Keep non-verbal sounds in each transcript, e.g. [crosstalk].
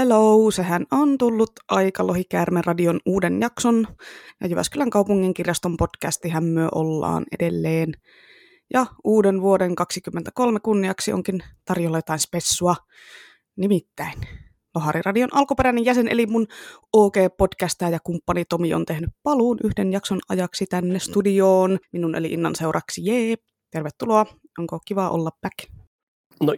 Hello, sehän on tullut aika Lohikäärmen radion uuden jakson, ja Jyväskylän kaupungin kirjaston podcastihän myö ollaan edelleen. Ja uuden vuoden 2023 kunniaksi onkin tarjolla jotain spessua, nimittäin Lohari-radion alkuperäinen jäsen, eli mun OK-podcastaja ja kumppani Tomi on tehnyt paluun yhden jakson ajaksi tänne studioon. Minun eli Innan seuraksi jee. Tervetuloa, onko kiva olla back? No,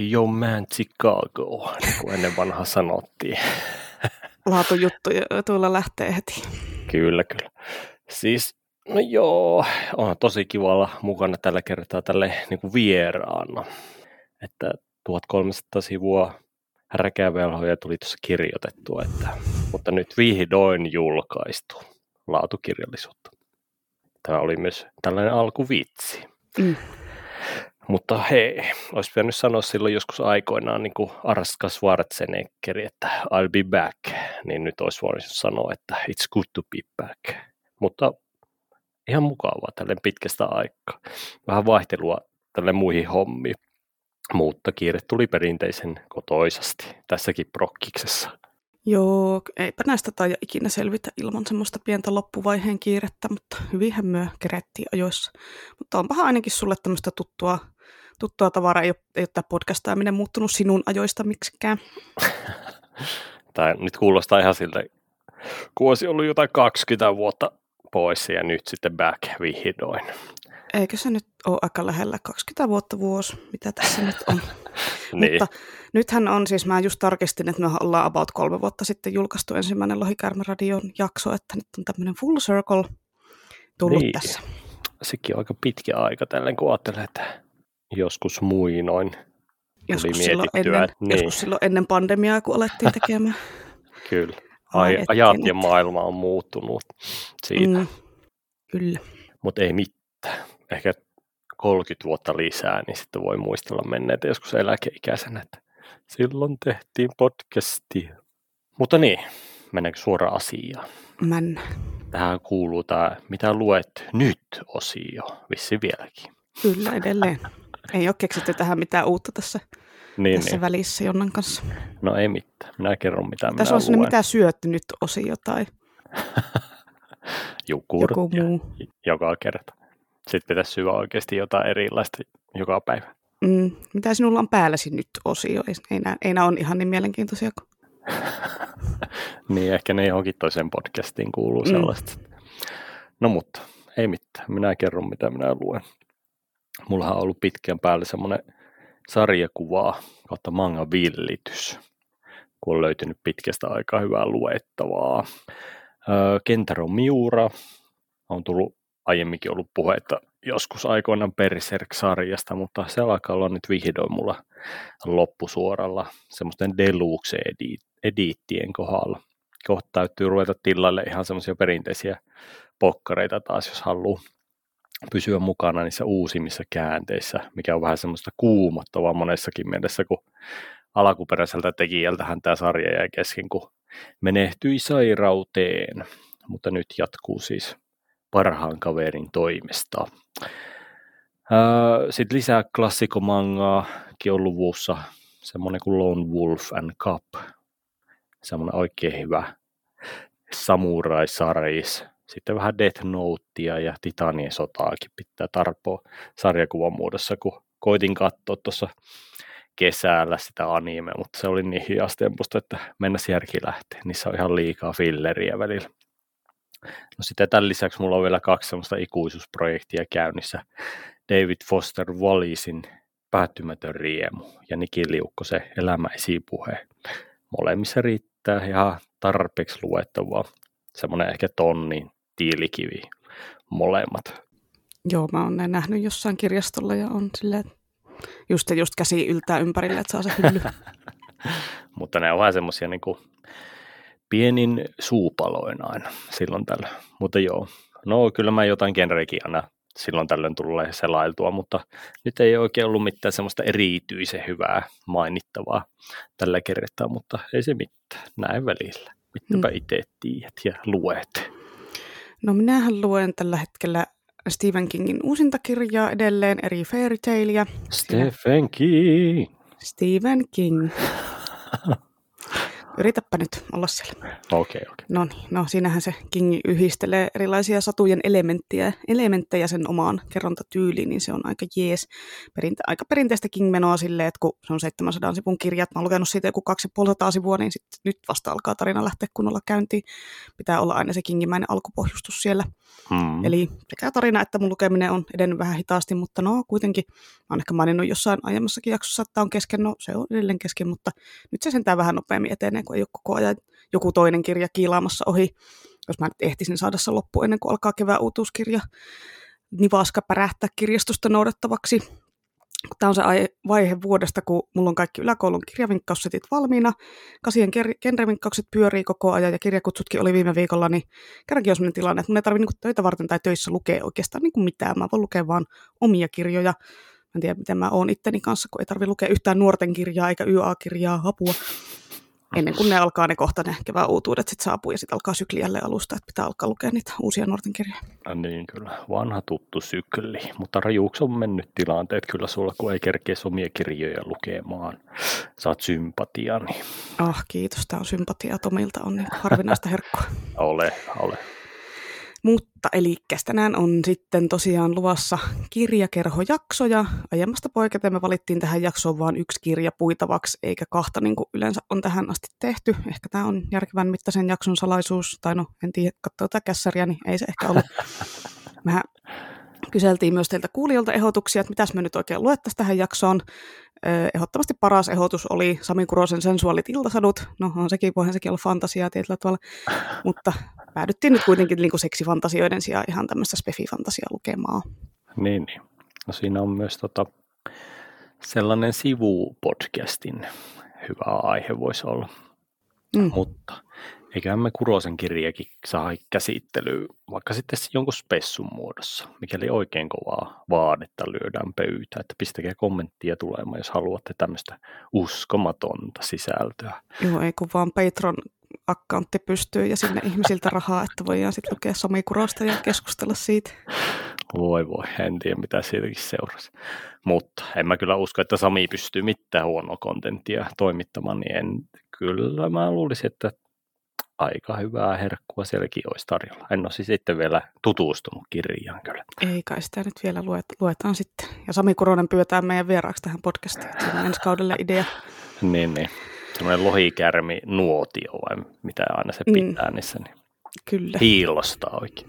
yo man Chicago, niin kuin ennen vanha sanottiin. [laughs] Laatujuttu tuolla lähtee heti. Kyllä, kyllä. Siis, no joo, on tosi kiva olla mukana tällä kertaa tälle niin kuin vieraana. Että 1300 sivua härkävelhoja tuli tuossa kirjoitettua, että, mutta nyt vihdoin julkaistu laatukirjallisuutta. Tämä oli myös tällainen alkuvitsi. Mm. Mutta hei, olisi pitänyt sanoa silloin joskus aikoinaan niin kuin Arska Schwarzeneggeri, että I'll be back, niin nyt olisi voinut sanoa, että it's good to be back. Mutta ihan mukavaa tälle pitkästä aikaa. Vähän vaihtelua tälle muihin hommiin. Mutta kiire tuli perinteisen kotoisasti tässäkin prokkiksessa. Joo, eipä näistä taida ikinä selvitä ilman semmoista pientä loppuvaiheen kiirettä, mutta hyvinhän myö kerettiin ajoissa. Mutta onpahan ainakin sulle tämmöistä tuttua tuttua tavaraa, ei ole, ei ole tämä podcastaaminen muuttunut sinun ajoista miksikään. [laughs] tai nyt kuulostaa ihan siltä, kun olisi ollut jotain 20 vuotta pois ja nyt sitten back vihdoin. Eikö se nyt ole aika lähellä 20 vuotta vuosi, mitä tässä nyt on? [laughs] niin. Mutta nythän on siis, mä just tarkistin, että me ollaan about kolme vuotta sitten julkaistu ensimmäinen Lohikärmäradion jakso, että nyt on tämmöinen full circle tullut niin. tässä. Sekin on aika pitkä aika tällä, kun ajattelee, että joskus muinoin joskus silloin, ennen, niin. joskus silloin ennen pandemiaa, kun alettiin tekemään. [laughs] Kyllä. Ai, ajat ja maailma on muuttunut siitä. Mm, kyllä. Mutta ei mitään. Ehkä 30 vuotta lisää, niin sitten voi muistella menneitä joskus eläkeikäisenä, että silloin tehtiin podcastia. Mutta niin, mennäänkö suoraan asiaan? Mennään. Tähän kuuluu tämä, mitä luet nyt-osio, vissi vieläkin. Kyllä, edelleen. [laughs] Ei ole keksitty tähän mitään uutta tässä, niin, tässä niin. välissä Jonnan kanssa. No ei mitään. Minä kerron mitä Tässä on sellainen mitä syötty nyt osio tai [laughs] joku muu. joka kerta. Sitten pitäisi syödä oikeasti jotain erilaista joka päivä. Mm, mitä sinulla on päälläsi nyt osio? Ei, ei, nämä, ei nämä ole ihan niin mielenkiintoisia kuin... [laughs] niin, ehkä ne johonkin toiseen podcastiin kuuluu mm. sellaista. No mutta, ei mitään. Minä kerron mitä minä luen mullahan on ollut pitkän päällä semmoinen sarjakuvaa kautta manga villitys, kun on löytynyt pitkästä aikaa hyvää luettavaa. Kentaro Miura on tullut aiemminkin ollut puhetta joskus aikoinaan Berserk-sarjasta, mutta se alkaa olla nyt vihdoin mulla loppusuoralla semmoisten deluxe-ediittien kohdalla. Kohta täytyy ruveta tilalle ihan semmoisia perinteisiä pokkareita taas, jos haluaa pysyä mukana niissä uusimmissa käänteissä, mikä on vähän semmoista kuumottavaa monessakin mielessä, kun alkuperäiseltä tekijältähän tämä sarja jäi kesken, kun menehtyi sairauteen, mutta nyt jatkuu siis parhaan kaverin toimesta. Sitten lisää klassikomangaa on luvussa semmoinen kuin Lone Wolf and Cup, semmoinen oikein hyvä samurai-saris, sitten vähän Death Notea ja Titanien sotaakin pitää tarpoa sarjakuvan muodossa, kun koitin katsoa tuossa kesällä sitä anime, mutta se oli niin hiastempusta, että mennä järki lähtee. Niissä on ihan liikaa filleriä välillä. No sitten tämän lisäksi mulla on vielä kaksi semmoista ikuisuusprojektia käynnissä. David Foster Wallisin Päättymätön riemu ja Niki se Elämä esipuhe. Molemmissa riittää ihan tarpeeksi luettavaa. Semmoinen ehkä tonni tiilikivi molemmat. Joo, mä oon ne nähnyt jossain kirjastolla ja on silleen, just, just käsi yltää ympärille, että saa se hylly. [laughs] [laughs] Mutta ne on vähän semmoisia niin pienin suupaloin aina silloin tällä. Mutta joo, no kyllä mä jotain genrekin aina silloin tällöin tulee selailtua, mutta nyt ei oikein ollut mitään semmoista erityisen hyvää mainittavaa tällä kertaa, mutta ei se mitään, näin välillä. Mitäpä mm. itse tiedät ja luet. No minähän luen tällä hetkellä Stephen Kingin uusinta kirjaa edelleen, eri fairy Stephen King. Stephen King. [laughs] Yritäpä nyt olla siellä. Okei, okay, okei. Okay. No niin, no siinähän se King yhdistelee erilaisia satujen elementtejä, elementtejä sen omaan kerrontatyyliin, niin se on aika jees. Perinte- aika perinteistä King-menoa silleen, että kun se on 700 sivun kirja, että mä oon lukenut siitä joku 250 sivua, niin sit nyt vasta alkaa tarina lähteä kunnolla käyntiin. Pitää olla aina se Kingimäinen alkupohjustus siellä. Hmm. Eli sekä tarina että mun lukeminen on edennyt vähän hitaasti, mutta no kuitenkin, mä oon ehkä maininnut jossain aiemmassakin jaksossa, että on kesken, no se on edelleen kesken, mutta nyt se sentään vähän nopeammin etenee, kun ei ole koko ajan joku toinen kirja kiilaamassa ohi. Jos mä nyt ehtisin saada se loppu ennen kuin alkaa kevään uutuuskirja nivaska pärähtää kirjastosta noudattavaksi. Tämä on se vaihe vuodesta, kun mulla on kaikki yläkoulun kirjavinkkaussetit valmiina. Kasien genrevinkkaukset pyörii koko ajan ja kirjakutsutkin oli viime viikolla, niin kerrankin on sellainen tilanne, että mun ei tarvitse niin töitä varten tai töissä lukea oikeastaan niin kuin mitään. Mä voin lukea vaan omia kirjoja. Mä en tiedä, miten mä oon itteni kanssa, kun ei tarvitse lukea yhtään nuorten kirjaa eikä YA-kirjaa, apua ennen kuin ne alkaa ne kohta ne kevään uutuudet sitten saapuu ja sitten alkaa sykli jälleen alusta, että pitää alkaa lukea niitä uusia nuorten kirjoja. Ja niin kyllä, vanha tuttu sykli, mutta rajuuksi on mennyt tilanteet kyllä sulla, kun ei kerkeä omia kirjoja lukemaan. Saat sympatiaa. Niin... Oh, kiitos, tämä on sympatia Tomilta, on niin harvinaista herkkua. [laughs] ole, ole. Mutta eli tänään on sitten tosiaan luvassa kirjakerhojaksoja. Aiemmasta poiketen me valittiin tähän jaksoon vain yksi kirja puitavaksi, eikä kahta niin kuin yleensä on tähän asti tehty. Ehkä tämä on järkevän mittaisen jakson salaisuus, tai no en tiedä, katsoo tätä kässäriä, niin ei se ehkä ole. Mehän kyseltiin myös teiltä kuulijoilta ehdotuksia, että mitäs me nyt oikein luettaisiin tähän jaksoon. Ehdottomasti paras ehdotus oli Sami Kurosen sensuaalit iltasadut. No on sekin, voihan sekin olla fantasiaa tietyllä tavalla, mutta päädyttiin nyt kuitenkin niin kuin seksifantasioiden sijaan ihan tämmöistä spefifantasia lukemaan. Niin, niin. No siinä on myös tota, sellainen sivupodcastin hyvä aihe voisi olla. Mm. Mutta eiköhän me Kurosen kirjakin saa käsittelyyn vaikka sitten jonkun spessun muodossa, mikäli oikein kovaa vaadetta lyödään pöytä, että pistäkää kommenttia tulemaan, jos haluatte tämmöistä uskomatonta sisältöä. Joo, ei kun vaan Patron akkauntti pystyy ja sinne ihmisiltä rahaa, että voidaan sitten lukea Sami Kurosta ja keskustella siitä. Voi voi, en tiedä mitä siitäkin seurasi. Mutta en mä kyllä usko, että Sami pystyy mitään huonoa kontenttia toimittamaan, niin en, kyllä mä luulisin, että aika hyvää herkkua sielläkin olisi tarjolla. En ole siis sitten vielä tutustunut kirjaan kyllä. Ei kai sitä nyt vielä luet, luetaan sitten. Ja Sami Kuronen pyytää meidän vieraaksi tähän podcastiin. Se on ensi kaudelle idea. [laughs] niin, niin semmoinen lohikärmi nuotio vai mitä aina se mm. pitää mm. niissä, niin Kyllä. hiilostaa oikein.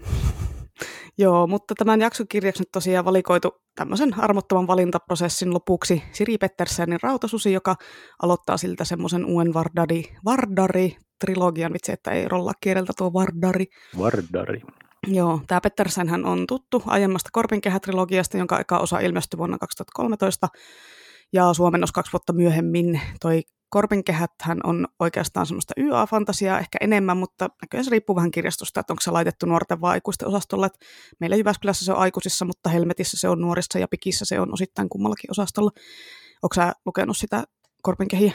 Joo, mutta tämän jaksokirjaksi nyt tosiaan valikoitu tämmöisen armottoman valintaprosessin lopuksi Siri Pettersenin Rautasusi, joka aloittaa siltä semmoisen uuden Vardari, Vardari trilogian, vitsi, että ei rolla kieleltä tuo Vardari. Vardari. Joo, tämä Pettersen hän on tuttu aiemmasta Korpinkehä-trilogiasta, jonka eka osa ilmestyi vuonna 2013, ja suomennos kaksi vuotta myöhemmin. Toi Korpinkehäthän on oikeastaan semmoista YA-fantasiaa ehkä enemmän, mutta näköjään se riippuu vähän kirjastosta, että onko se laitettu nuorten vai aikuisten osastolle. Meillä Jyväskylässä se on aikuisissa, mutta Helmetissä se on nuorissa ja Pikissä se on osittain kummallakin osastolla. Onko sä lukenut sitä Korpinkehiä?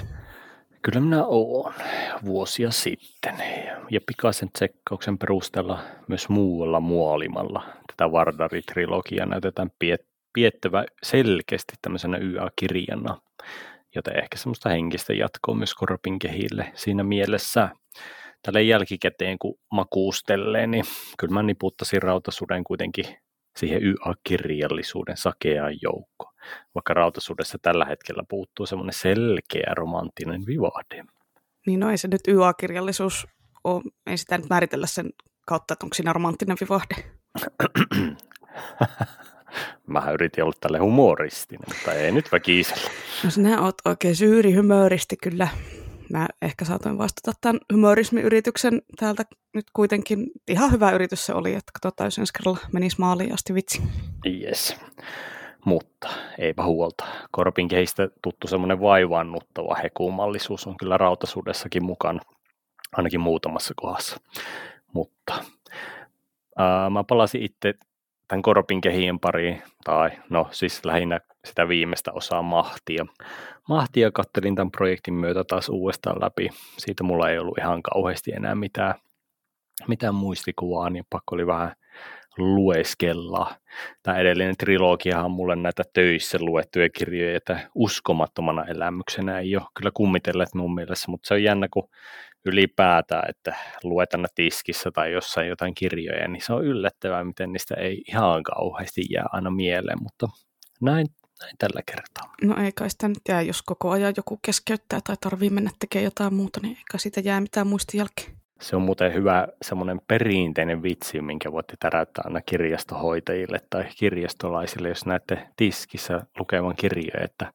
Kyllä minä olen vuosia sitten ja pikaisen tsekkauksen perusteella myös muualla muolimalla tätä Vardari-trilogiaa näytetään piettävä selkeästi tämmöisenä YA-kirjana joten ehkä semmoista henkistä jatkoa myös Korpin kehille siinä mielessä. Tälle jälkikäteen kun makuustelee, niin kyllä mä niputtaisin Rautasuden kuitenkin siihen YA-kirjallisuuden sakeaan joukkoon, vaikka Rautasudessa tällä hetkellä puuttuu semmoinen selkeä romanttinen vivahde. Niin no ei se nyt YA-kirjallisuus ole, ei sitä nyt määritellä sen kautta, että onko siinä romanttinen vivahde. [clears throat] Mä yritin olla tälle humoristinen, mutta ei nyt väkisellä. No sinä oot oikein syyri humoristi kyllä. Mä ehkä saatoin vastata tämän humorismiyrityksen täältä nyt kuitenkin. Ihan hyvä yritys se oli, että katsotaan, jos ensi kerralla menisi maaliin asti vitsi. Yes. Mutta eipä huolta. Korpin kehistä tuttu semmoinen vaivaannuttava hekumallisuus on kyllä rautasuudessakin mukana, ainakin muutamassa kohdassa. Mutta ää, mä palasin itse tämän Korpin kehien pariin, tai no siis lähinnä sitä viimeistä osaa Mahtia. Mahtia kattelin tämän projektin myötä taas uudestaan läpi. Siitä mulla ei ollut ihan kauheasti enää mitään, mitään muistikuvaa, niin pakko oli vähän lueskella. Tämä edellinen trilogiahan on mulle näitä töissä luettuja kirjoja, että uskomattomana elämyksenä ei ole kyllä kummitelleet mun mielessä, mutta se on jännä, kun ylipäätään, että luetaan tiskissä tai jossain jotain kirjoja, niin se on yllättävää, miten niistä ei ihan kauheasti jää aina mieleen, mutta näin, näin tällä kertaa. No ei kai sitä nyt jää, jos koko ajan joku keskeyttää tai tarvii mennä tekemään jotain muuta, niin eikä siitä jää mitään muistijälkeä. Se on muuten hyvä semmoinen perinteinen vitsi, minkä voitte täräyttää aina kirjastohoitajille tai kirjastolaisille, jos näette tiskissä lukevan kirjoja, että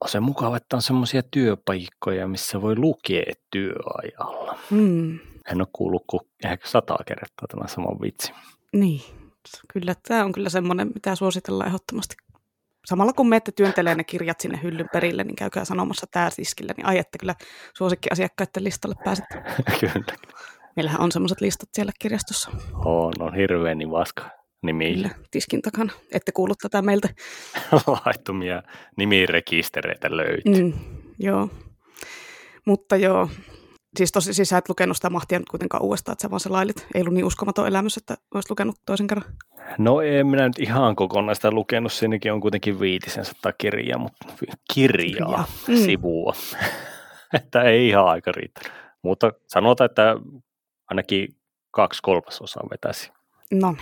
on se mukava, että on semmoisia työpaikkoja, missä voi lukea työajalla. Mm. En ole kuullut kuin ehkä sata kertaa tämä sama vitsi. Niin, kyllä tämä on kyllä semmoinen, mitä suositellaan ehdottomasti. Samalla kun menette työntelee ne kirjat sinne hyllyn perille, niin käykää sanomassa tämä tiskille, niin ajette kyllä suosikkiasiakkaiden listalle pääset. [laughs] kyllä. Meillähän on semmoiset listat siellä kirjastossa. On, on hirveän nivaska nimi. Kyllä, tiskin takana. Ette kuullut tätä meiltä. [laughs] Laittomia nimirekistereitä löytyy. Mm, joo. Mutta joo, siis tosi siis sä et lukenut sitä mahtia nyt kuitenkaan uudestaan, että sä vaan selailit. Ei ollut niin uskomaton elämys, että olisit lukenut toisen kerran. No en minä nyt ihan kokonaan sitä lukenut, siinäkin on kuitenkin viitisen sata kirjaa, mutta kirjaa, mm. sivua. [laughs] että ei ihan aika riitä. Mutta sanotaan, että ainakin kaksi kolmasosaa vetäisi. No,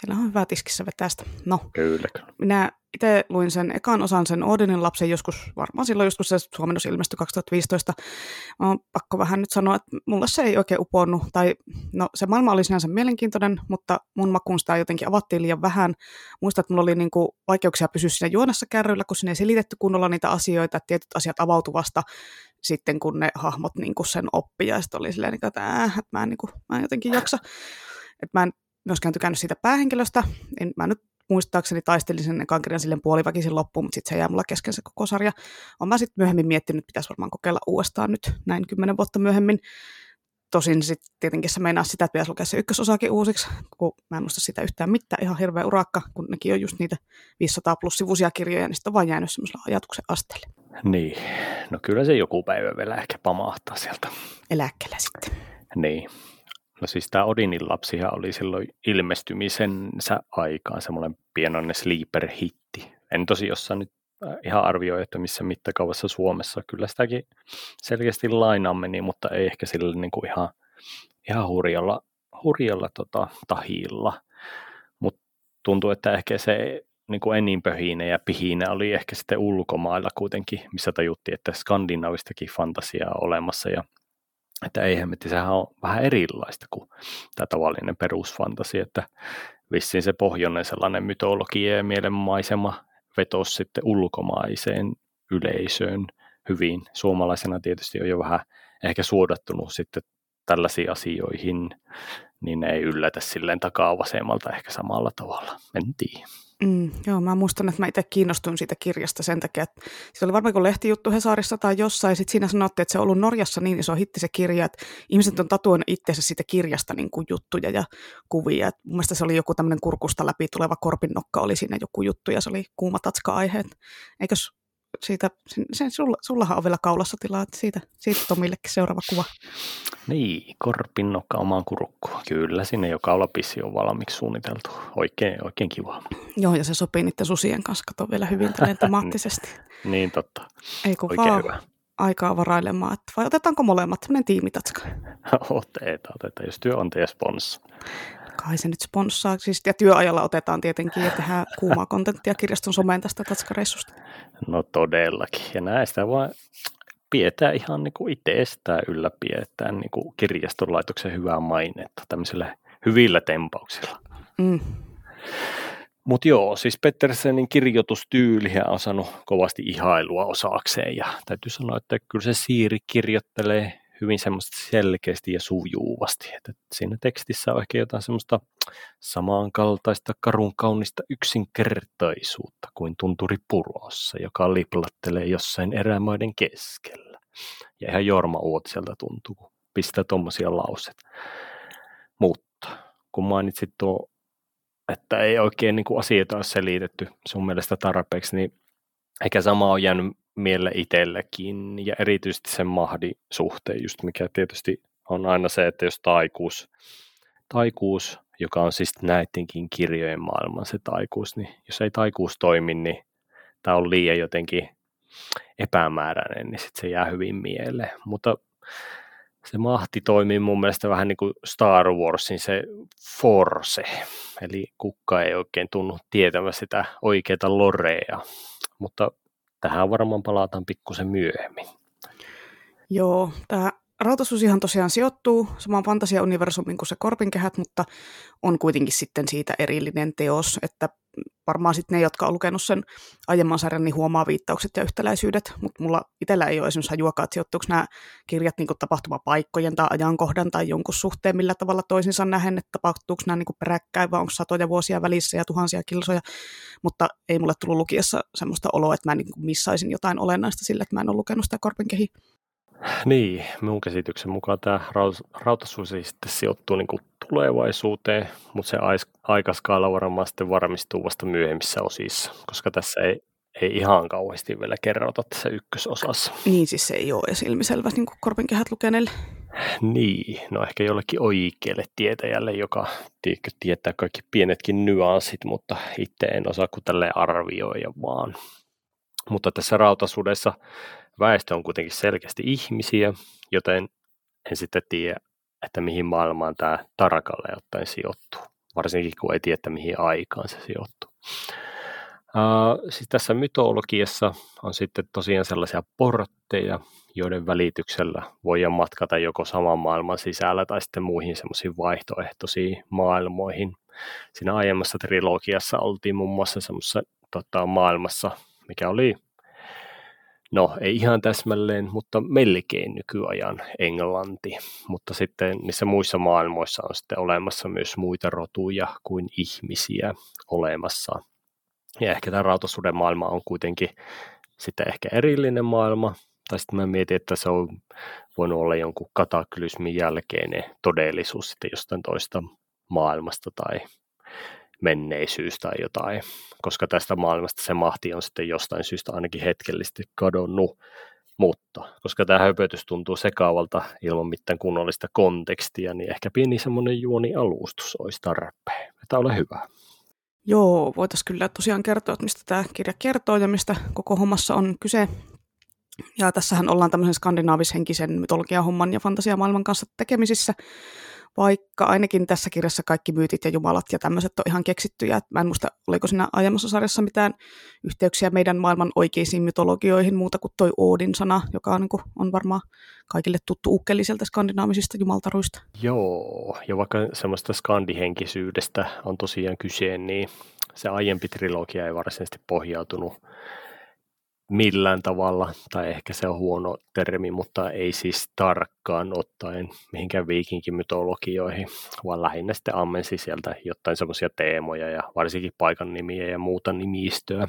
siellä on hyvä tiskissä vetästä. No, kyllä. Minä itse luin sen ekan osan sen Odinin lapsen joskus, varmaan silloin joskus se suomennos ilmestyi 2015. Mä on pakko vähän nyt sanoa, että mulle se ei oikein uponnut, tai no se maailma oli sinänsä mielenkiintoinen, mutta mun makuun sitä jotenkin avattiin liian vähän. Muistan, että mulla oli niinku vaikeuksia pysyä siinä juonessa kärryillä, kun sinne ei selitetty kunnolla niitä asioita, että tietyt asiat avautuvasta sitten, kun ne hahmot niinku sen oppi, ja sitten oli silleen, että, äh, että mä, en, niinku, mä en jotenkin jaksa. Että mä en myöskään tykännyt siitä päähenkilöstä. En, mä nyt muistaakseni taistelin sen ekan kirjan silleen puoliväkisin loppuun, mutta sitten se jää mulla kesken se koko sarja. Olen mä sitten myöhemmin miettinyt, että pitäisi varmaan kokeilla uudestaan nyt näin kymmenen vuotta myöhemmin. Tosin sitten tietenkin se meinaa sitä, että pitäisi lukea se ykkösosakin uusiksi, kun mä en muista sitä yhtään mitään, ihan hirveä urakka, kun nekin on just niitä 500 plus sivuisia kirjoja, niin sitten on vaan jäänyt semmoisella ajatuksen asteelle. Niin, no kyllä se joku päivä vielä ehkä pamahtaa sieltä. Eläkkeellä sitten. Niin, No siis tämä Odinin lapsihan oli silloin ilmestymisensä aikaan semmoinen pienoinen sleeper-hitti. En tosi jossain nyt äh, ihan arvioi, että missä mittakaavassa Suomessa. Kyllä sitäkin selkeästi lainaan meni, mutta ei ehkä sillä niin kuin ihan, ihan hurjalla, hurjalla tota, tahilla. Mutta tuntuu, että ehkä se niin kuin eninpöhine ja pihine oli ehkä sitten ulkomailla kuitenkin, missä tajuttiin, että skandinaavistakin fantasiaa olemassa ja että ei hemmetti, sehän on vähän erilaista kuin tämä tavallinen perusfantasi, että vissiin se pohjoinen sellainen mytologia ja mielenmaisema vetosi sitten ulkomaiseen yleisöön hyvin. Suomalaisena tietysti on jo vähän ehkä suodattunut sitten tällaisiin asioihin, niin ne ei yllätä silleen takaa vasemmalta ehkä samalla tavalla. En tiedä. Mm, joo, mä muistan, että mä itse kiinnostuin siitä kirjasta sen takia, että se oli varmaan kuin lehtijuttu Hesarissa tai jossain, sitten siinä sanottiin, että se on ollut Norjassa niin iso hitti se kirja, että ihmiset on tatuoinut itseensä siitä kirjasta niin kuin juttuja ja kuvia. Et mun mielestä se oli joku tämmöinen kurkusta läpi tuleva korpinnokka, oli siinä joku juttu ja se oli kuuma tatska-aihe. Eikös siitä, sen, sulla, sullahan on vielä kaulassa tilaa, että siitä, siitä Tomillekin seuraava kuva. Niin, korpinnokka omaan kurukkuun. Kyllä, sinne jo kaulapissi on valmiiksi suunniteltu. Oikein, oikein kiva. Joo, ja se sopii niiden susien kanssa, kato vielä hyvin temaattisesti. [laughs] niin, totta. Ei kun Oikein vaan hyvä. aikaa varailemaan. Että vai otetaanko molemmat tämmöinen tiimitatska? [laughs] otetaan, otetaan, jos työ on teidän sponssa kai se nyt sponssaa. Siis, ja työajalla otetaan tietenkin ja tehdään kuumaa kontenttia kirjaston someen tästä tatskareissusta. No todellakin. Ja näistä vaan pidetään ihan niin kuin itsestään ylläpidetään niin kuin kirjastolaitoksen hyvää mainetta tämmöisillä hyvillä tempauksilla. Mm. Mutta joo, siis Pettersenin kirjoitustyyli on saanut kovasti ihailua osakseen ja täytyy sanoa, että kyllä se Siiri kirjoittelee hyvin semmoista selkeästi ja sujuvasti. Että siinä tekstissä on ehkä jotain semmoista samankaltaista karun kaunista yksinkertaisuutta kuin tunturi purossa, joka liplattelee jossain erämaiden keskellä. Ja ihan Jorma Uotiselta tuntuu, kun pistää tuommoisia lauset. Mutta kun mainitsit tuo, että ei oikein niin kuin asioita ole selitetty sun mielestä tarpeeksi, niin eikä sama on jäänyt mieleen itselläkin ja erityisesti sen mahdin suhteen, just mikä tietysti on aina se, että jos taikuus, taikuus joka on siis näidenkin kirjojen maailman se taikuus, niin jos ei taikuus toimi, niin tämä on liian jotenkin epämääräinen, niin sitten se jää hyvin mieleen. Mutta se mahti toimii mun mielestä vähän niin kuin Star Warsin se force, eli kukka ei oikein tunnu tietämään sitä oikeaa lorea, mutta tähän varmaan palataan pikkusen myöhemmin. Joo, tämä Rautasusihan tosiaan sijoittuu samaan fantasiauniversumiin kuin se Korpinkehät, mutta on kuitenkin sitten siitä erillinen teos, että varmaan sitten ne, jotka on lukenut sen aiemman sarjan, niin huomaa viittaukset ja yhtäläisyydet, mutta mulla itsellä ei ole esimerkiksi hajuakaan, että sijoittuuko nämä kirjat niin tapahtumapaikkojen tai ajankohdan tai jonkun suhteen millä tavalla toisinsa nähen, että tapahtuuko nämä niin peräkkäin vai onko satoja vuosia välissä ja tuhansia kilsoja, mutta ei mulle tullut lukiessa semmoista oloa, että mä niin missaisin jotain olennaista sillä, että mä en ole lukenut sitä Korpinkehiä. Niin, minun käsityksen mukaan tämä rautasusi sitten sijoittuu niin kuin tulevaisuuteen, mutta se aikaskaala varmaan sitten varmistuu vasta myöhemmissä osissa, koska tässä ei, ei ihan kauheasti vielä kerrota tässä ykkösosassa. Niin, siis se ei ole edes ilmiselvä niin kuin korpinkehät lukeneille. Niin, no ehkä jollekin oikealle tietäjälle, joka tiedätkö, tietää kaikki pienetkin nyanssit, mutta itse en osaa kuin tälle arvioida vaan. Mutta tässä rautasudessa väestö on kuitenkin selkeästi ihmisiä, joten en sitten tiedä, että mihin maailmaan tämä tarkalleen ottaen sijoittuu. Varsinkin kun ei tiedä, että mihin aikaan se sijoittuu. Uh, siis tässä mytologiassa on sitten tosiaan sellaisia portteja, joiden välityksellä voidaan matkata joko saman maailman sisällä tai sitten muihin semmoisiin vaihtoehtoisiin maailmoihin. Siinä aiemmassa trilogiassa oltiin muun muassa semmoisessa tota, maailmassa, mikä oli no ei ihan täsmälleen, mutta melkein nykyajan Englanti. Mutta sitten niissä muissa maailmoissa on sitten olemassa myös muita rotuja kuin ihmisiä olemassa. Ja ehkä tämä rautasuden maailma on kuitenkin sitten ehkä erillinen maailma, tai sitten mä mietin, että se on voinut olla jonkun kataklysmin jälkeinen todellisuus sitten jostain toista maailmasta tai menneisyys tai jotain, koska tästä maailmasta se mahti on sitten jostain syystä ainakin hetkellisesti kadonnut, mutta koska tämä höpötys tuntuu sekaavalta ilman mitään kunnollista kontekstia, niin ehkä pieni semmoinen juoni alustus olisi tarpeen. Että ole hyvä. Joo, voitaisiin kyllä tosiaan kertoa, että mistä tämä kirja kertoo ja mistä koko hommassa on kyse. Ja tässähän ollaan tämmöisen skandinaavishenkisen mytologiahomman ja fantasiamaailman kanssa tekemisissä vaikka ainakin tässä kirjassa kaikki myytit ja jumalat ja tämmöiset on ihan keksittyjä. Mä en muista, oliko siinä aiemmassa sarjassa mitään yhteyksiä meidän maailman oikeisiin mytologioihin muuta kuin toi Oodin-sana, joka on, niin on varmaan kaikille tuttu ukkeliselta skandinaavisista jumaltaruista. Joo, ja vaikka semmoista skandihenkisyydestä on tosiaan kyse, niin se aiempi trilogia ei varsinaisesti pohjautunut millään tavalla, tai ehkä se on huono termi, mutta ei siis tarkkaan ottaen mihinkään viikinkimytologioihin, vaan lähinnä sitten ammensi sieltä jotain semmoisia teemoja ja varsinkin paikan nimiä ja muuta nimistöä.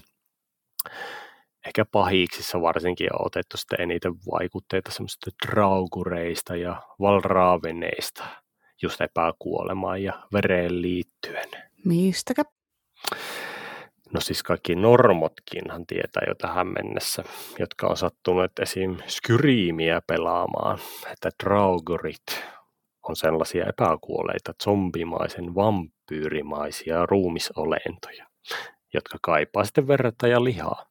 Ehkä pahiksissa varsinkin on otettu sitten eniten vaikutteita semmoista draugureista ja valraaveneista, just epäkuolemaan ja vereen liittyen. Mistäkä? No siis kaikki normotkinhan tietää jo tähän mennessä, jotka on sattuneet esim. Skyriimiä pelaamaan, että Draugorit on sellaisia epäkuolleita zombimaisen vampyyrimaisia ruumisolentoja, jotka kaipaa sitten verta ja lihaa.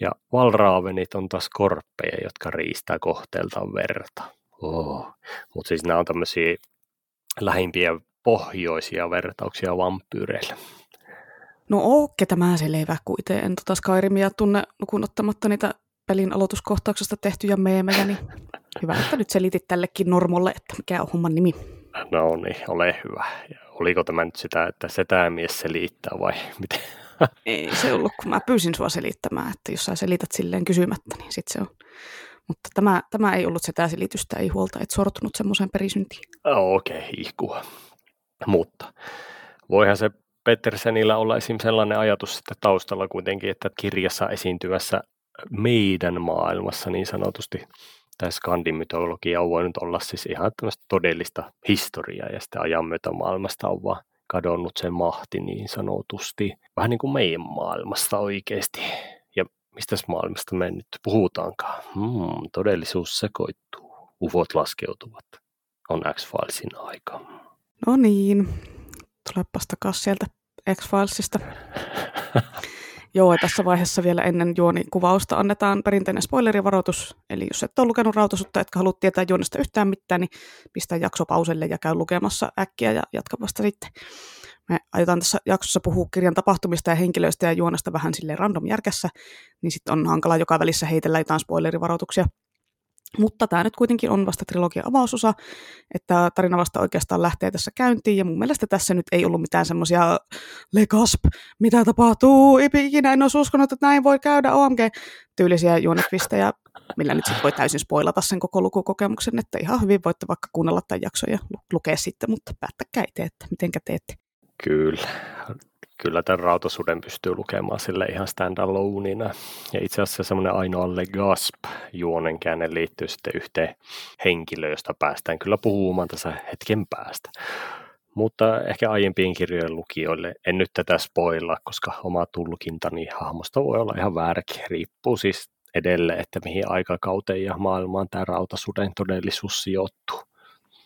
Ja valraavenit on taas korppeja, jotka riistää kohteeltaan verta. Oh. Mutta siis nämä on tämmöisiä lähimpiä pohjoisia vertauksia vampyyreille. No ookke tämä selvä, kun itse en tota Skyrimia tunne lukuun ottamatta niitä pelin aloituskohtauksesta tehtyjä meemejä, niin hyvä, että nyt selitit tällekin normolle, että mikä on homman nimi. No niin, ole hyvä. Ja oliko tämä nyt sitä, että setämies selittää vai miten? Ei se ollut, kun mä pyysin sua selittämään, että jos sä selität silleen kysymättä, niin sit se on. Mutta tämä, tämä ei ollut sitä selitystä, ei huolta, et sortunut semmoiseen perisyntiin. Okei, okay, ihkua. Mutta voihan se Pettersenillä olla esim. sellainen ajatus sitten taustalla kuitenkin, että kirjassa esiintyvässä meidän maailmassa niin sanotusti tämä skandimytologia on voinut olla siis ihan tämmöistä todellista historiaa ja sitten ajan myötä maailmasta on vaan kadonnut se mahti niin sanotusti. Vähän niin kuin meidän maailmasta oikeasti. Ja mistä maailmasta me nyt puhutaankaan? Hmm, todellisuus sekoittuu. Ufot laskeutuvat. On X-Filesin aika. No niin, Tulepas takas sieltä X-Filesista. [laughs] Joo, tässä vaiheessa vielä ennen juonikuvausta annetaan perinteinen spoilerivaroitus. Eli jos et ole lukenut rautasutta, etkä halua tietää juonesta yhtään mitään, niin pistä jakso pauselle ja käy lukemassa äkkiä ja jatka vasta sitten. Me aiotaan tässä jaksossa puhua kirjan tapahtumista ja henkilöistä ja juonesta vähän sille random järkässä, niin sitten on hankala joka välissä heitellä jotain spoilerivaroituksia. Mutta tämä nyt kuitenkin on vasta trilogian avausosa, että tarina vasta oikeastaan lähtee tässä käyntiin, ja mun mielestä tässä nyt ei ollut mitään semmoisia legasp, mitä tapahtuu, ikinä en olisi uskonut, että näin voi käydä, OMG-tyylisiä juonetwistejä, millä nyt sitten voi täysin spoilata sen koko lukukokemuksen, että ihan hyvin voitte vaikka kuunnella tämän jakson ja lukea sitten, mutta päättäkää itse, että mitenkä teette. Kyllä, kyllä tämän rautasuden pystyy lukemaan sille ihan standaloneina. Ja itse asiassa semmoinen ainoa legasp juonenkäänne liittyy sitten yhteen henkilöön, josta päästään kyllä puhumaan tässä hetken päästä. Mutta ehkä aiempien kirjojen lukijoille en nyt tätä spoilla, koska oma tulkintani hahmosta voi olla ihan vääräkin. Riippuu siis edelleen, että mihin aikakauteen ja maailmaan tämä rautasuden todellisuus sijoittuu.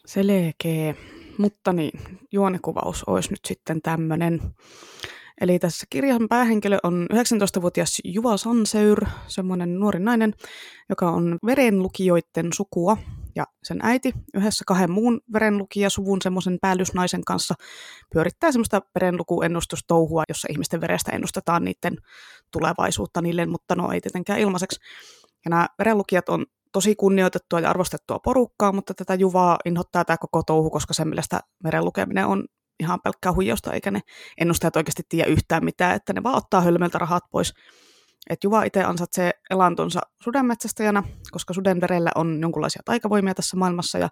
Selkeä. Mutta niin, juonekuvaus olisi nyt sitten tämmöinen. Eli tässä kirjan päähenkilö on 19-vuotias Juva Sanseur, semmoinen nuori nainen, joka on verenlukijoiden sukua. Ja sen äiti yhdessä kahden muun verenlukijasuvun semmoisen päällysnaisen kanssa pyörittää semmoista verenlukuennustustouhua, jossa ihmisten verestä ennustetaan niiden tulevaisuutta niille, mutta no ei tietenkään ilmaiseksi. Ja nämä verenlukijat on tosi kunnioitettua ja arvostettua porukkaa, mutta tätä Juvaa inhottaa tämä koko touhu, koska sen mielestä meren lukeminen on ihan pelkkää huijausta, eikä ne ennustajat oikeasti tiedä yhtään mitään, että ne vaan ottaa hölmöltä rahat pois. Et Juva itse ansaitsee elantonsa sudenmetsästäjänä, koska suden verellä on jonkinlaisia taikavoimia tässä maailmassa, ja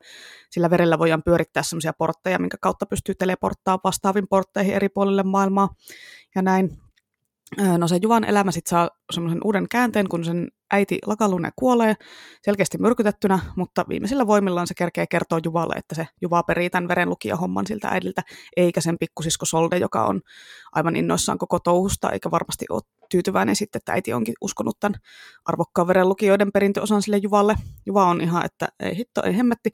sillä verellä voidaan pyörittää sellaisia portteja, minkä kautta pystyy teleporttaamaan vastaavin portteihin eri puolille maailmaa, ja näin. No se Juvan elämä sitten saa semmoisen uuden käänteen, kun sen äiti Lakalune kuolee selkeästi myrkytettynä, mutta viimeisillä voimillaan se kerkee kertoa Juvalle, että se Juva perii tämän verenlukijahomman siltä äidiltä, eikä sen pikkusisko Solde, joka on aivan innoissaan koko touhusta, eikä varmasti ole tyytyväinen sitten, että äiti onkin uskonut tämän arvokkaan verenlukijoiden perintöosan sille Juvalle. Juva on ihan, että ei hitto, ei hemmetti,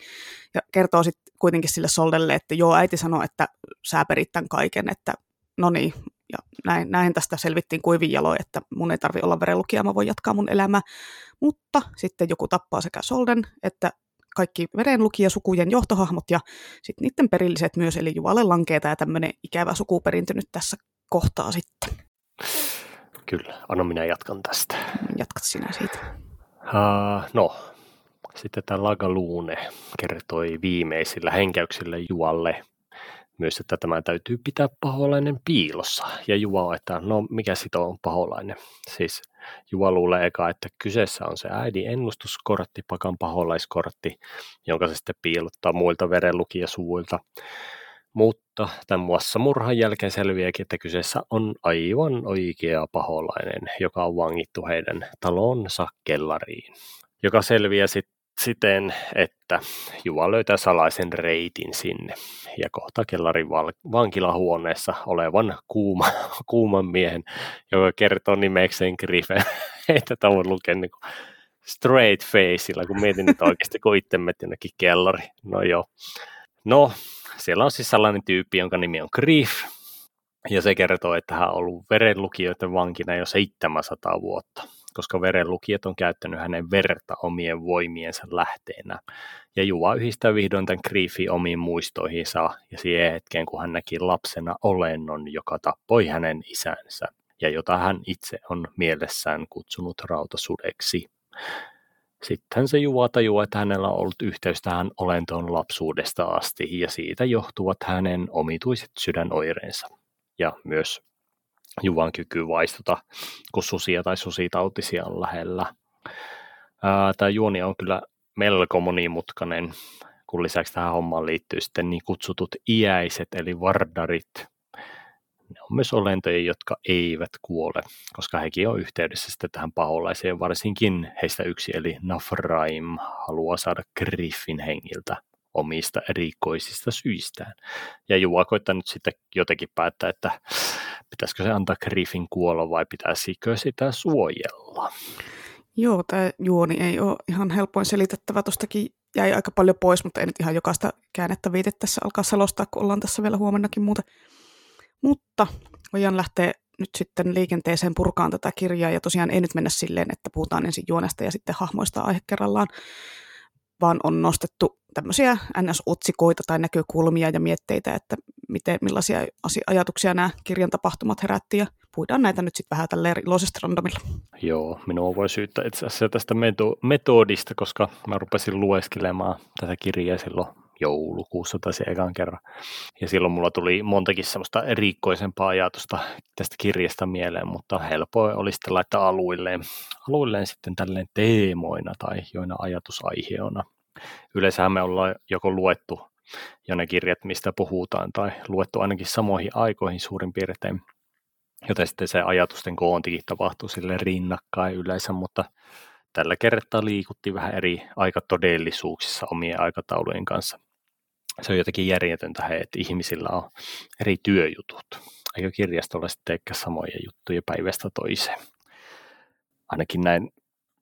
ja kertoo sitten kuitenkin sille Soldelle, että joo, äiti sanoi, että sä perit tämän kaiken, että no niin, ja näin, näin tästä selvittiin kuivin jaloin, että mun ei tarvi olla verenlukija, mä voin jatkaa mun elämää. Mutta sitten joku tappaa sekä Solden että kaikki verenlukijasukujen johtohahmot ja sitten niiden perilliset myös, eli Juvalle lankee tämä tämmöinen ikävä sukuperintö nyt tässä kohtaa sitten. Kyllä, anna minä jatkan tästä. Jatkat sinä siitä. Uh, no, sitten tämä Lagaluune kertoi viimeisillä henkäyksillä Jualle myös, että tämä täytyy pitää paholainen piilossa. Ja Juva että no mikä sito on paholainen. Siis Juva luulee eka, että kyseessä on se äidin ennustuskortti, pakan paholaiskortti, jonka se sitten piilottaa muilta verenlukijasuvuilta. Mutta tämän muassa murhan jälkeen selviääkin, että kyseessä on aivan oikea paholainen, joka on vangittu heidän talonsa kellariin joka selviää sitten siten, että Juva löytää salaisen reitin sinne ja kohta kellarin vankilahuoneessa olevan kuuma, [laughs] kuuman miehen, joka kertoo nimekseen Griffin. [laughs] Ei tätä voi lukea niin straight faceilla, kun mietin, että oikeasti kun itse jonnekin kellari. No joo. No, siellä on siis sellainen tyyppi, jonka nimi on Griff, ja se kertoo, että hän on ollut verenlukijoiden vankina jo 700 vuotta koska verenlukijat on käyttänyt hänen verta omien voimiensa lähteenä. Ja Juva yhdistää vihdoin tämän Griefi omiin muistoihinsa ja siihen hetkeen, kun hän näki lapsena olennon, joka tappoi hänen isänsä ja jota hän itse on mielessään kutsunut rautasudeksi. Sitten se Juva tajuaa, että hänellä on ollut yhteys tähän olentoon lapsuudesta asti ja siitä johtuvat hänen omituiset sydänoireensa ja myös Juvan kyky vaistuta, kun susia tai susitautisia on lähellä. Tämä juoni on kyllä melko monimutkainen, kun lisäksi tähän hommaan liittyy sitten niin kutsutut iäiset, eli vardarit. Ne on myös olentoja, jotka eivät kuole, koska hekin on yhteydessä sitten tähän paholaiseen. Varsinkin heistä yksi, eli Nafraim, haluaa saada Griffin hengiltä omista erikoisista syistään. Ja Juva koittaa nyt sitten jotenkin päättää, että pitäisikö se antaa Griffin kuolla vai pitäisikö sitä suojella. Joo, tämä juoni ei ole ihan helpoin selitettävä. Tuostakin jäi aika paljon pois, mutta ei nyt ihan jokaista käännettä viite tässä alkaa selostaa, kun ollaan tässä vielä huomennakin muuta. Mutta voidaan lähteä nyt sitten liikenteeseen purkaan tätä kirjaa, ja tosiaan ei nyt mennä silleen, että puhutaan ensin juonesta ja sitten hahmoista aihe kerrallaan, vaan on nostettu tämmöisiä NS-otsikoita tai näkökulmia ja mietteitä, että miten, millaisia ajatuksia nämä kirjan tapahtumat herätti, ja puhutaan näitä nyt sitten vähän tälleen iloisesti randomilla. Joo, minua voi syyttää itse asiassa tästä metodista, koska mä rupesin lueskelemaan tätä kirjaa silloin joulukuussa tai se ekan kerran. Ja silloin mulla tuli montakin semmoista erikoisempaa ajatusta tästä kirjasta mieleen, mutta helpoin oli sitten laittaa aluilleen, aluilleen sitten tälleen teemoina tai joina ajatusaiheena. Yleensä me ollaan joko luettu jo ne kirjat, mistä puhutaan, tai luettu ainakin samoihin aikoihin suurin piirtein, joten sitten se ajatusten koontikin tapahtuu sille rinnakkain yleensä, mutta tällä kertaa liikutti vähän eri aikatodellisuuksissa omien aikataulujen kanssa se on jotenkin järjetöntä, että ihmisillä on eri työjutut. Eikö kirjastolla sitten eikä samoja juttuja päivästä toiseen? Ainakin näin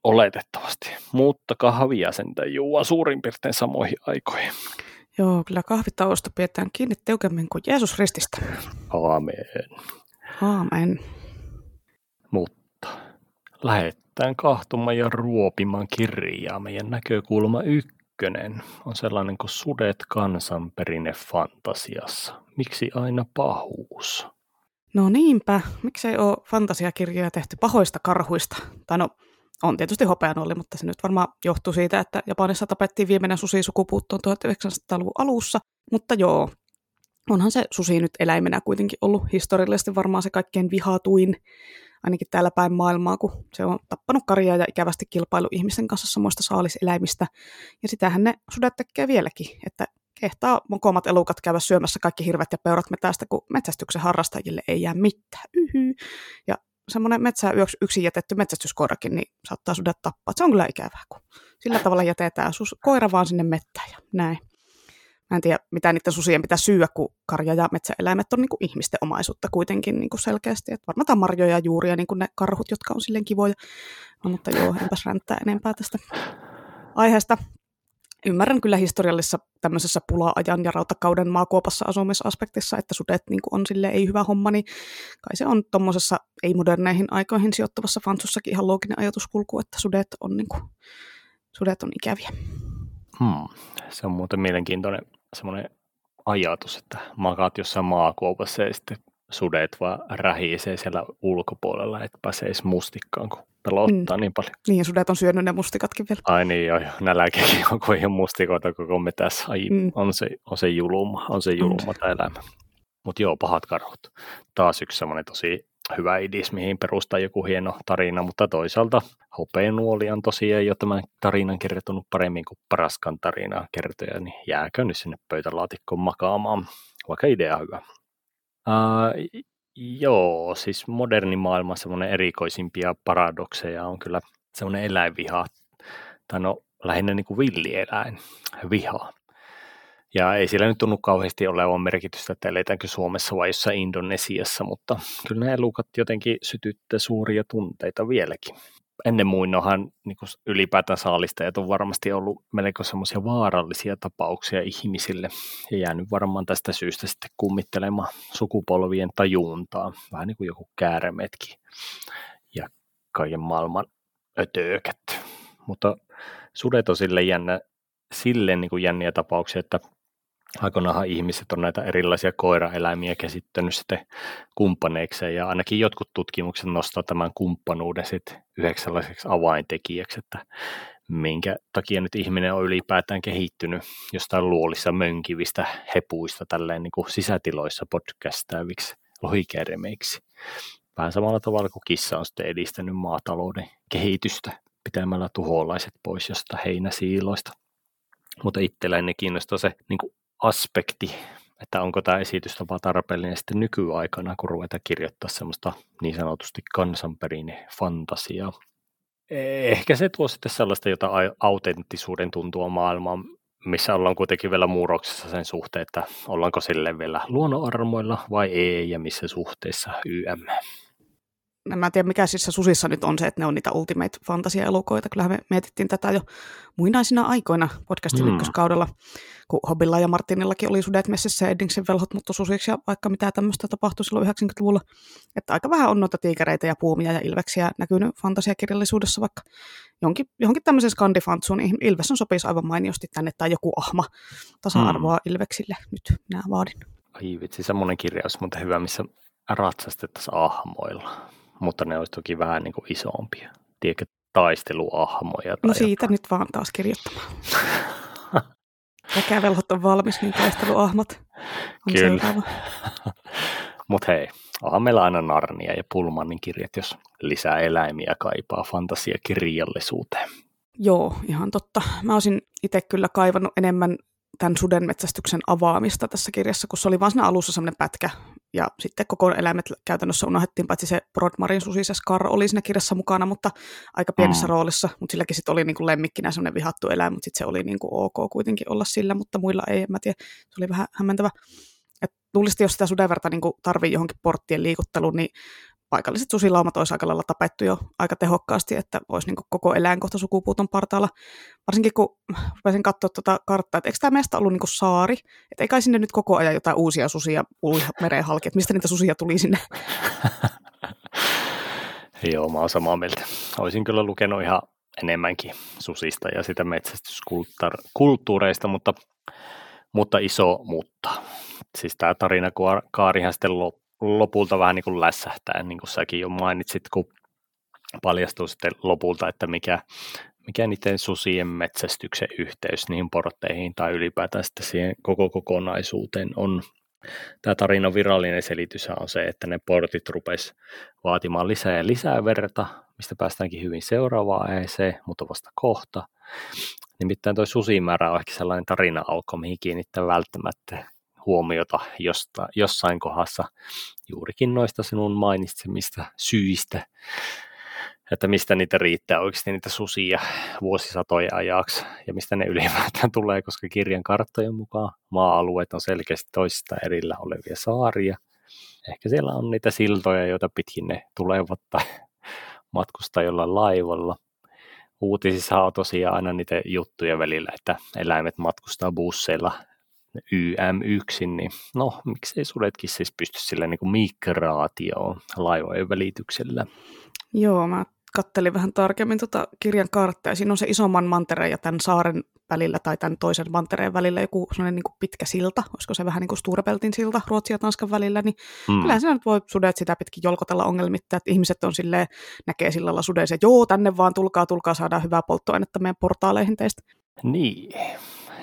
oletettavasti. Mutta kahvia sentään juua suurin piirtein samoihin aikoihin. Joo, kyllä kahvitauosta pidetään kiinni tiukemmin kuin Jeesus rististä. Aamen. Aamen. Mutta lähdetään kahtumaan ja ruopimaan kirjaa meidän näkökulma ykkönen on sellainen kuin Sudet kansanperinne fantasiassa. Miksi aina pahuus? No niinpä, miksei ole fantasiakirjoja tehty pahoista karhuista? Tai no, on tietysti hopeanolli, mutta se nyt varmaan johtuu siitä, että Japanissa tapettiin viimeinen susi sukupuuttoon 1900-luvun alussa. Mutta joo, onhan se susi nyt eläimenä kuitenkin ollut historiallisesti varmaan se kaikkein vihatuin ainakin täällä päin maailmaa, kun se on tappanut karjaa ja ikävästi kilpailu ihmisten kanssa samoista saaliseläimistä. Ja sitähän ne sudet tekee vieläkin, että kehtaa mokomat elukat käydä syömässä kaikki hirvet ja peurat metästä, kun metsästyksen harrastajille ei jää mitään. Yhy. Ja semmoinen metsää yöksi yksin jätetty metsästyskoirakin, niin saattaa sudet tappaa. Se on kyllä ikävää, kun sillä tavalla jätetään sus- koira vaan sinne mettään ja näin. Mä en tiedä, mitä niiden susien pitää syyä, kun karja- ja metsäeläimet on niin kuin ihmisten omaisuutta kuitenkin niin kuin selkeästi. Et varmaan marjoja ja juuria, niin kuin ne karhut, jotka on silleen kivoja. No, mutta joo, enpäs ränttää enempää tästä aiheesta. Ymmärrän kyllä historiallisessa tämmöisessä pula-ajan ja rautakauden maakuopassa asumisaspektissa, että sudet niin on sille ei hyvä homma, niin kai se on tuommoisessa ei-moderneihin aikoihin sijoittuvassa fansussakin ihan looginen ajatuskulku, että sudet on, niin kuin, sudet on ikäviä. Hmm. Se on muuten mielenkiintoinen semmoinen ajatus, että makaat jossain maakuopassa ja sitten sudet vaan rähisee siellä ulkopuolella, että pääsee mustikkaan, kun pelottaa mm. niin paljon. Niin, ja sudet on syönyt ne mustikatkin vielä. Ai niin, joo, nälkäkin on, kun ei mustikoita koko metässä. Ai, mm. on, se, on se julma, on se julma mm. tämä elämä. Mutta joo, pahat karhut. Taas yksi semmoinen tosi hyvä idis, mihin perustaa joku hieno tarina, mutta toisaalta hopeenuoli on tosiaan jo tämän tarinan kertonut paremmin kuin paraskan tarinaa kertoja, niin jääkö nyt sinne pöytälaatikkoon makaamaan, vaikka idea hyvä. Uh, joo, siis moderni maailma semmoinen erikoisimpia paradokseja on kyllä semmoinen eläinviha, tai no lähinnä niin kuin villieläin, viha. Ja ei sillä nyt tunnu kauheasti olevan merkitystä, että eletäänkö Suomessa vai jossain Indonesiassa, mutta kyllä nämä elukat jotenkin sytyttää suuria tunteita vieläkin. Ennen muinohan niin ylipäätään saalistajat on varmasti ollut melko semmoisia vaarallisia tapauksia ihmisille ja jäänyt varmaan tästä syystä sitten kummittelemaan sukupolvien tajuntaa, vähän niin kuin joku kääremetki ja kaiken maailman ötöökät. Mutta sudet on sille jännä, silleen niin kuin jänniä tapauksia, että aikoinaanhan ihmiset on näitä erilaisia koiraeläimiä käsittänyt sitten kumppaneikseen ja ainakin jotkut tutkimukset nostaa tämän kumppanuuden sitten yhdeksi sellaiseksi avaintekijäksi, että minkä takia nyt ihminen on ylipäätään kehittynyt jostain luolissa mönkivistä hepuista tälleen niin kuin sisätiloissa podcastaaviksi lohikäärmeiksi. Vähän samalla tavalla kuin kissa on sitten edistänyt maatalouden kehitystä pitämällä tuholaiset pois jostain heinäsiiloista. Mutta itselläni kiinnostaa se niin aspekti, että onko tämä esitystapa tarpeellinen sitten nykyaikana, kun ruvetaan kirjoittaa semmoista niin sanotusti kansanperinne fantasiaa. Ehkä se tuo sitten sellaista jota autenttisuuden tuntua maailmaan, missä ollaan kuitenkin vielä muuroksessa sen suhteen, että ollaanko sille vielä luonnonarmoilla vai ei ja missä suhteessa YM. En mä tiedä mikä siis susissa nyt on se, että ne on niitä ultimate fantasia-elukoita. Kyllähän me mietittiin tätä jo muinaisina aikoina podcastin mm. ykköskaudella, kun Hobilla ja Martinillakin oli sudet messissä ja Eddingsin velhot mutta susiksi ja vaikka mitä tämmöistä tapahtui silloin 90-luvulla. Että aika vähän on noita tiikereitä ja puumia ja ilveksiä näkynyt fantasiakirjallisuudessa, vaikka johonkin, johonkin tämmöisen skandifantsuun, niin Ilves on sopisi aivan mainiosti tänne tai joku ahma tasa-arvoa mm. Ilveksille. Nyt minä vaadin. Ai vitsi, semmoinen kirja olisi muuten hyvä, missä ratsastettaisiin ahmoilla, mutta ne olisi toki vähän niin kuin isompia. Tiedätkö, taisteluahmoja. Tai no siitä jotain. nyt vaan taas kirjoittamaan. [laughs] Ja velhot on valmis, niin taisteluahmat on Kyllä. [laughs] Mutta hei, onhan meillä aina Narnia ja Pulmanin kirjat, jos lisää eläimiä kaipaa fantasiakirjallisuuteen. Joo, ihan totta. Mä olisin itse kyllä kaivannut enemmän tämän sudenmetsästyksen avaamista tässä kirjassa, kun se oli vaan siinä alussa sellainen pätkä, ja sitten koko eläimet käytännössä unohdettiin, paitsi se Brodmarin susi, se Scar oli siinä kirjassa mukana, mutta aika pienessä mm. roolissa, mutta silläkin sitten oli niin kuin lemmikkinä sellainen vihattu eläin, mutta sitten se oli niin kuin ok kuitenkin olla sillä, mutta muilla ei, en mä tiedä, se oli vähän hämmentävä. Et luulisin, jos sitä sudenverta niin tarvii johonkin porttien liikutteluun, niin paikalliset susilaumat olisi aika lailla tapettu jo aika tehokkaasti, että olisi niin koko eläin kohta sukupuuton partaalla. Varsinkin kun rupesin katsoa tuota karttaa, että eikö tämä meistä ollut niin saari, että ei kai sinne nyt koko ajan jotain uusia susia mereen halki, että mistä niitä susia tuli sinne? [laughs] Joo, mä oon samaa mieltä. Olisin kyllä lukenut ihan enemmänkin susista ja sitä metsästyskulttuureista, mutta, mutta iso mutta. Siis tämä tarina, Kaarihan sitten loppui lopulta vähän niin kuin lässähtää, niin kuin säkin jo mainitsit, kun paljastuu sitten lopulta, että mikä, mikä niiden susien metsästyksen yhteys niihin portteihin tai ylipäätään sitten siihen koko kokonaisuuteen on. Tämä tarinan virallinen selitys on se, että ne portit rupes vaatimaan lisää ja lisää verta, mistä päästäänkin hyvin seuraavaan aiheeseen, mutta vasta kohta. Nimittäin tuo susimäärä on ehkä sellainen tarina-aukko, mihin kiinnittää välttämättä huomiota josta, jossain kohdassa juurikin noista sinun mainitsemista syistä, että mistä niitä riittää oikeasti niitä susia vuosisatoja ajaksi ja mistä ne ylipäätään tulee, koska kirjan karttojen mukaan maa-alueet on selkeästi toisista erillä olevia saaria. Ehkä siellä on niitä siltoja, joita pitkin ne tulevat tai matkustaa jollain laivalla. Uutisissa on tosiaan aina niitä juttuja välillä, että eläimet matkustaa busseilla YM1, niin no miksei sudetkin siis pysty sillä niin kuin migraatioon laivojen välityksellä. Joo, mä kattelin vähän tarkemmin tuota kirjan karttaa. Siinä on se isomman mantereen ja tämän saaren välillä tai tämän toisen mantereen välillä joku sellainen niin kuin pitkä silta, olisiko se vähän niin kuin Sturepeltin silta Ruotsin ja Tanskan välillä, niin mm. kyllä siinä nyt voi sudet sitä pitkin jolkotella ongelmitta, että ihmiset on silleen, näkee sillalla sudeissa, että joo, tänne vaan tulkaa, tulkaa, saadaan hyvää polttoainetta meidän portaaleihin teistä. Niin,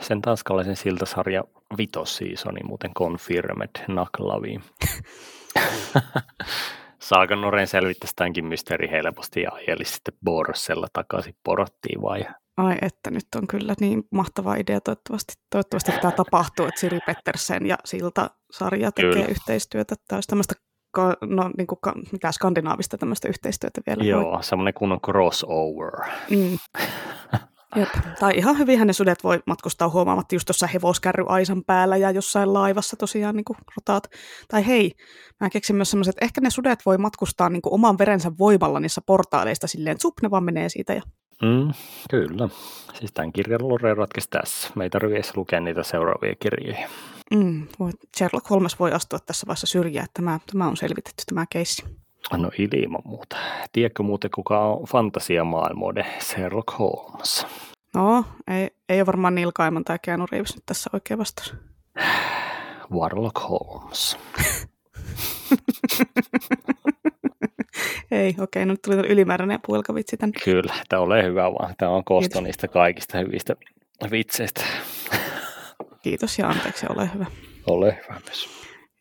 sen tanskalaisen siltasarja vitosseasoni muuten confirmed naklaviin. [laughs] Saako Noren selvittäisi tämänkin mysteeri helposti ja ajeli sitten Borsella takaisin porottiin vai? Ai että nyt on kyllä niin mahtava idea. Toivottavasti, toivottavasti tämä tapahtuu, että Siri Pettersen ja Silta-sarja tekee kyllä. yhteistyötä. Tämä olisi tämmöistä no, niin kuin, mitä skandinaavista tämmöistä yhteistyötä vielä. Joo, semmoinen kunnon crossover. Mm. [laughs] Jep. Tai ihan hyvin ne sudet voi matkustaa huomaamatta just tuossa hevoskärry aisan päällä ja jossain laivassa tosiaan niin rotaat. Tai hei, mä keksin myös semmoiset, että ehkä ne sudet voi matkustaa niin kuin oman verensä voimalla niissä portaaleista silleen, että ne vaan menee siitä. Ja... Mm, kyllä. Siis tämän kirjan lore ratkesi tässä. Me ei tarvitse lukea niitä seuraavia kirjoja. Mm, Sherlock Holmes voi astua tässä vaiheessa syrjään, että tämä, tämä on selvitetty tämä keissi. No ilman muuta. Tiedätkö muuten kuka on fantasiamaailmoiden Sherlock Holmes? No, ei, ei ole varmaan Neil Gaiman tai Keanu Reeves nyt tässä oikein vastaus. Warlock Holmes. [laughs] ei, okei, okay, no nyt tuli ylimääräinen puolkavitsi tänne. Kyllä, tämä ole hyvä vaan. Tämä on kosto Kiitos. niistä kaikista hyvistä vitseistä. Kiitos ja anteeksi, ole hyvä. Ole hyvä myös.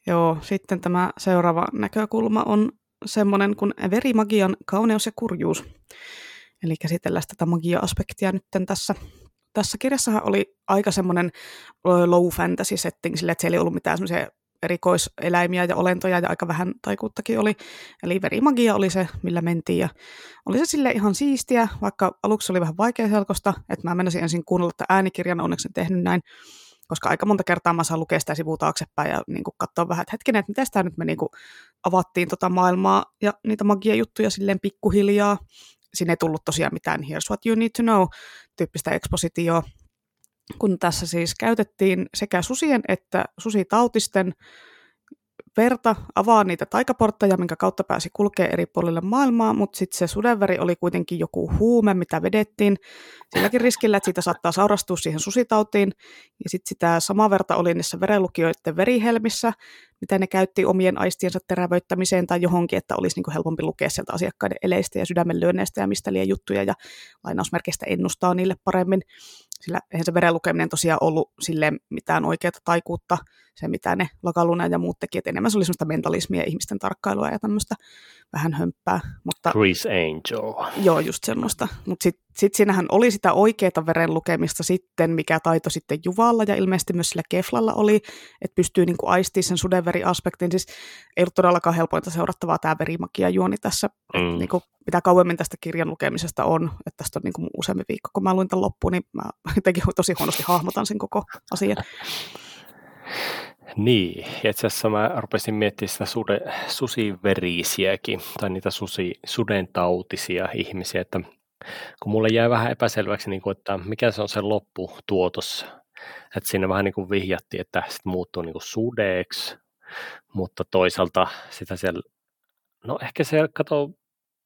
Joo, sitten tämä seuraava näkökulma on semmoinen kuin verimagian kauneus ja kurjuus. Eli käsitellään tätä magia-aspektia nyt tässä. Tässä kirjassahan oli aika semmoinen low fantasy setting, sille, että siellä ei ollut mitään semmoisia erikoiseläimiä ja olentoja ja aika vähän taikuuttakin oli. Eli verimagia oli se, millä mentiin ja oli se sille ihan siistiä, vaikka aluksi oli vähän vaikea selkosta, että mä menisin ensin kuunnella että äänikirjan, onneksi en tehnyt näin, koska aika monta kertaa mä saan lukea sitä sivua taaksepäin ja niin kuin katsoa vähän, että hetkinen, että miten tämä nyt me niin kuin avattiin tota maailmaa ja niitä magia-juttuja silleen pikkuhiljaa. Siinä ei tullut tosiaan mitään here's what you need to know tyyppistä ekspositioa, kun tässä siis käytettiin sekä susien että susitautisten verta avaa niitä taikaportteja, minkä kautta pääsi kulkee eri puolille maailmaa, mutta sitten se sudenveri oli kuitenkin joku huume, mitä vedettiin silläkin riskillä, että siitä saattaa saurastua siihen susitautiin. Ja sitten sitä samaa verta oli niissä verenlukijoiden verihelmissä, mitä ne käytti omien aistiensa terävöittämiseen tai johonkin, että olisi niin kuin helpompi lukea sieltä asiakkaiden eleistä ja sydämenlyönneistä ja mistä liian juttuja ja lainausmerkeistä ennustaa niille paremmin. Sillä eihän se veren lukeminen tosiaan ollut sille mitään oikeaa taikuutta, se mitä ne Lakaluna ja muut teki, että enemmän se oli semmoista mentalismia, ihmisten tarkkailua ja tämmöistä vähän hömppää. Mutta, Chris Angel. Joo, just semmoista. Mutta sitten sit siinähän oli sitä oikeaa veren lukemista sitten, mikä taito sitten Juvalla ja ilmeisesti myös sillä Keflalla oli, että pystyy niinku aistimaan sen sudenveriaspektin. Siis ei ollut todellakaan helpointa seurattavaa tämä verimakia juoni tässä. Mm. Niinku, mitä kauemmin tästä kirjan lukemisesta on, että tästä on niinku useampi viikko, kun mä luin tämän loppuun, niin mä [laughs] jotenkin tosi huonosti hahmotan sen koko asian. Niin, itse asiassa mä rupesin miettimään sitä sude, susiverisiäkin, tai niitä susi, sudentautisia ihmisiä, että kun mulle jäi vähän epäselväksi, niin kuin, että mikä se on se lopputuotos, että siinä vähän niin kuin vihjattiin, että sitten muuttuu niin kuin sudeeksi, mutta toisaalta sitä siellä, no ehkä se, kato,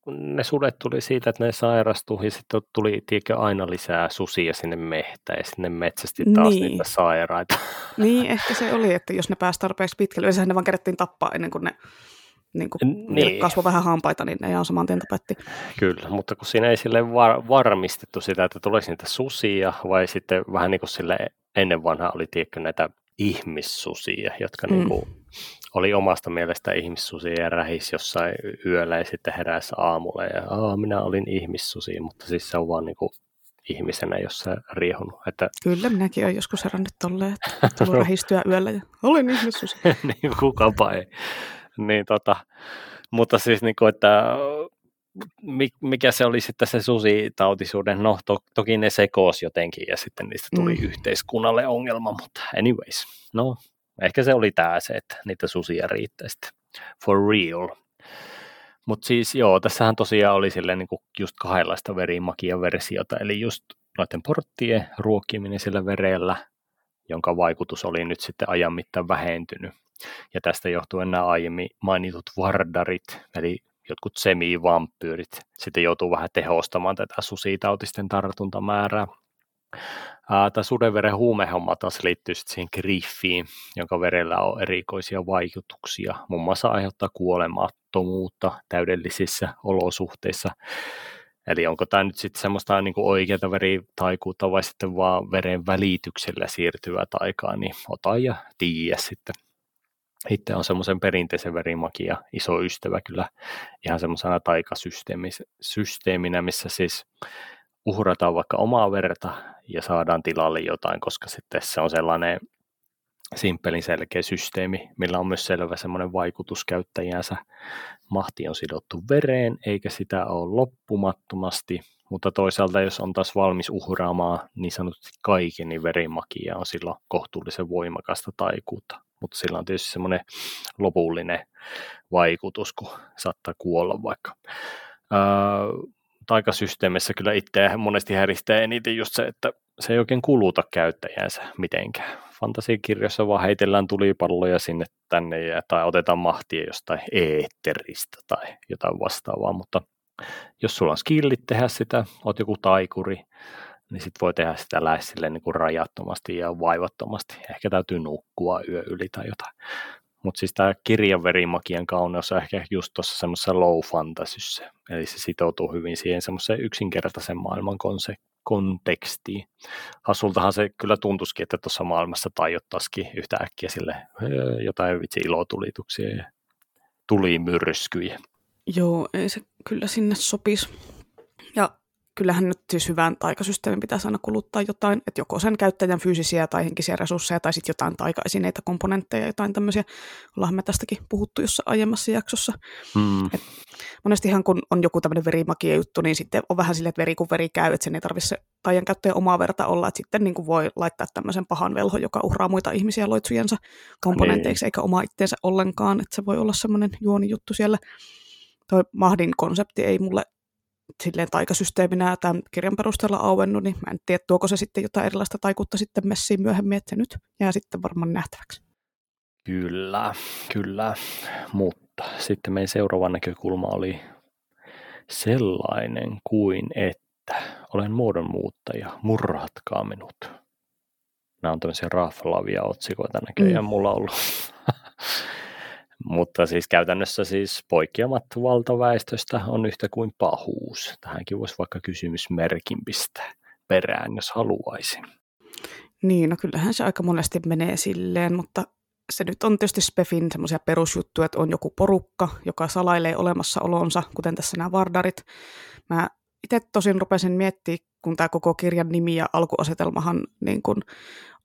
ne sudet tuli siitä, että ne sairastui ja sitten tuli tiedätkö, aina lisää susia sinne mehtään ja sinne metsästi taas niin. niitä sairaita. Niin, ehkä se oli, että jos ne pääsi tarpeeksi pitkälle, yleensä ne vaan kerättiin tappaa ennen kuin ne niin kuin niin. kasvoi vähän hampaita, niin ne ihan saman tien tapetti. Kyllä, mutta kun siinä ei sille var- varmistettu sitä, että tulisi niitä susia, vai sitten vähän niin kuin sille ennen vanhaa oli tiedätkö, näitä ihmissusia, jotka mm. niin kuin oli omasta mielestä ihmissusi ja rähis jossain yöllä ja sitten heräsi aamulla ja Aa, minä olin ihmissusi, mutta siis se on vaan niin kuin ihmisenä jossain riehunut. Että... [laughs] Kyllä, minäkin olen joskus herännyt tolleen, että [laughs] tullut rähistyä yöllä ja olin ihmissusi. [laughs] niin, kukapa ei. Niin, tota, mutta siis niin kuin, että mikä se oli sitten se susitautisuuden, no to, toki ne sekoos jotenkin ja sitten niistä tuli mm. yhteiskunnalle ongelma, mutta anyways, no Ehkä se oli tämä se, että niitä susia riittää sitten for real. Mutta siis joo, tässähän tosiaan oli silleen niin just kahdenlaista verimakia versiota, eli just noiden porttien ruokkiminen sillä verellä, jonka vaikutus oli nyt sitten ajan mittaan vähentynyt. Ja tästä johtuen nämä aiemmin mainitut vardarit, eli jotkut semivampyyrit, sitten joutuu vähän tehostamaan tätä susitautisten tartuntamäärää. Tämä sudenveren huumehomma taas liittyy sitten siihen griffiin, jonka verellä on erikoisia vaikutuksia. Muun muassa aiheuttaa kuolemattomuutta täydellisissä olosuhteissa. Eli onko tämä nyt sitten semmoista niin oikeaa veritaikuutta vai sitten vaan veren välityksellä siirtyvää taikaa, niin ota ja tiiä sitten. Itse on semmoisen perinteisen verimakia iso ystävä kyllä ihan semmoisena taikasysteeminä, missä siis uhrataan vaikka omaa verta ja saadaan tilalle jotain, koska sitten se on sellainen simppelin selkeä systeemi, millä on myös selvä semmoinen vaikutus käyttäjänsä. Mahti on sidottu vereen, eikä sitä ole loppumattomasti, mutta toisaalta jos on taas valmis uhraamaan niin sanotusti kaiken, niin verimakia on silloin kohtuullisen voimakasta taikuutta. Mutta sillä on tietysti semmoinen lopullinen vaikutus, kun saattaa kuolla vaikka. Öö, taikasysteemissä kyllä itseä monesti häristää eniten just se, että se ei oikein kuluta käyttäjänsä mitenkään. Fantasikirjassa vaan heitellään tulipalloja sinne tänne ja, tai otetaan mahtia jostain eetteristä tai jotain vastaavaa, mutta jos sulla on skillit tehdä sitä, oot joku taikuri, niin sit voi tehdä sitä lähes niin kuin rajattomasti ja vaivattomasti. Ehkä täytyy nukkua yö yli tai jotain. Mutta siis tämä kirjan verimakian kauneus on ehkä just tuossa semmoisessa low fantasyssä, eli se sitoutuu hyvin siihen semmoiseen yksinkertaisen maailman kontekstiin. Hassultahan se kyllä tuntuisikin, että tuossa maailmassa tajottaisikin yhtä äkkiä sille jotain vitsi ilotulituksia ja tulimyrskyjä. Joo, ei se kyllä sinne sopisi. Ja kyllähän nyt siis hyvän taikasysteemin pitäisi aina kuluttaa jotain, että joko sen käyttäjän fyysisiä tai henkisiä resursseja tai sitten jotain taikaesineitä, komponentteja, jotain tämmöisiä. Ollaan me tästäkin puhuttu jossain aiemmassa jaksossa. Mm. Et monestihan kun on joku tämmöinen verimakia juttu, niin sitten on vähän silleen, että veri kun veri käy, että sen ei tarvitse se taian käyttäjän omaa verta olla, että sitten niin kuin voi laittaa tämmöisen pahan velho, joka uhraa muita ihmisiä loitsujensa komponenteiksi niin. eikä omaa itteensä ollenkaan, että se voi olla semmoinen juonijuttu siellä. Toi Mahdin konsepti ei mulle silleen taikasysteeminä tämän kirjan perusteella auennut, niin mä en tiedä, tuoko se sitten jotain erilaista taikuutta sitten messiin myöhemmin, että se nyt jää sitten varmaan nähtäväksi. Kyllä, kyllä, mutta sitten meidän seuraava näkökulma oli sellainen kuin, että olen muodonmuuttaja, murratkaa minut. Nämä on tämmöisiä raflavia otsikoita näköjään mm. mulla ollut. [laughs] Mutta siis käytännössä siis poikkeamat valtaväestöstä on yhtä kuin pahuus. Tähänkin voisi vaikka kysymysmerkin pistää perään, jos haluaisi. Niin, no kyllähän se aika monesti menee silleen, mutta se nyt on tietysti Spefin semmoisia perusjuttuja, että on joku porukka, joka salailee olemassaolonsa, kuten tässä nämä Vardarit. Mä itse tosin rupesin miettimään, kun tämä koko kirjan nimi ja alkuasetelmahan niin kun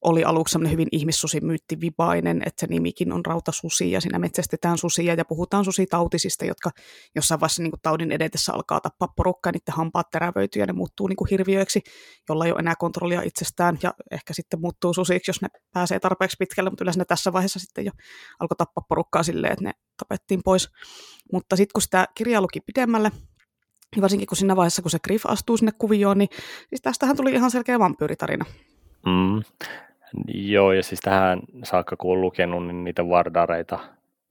oli aluksi sellainen hyvin ihmissusimyyttivibainen, että se nimikin on rautasusi ja siinä metsästetään susia ja puhutaan susitautisista, jotka jossain vaiheessa niin kuin taudin edetessä alkaa tappaa porukkaa niiden hampaat terävöityy ja ne muuttuu niin kuin hirviöiksi, jolla ei ole enää kontrollia itsestään ja ehkä sitten muuttuu susiksi, jos ne pääsee tarpeeksi pitkälle, mutta yleensä ne tässä vaiheessa sitten jo alkoi tappaa porukkaa silleen, että ne tapettiin pois. Mutta sitten kun sitä kirjaa luki pidemmälle, ja varsinkin kun siinä vaiheessa, kun se Griff astuu sinne kuvioon, niin siis tästähän tuli ihan selkeä vampyyritarina. Mm. Joo, ja siis tähän saakka kun on lukenut, niin niitä vardareita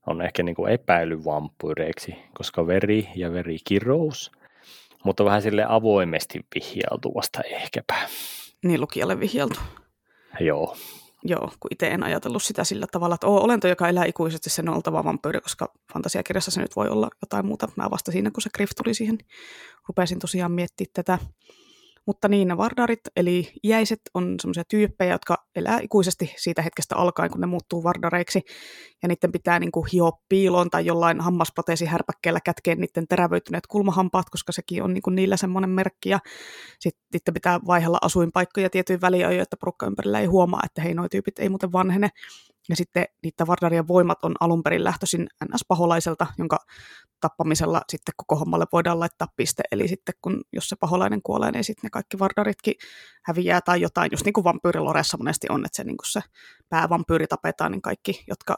on ehkä niin kuin epäilyvampyyreiksi, koska veri ja verikirous, mutta vähän sille avoimesti vihjailtu vasta ehkäpä. Niin lukijalle vihjailtu. Joo. Joo, kun itse en ajatellut sitä sillä tavalla, että oo, olento, joka elää ikuisesti, sen on oltava vampyyri, koska fantasiakirjassa se nyt voi olla jotain muuta. Mä vasta siinä, kun se Griff tuli siihen, rupesin tosiaan miettimään tätä. Mutta niin, ne vardarit, eli iäiset, on semmoisia tyyppejä, jotka elää ikuisesti siitä hetkestä alkaen, kun ne muuttuu vardareiksi, ja niiden pitää niin kuin hioa piiloon tai jollain hammasproteesihärpäkkeellä kätkeen niiden terävöityneet kulmahampaat, koska sekin on niin kuin niillä semmoinen merkki, ja sitten pitää vaihella asuinpaikkoja tietyin väliajoin, että porukka ympärillä ei huomaa, että hei, noi tyypit ei muuten vanhene, ja sitten niitä Vardarien voimat on alun perin lähtöisin NS-paholaiselta, jonka tappamisella sitten koko hommalle voidaan laittaa piste. Eli sitten kun, jos se paholainen kuolee, niin sitten ne kaikki Vardaritkin häviää tai jotain. Just niin kuin vampyyriloressa monesti on, että se, niin kuin se päävampyyri tapetaan, niin kaikki, jotka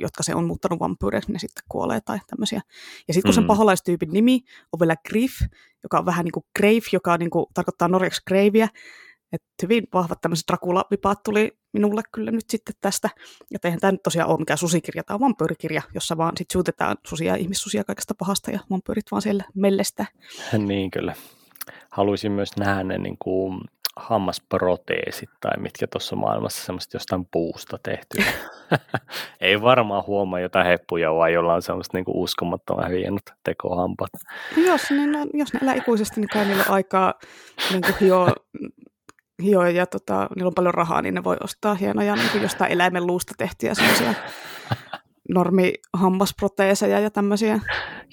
jotka se on muuttanut vampyyreiksi, ne sitten kuolee tai tämmöisiä. Ja sitten kun mm. sen paholaistyypin nimi on vielä Griff, joka on vähän niin kuin Grave, joka niin kuin tarkoittaa norjaksi Graveä, et hyvin vahvat tämmöiset Dracula-vipaat tuli minulle kyllä nyt sitten tästä. Ja eihän tämä nyt tosiaan ole mikään susikirja, tämä on vampyyrikirja, jossa vaan sitten suutetaan susia ja ihmissusia kaikesta pahasta ja vampyyrit vaan siellä mellestä. [laughs] Niin kyllä. Haluaisin myös nähdä ne niin kuin hammasproteesit tai mitkä tuossa maailmassa semmoista jostain puusta tehty. [laughs] Ei varmaan huomaa jotain heppuja, vaan jolla on semmoista niin uskomattoman hienot tekohampat. Jos, niin, no, jos ne elää ikuisesti, niin kai niillä on aikaa niin kuin hio hioja ja tota, niillä on paljon rahaa, niin ne voi ostaa hienoja niin kuin jostain eläimen luusta tehtyjä semmoisia [laughs] normihammasproteeseja ja tämmöisiä.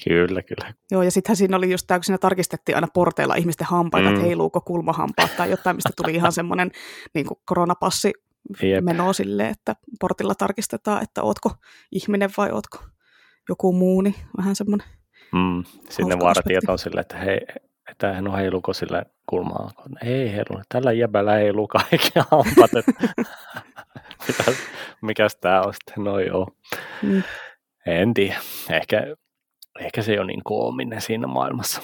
Kyllä, kyllä. Joo, ja sittenhän siinä oli just tämä, kun siinä tarkistettiin aina porteilla ihmisten hampaita, mm. että heiluuko kulmahampaat tai jotain, mistä tuli ihan [laughs] semmoinen niin kuin koronapassi Jep. meno silleen, että portilla tarkistetaan, että ootko ihminen vai ootko joku muu, niin vähän semmoinen mm. Sinne vartijat on silleen, että hei, että hän on heiluko sillä kulmaa. Ei heilu, tällä jäbällä heiluu kaikki [laughs] hampat. [laughs] mikäs, mikäs tää on sitten? No joo. Mm. En tiedä. Ehkä, ehkä se ei ole niin koominen siinä maailmassa.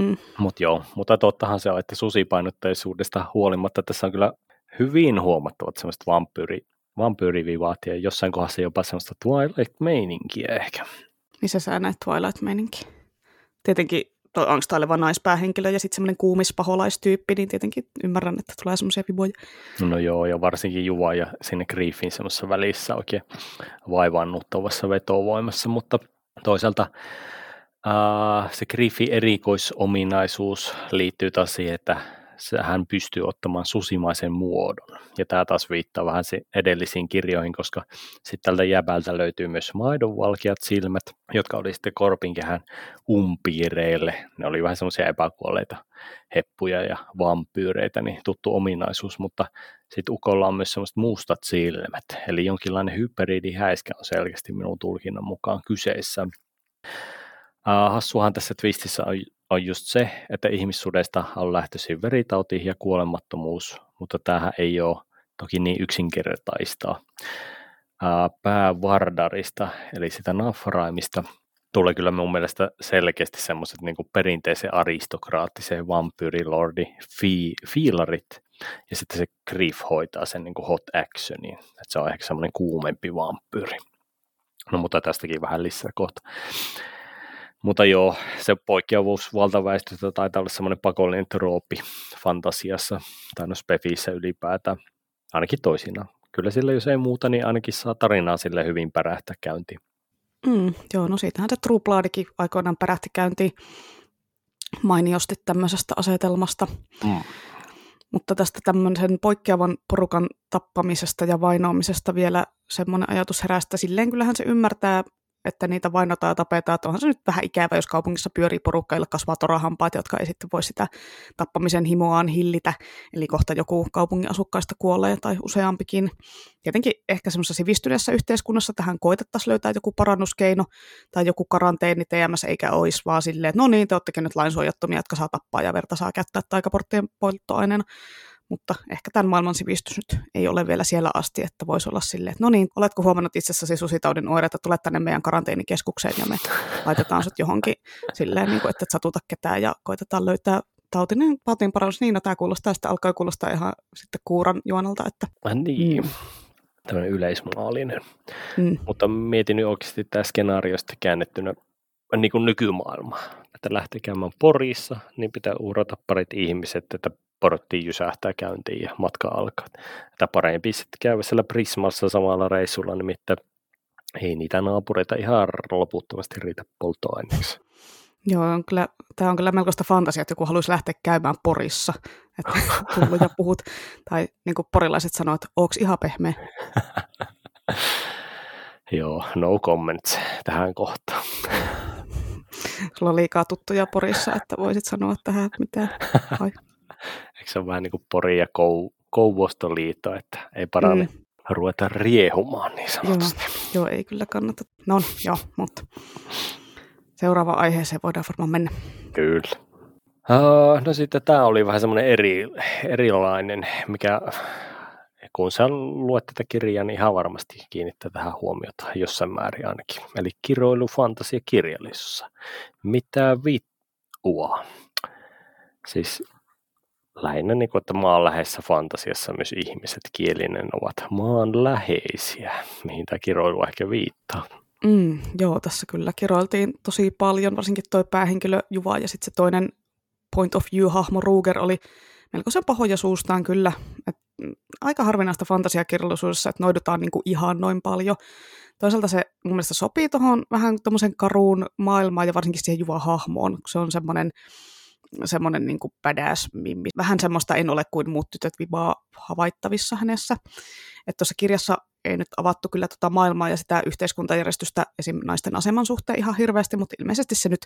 Mm. Mut joo, mutta tottahan se on, että susipainotteisuudesta huolimatta tässä on kyllä hyvin huomattavat semmoista vampyyri, vampyyrivivaat ja jossain kohdassa jopa semmoista Twilight-meininkiä ehkä. Missä sä näet Twilight-meininkiä? Tietenkin angstaileva naispäähenkilö ja sitten semmoinen kuumis paholaistyyppi, niin tietenkin ymmärrän, että tulee semmoisia viboja. No joo, ja varsinkin Juva ja sinne Griffin semmoisessa välissä oikein vaivannuttavassa vetovoimassa, mutta toisaalta äh, se Griffin erikoisominaisuus liittyy taas siihen, että hän pystyy ottamaan susimaisen muodon. Ja tämä taas viittaa vähän edellisiin kirjoihin, koska sitten tältä jäbältä löytyy myös maidonvalkeat silmät, jotka oli sitten korpinkehän umpiireille. Ne oli vähän semmoisia epäkuolleita heppuja ja vampyyreitä, niin tuttu ominaisuus, mutta sitten ukolla on myös semmoiset mustat silmät, eli jonkinlainen hyperidihäiskä on selkeästi minun tulkinnan mukaan kyseessä. Uh, hassuhan tässä twistissä on, on just se, että ihmissudesta on lähtöisin veritauti ja kuolemattomuus, mutta tämähän ei ole toki niin yksinkertaista. Päävardarista, eli sitä Nafraimista, tulee kyllä mun mielestä selkeästi semmoiset niin perinteisen aristokraattisen vampyyrilordi fi, fiilarit, ja sitten se Griff hoitaa sen niin hot actionin, että se on ehkä semmoinen kuumempi vampyyri. No mutta tästäkin vähän lisää kohta. Mutta joo, se poikkeavuus valtaväestöstä taitaa olla semmoinen pakollinen troopi fantasiassa tai no spefissä ylipäätään, ainakin toisinaan. Kyllä sillä jos ei muuta, niin ainakin saa tarinaa sille hyvin pärähtä käyntiin. Mm, joo, no siitähän se True Bloodikin aikoinaan pärähti käyntiin mainiosti tämmöisestä asetelmasta. Mm. Mutta tästä tämmöisen poikkeavan porukan tappamisesta ja vainoamisesta vielä semmoinen ajatus herästä. Silleen kyllähän se ymmärtää että niitä vainotaan ja tapetaan. Että onhan se nyt vähän ikävä, jos kaupungissa pyörii porukka, joilla kasvaa torahampaat, jotka ei sitten voi sitä tappamisen himoaan hillitä. Eli kohta joku kaupungin asukkaista kuolee tai useampikin. Tietenkin ehkä semmoisessa sivistyneessä yhteiskunnassa tähän koitettaisiin löytää joku parannuskeino tai joku karanteeni TMS, eikä olisi vaan silleen, että no niin, te olettekin nyt lainsuojattomia, jotka saa tappaa ja verta saa käyttää taikaporttien polttoaineena mutta ehkä tämän maailman sivistys nyt ei ole vielä siellä asti, että voisi olla silleen, että no niin, oletko huomannut itsessäsi susitaudin oireita, tule tänne meidän karanteenikeskukseen ja me laitetaan sut johonkin silleen, niin kuin, että et satuta ketään ja koitetaan löytää tautinen tautin parannus. Niin, no tämä kuulostaa, sitten alkaa kuulostaa ihan sitten kuuran juonalta. Että... Ah, niin, mm. tämmöinen yleismaalinen. Mm. Mutta mietin nyt oikeasti tämä skenaariosta käännettynä niin kuin nykymaailma, että lähtee käymään Porissa, niin pitää uhrata parit ihmiset, että porottiin jysähtää käyntiin ja matka alkaa. Että parempi sitten käydä siellä Prismassa samalla reissulla, nimittäin ei niitä naapureita ihan loputtomasti riitä polttoaineeksi. Joo, on kyllä, tämä on kyllä melkoista fantasia, että joku haluaisi lähteä käymään Porissa, että [laughs] tullut ja puhut, tai niin kuin porilaiset sanoo, että onko ihan pehmeä? [laughs] Joo, no comments tähän kohtaan. Sulla on liikaa tuttuja Porissa, että voisit sanoa tähän mitään. [laughs] Ai. Eikö se ole vähän niin kuin Pori ja Kou, Kouvostoliitto, että ei parane mm. ruveta riehumaan niin sanotusti. Joo, joo, ei kyllä kannata. No joo, mutta seuraava aiheeseen voidaan varmaan mennä. Kyllä. Uh, no sitten tämä oli vähän semmoinen eri, erilainen, mikä kun sä luet tätä kirjaa, niin ihan varmasti kiinnittää tähän huomiota jossain määrin ainakin. Eli kiroilu, fantasia, kirjallisuus. Mitä vittua? Siis lähinnä niin kuin, että maanläheisessä fantasiassa myös ihmiset kielinen ovat maanläheisiä, mihin tämä kiroilu ehkä viittaa. Mm, joo, tässä kyllä kiroiltiin tosi paljon, varsinkin tuo päähenkilö Juva ja sitten se toinen point of view-hahmo Ruger oli melkoisen pahoja suustaan kyllä. Et, mm, aika harvinaista fantasiakirjallisuudessa, että noidutaan niinku ihan noin paljon. Toisaalta se mun mielestä sopii tuohon vähän tuommoisen karuun maailmaan ja varsinkin siihen Juva-hahmoon. Se on semmoinen semmoinen niin kuin badass mimmi. Vähän semmoista en ole kuin muut tytöt vibaa havaittavissa hänessä. Että tuossa kirjassa ei nyt avattu kyllä tota maailmaa ja sitä yhteiskuntajärjestystä esim. naisten aseman suhteen ihan hirveästi, mutta ilmeisesti se nyt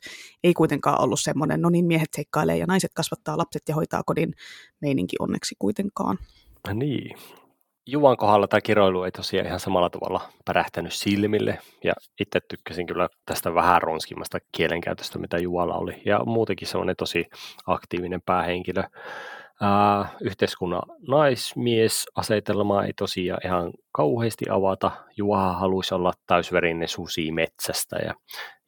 ei kuitenkaan ollut semmoinen, no niin miehet seikkailee ja naiset kasvattaa lapset ja hoitaa kodin meininki onneksi kuitenkaan. Niin, Juvan kohdalla tämä kiroilu ei tosiaan ihan samalla tavalla pärähtänyt silmille, ja itse tykkäsin kyllä tästä vähän ronskimmasta kielenkäytöstä, mitä Juvalla oli, ja muutenkin semmoinen tosi aktiivinen päähenkilö. Ää, yhteiskunnan naismies-asetelmaa ei tosiaan ihan kauheasti avata. Juha haluaisi olla täysverinen susi metsästä, ja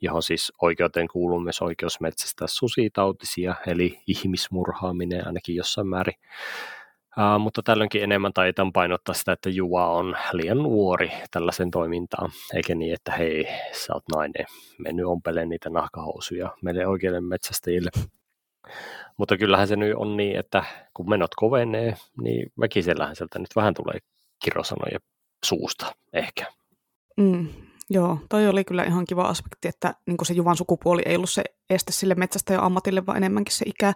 johon siis oikeuteen kuuluu myös oikeus metsästä susitautisia, eli ihmismurhaaminen ainakin jossain määrin. Uh, mutta tällöinkin enemmän taitan painottaa sitä, että Juva on liian nuori tällaisen toimintaan, eikä niin, että hei, sä oot nainen, mennyt ompeleen niitä nahkahousuja meille oikeille metsästäjille. Mutta kyllähän se nyt on niin, että kun menot kovenee, niin väkisellähän sieltä nyt vähän tulee kirosanoja suusta ehkä. Mm, Joo, toi oli kyllä ihan kiva aspekti, että niin se Juvan sukupuoli ei ollut se este sille metsästäjän ammatille, vaan enemmänkin se ikä.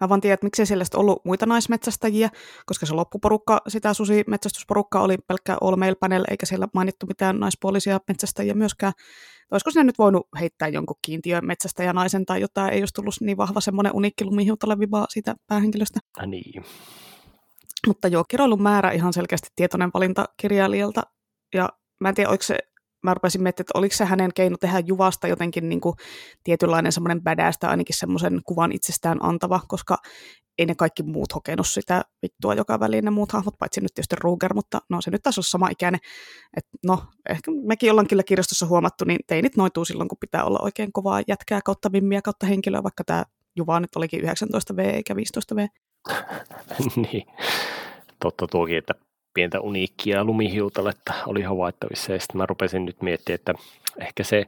Mä vaan tiedän, että miksei siellä ollut muita naismetsästäjiä, koska se loppuporukka, sitä susi-metsästysporukka oli pelkkä all male panel, eikä siellä mainittu mitään naispuolisia metsästäjiä myöskään. Olisiko sinne nyt voinut heittää jonkun kiintiön metsästäjä naisen tai jotain, ei olisi tullut niin vahva semmoinen uniikki lumihiutaleviva siitä päähenkilöstä. Ja niin. Mutta joo, kiroilun määrä ihan selkeästi tietoinen valinta kirjailijalta. Ja mä en tiedä, oliko se mä rupesin miettimään, että oliko se hänen keino tehdä Juvasta jotenkin niin kuin tietynlainen semmoinen tai ainakin semmoisen kuvan itsestään antava, koska ei ne kaikki muut hokenut sitä vittua joka väliin ne muut hahmot, paitsi nyt tietysti Ruger, mutta no se nyt taas on sama ikäinen. Et no, ehkä mekin ollaan kyllä kirjastossa huomattu, niin teinit noituu silloin, kun pitää olla oikein kovaa jätkää kautta mimmiä kautta henkilöä, vaikka tämä Juva nyt olikin 19V eikä 15V. [laughs] niin, totta tuokin, että pientä uniikkia lumihiutaletta oli havaittavissa. Ja sitten mä rupesin nyt miettimään, että ehkä se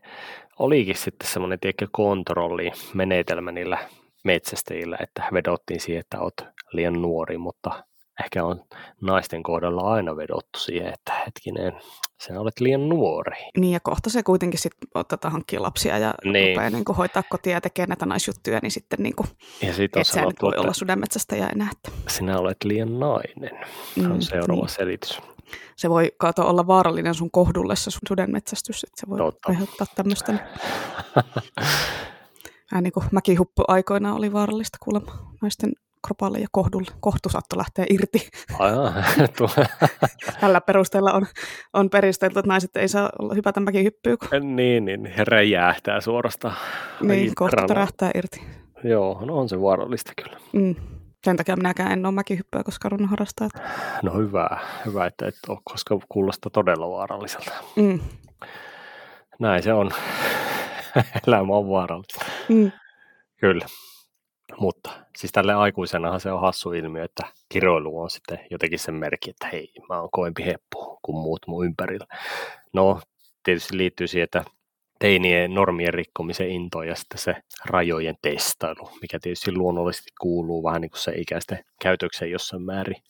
olikin sitten semmoinen tiedätkö, kontrolli menetelmä niillä metsästäjillä, että vedottiin siihen, että oot liian nuori, mutta ehkä on naisten kohdalla aina vedottu siihen, että hetkinen, sinä olet liian nuori. Niin ja kohta se kuitenkin sitten ottaa hankkia lapsia ja niin. rupeaa niin kuin hoitaa kotia ja tekee näitä naisjuttuja, niin sitten niin kuin, ja sit et sä nyt voi olla sydänmetsästäjä enää. Että. Sinä olet liian nainen, mm, on seuraava niin. selitys. Se voi kato olla vaarallinen sun kohdulle se sun sydänmetsästys, että se voi Totta. aiheuttaa tämmöistä. Vähän niin kuin mäkihuppu aikoina oli vaarallista kuulemma naisten kropalle ja kohdulle. Kohtu saattoi lähteä irti. [laughs] [laughs] Tällä perusteella on, on peristelty, että naiset ei saa hypätä mäkihyppyä. Kun... Niin, niin, he räjähtää suorastaan. Niin, kohtu tärähtää irti. Joo, no on se vaarallista kyllä. Mm. Sen takia minäkään en ole mäkihyppyä koska runnon harrastaa. No hyvä, hyvä, että et ole, koska kuulostaa todella vaaralliselta. Mm. Näin se on. [laughs] Elämä on vaarallista. Mm. Kyllä. Mutta siis tälle aikuisenahan se on hassu ilmiö, että kiroilu on sitten jotenkin sen merkki, että hei, mä oon koempi heppu kuin muut mun ympärillä. No, tietysti liittyy siihen, että teinien normien rikkomisen into ja sitten se rajojen testailu, mikä tietysti luonnollisesti kuuluu vähän niin kuin se ikäisten käytökseen jossain määrin.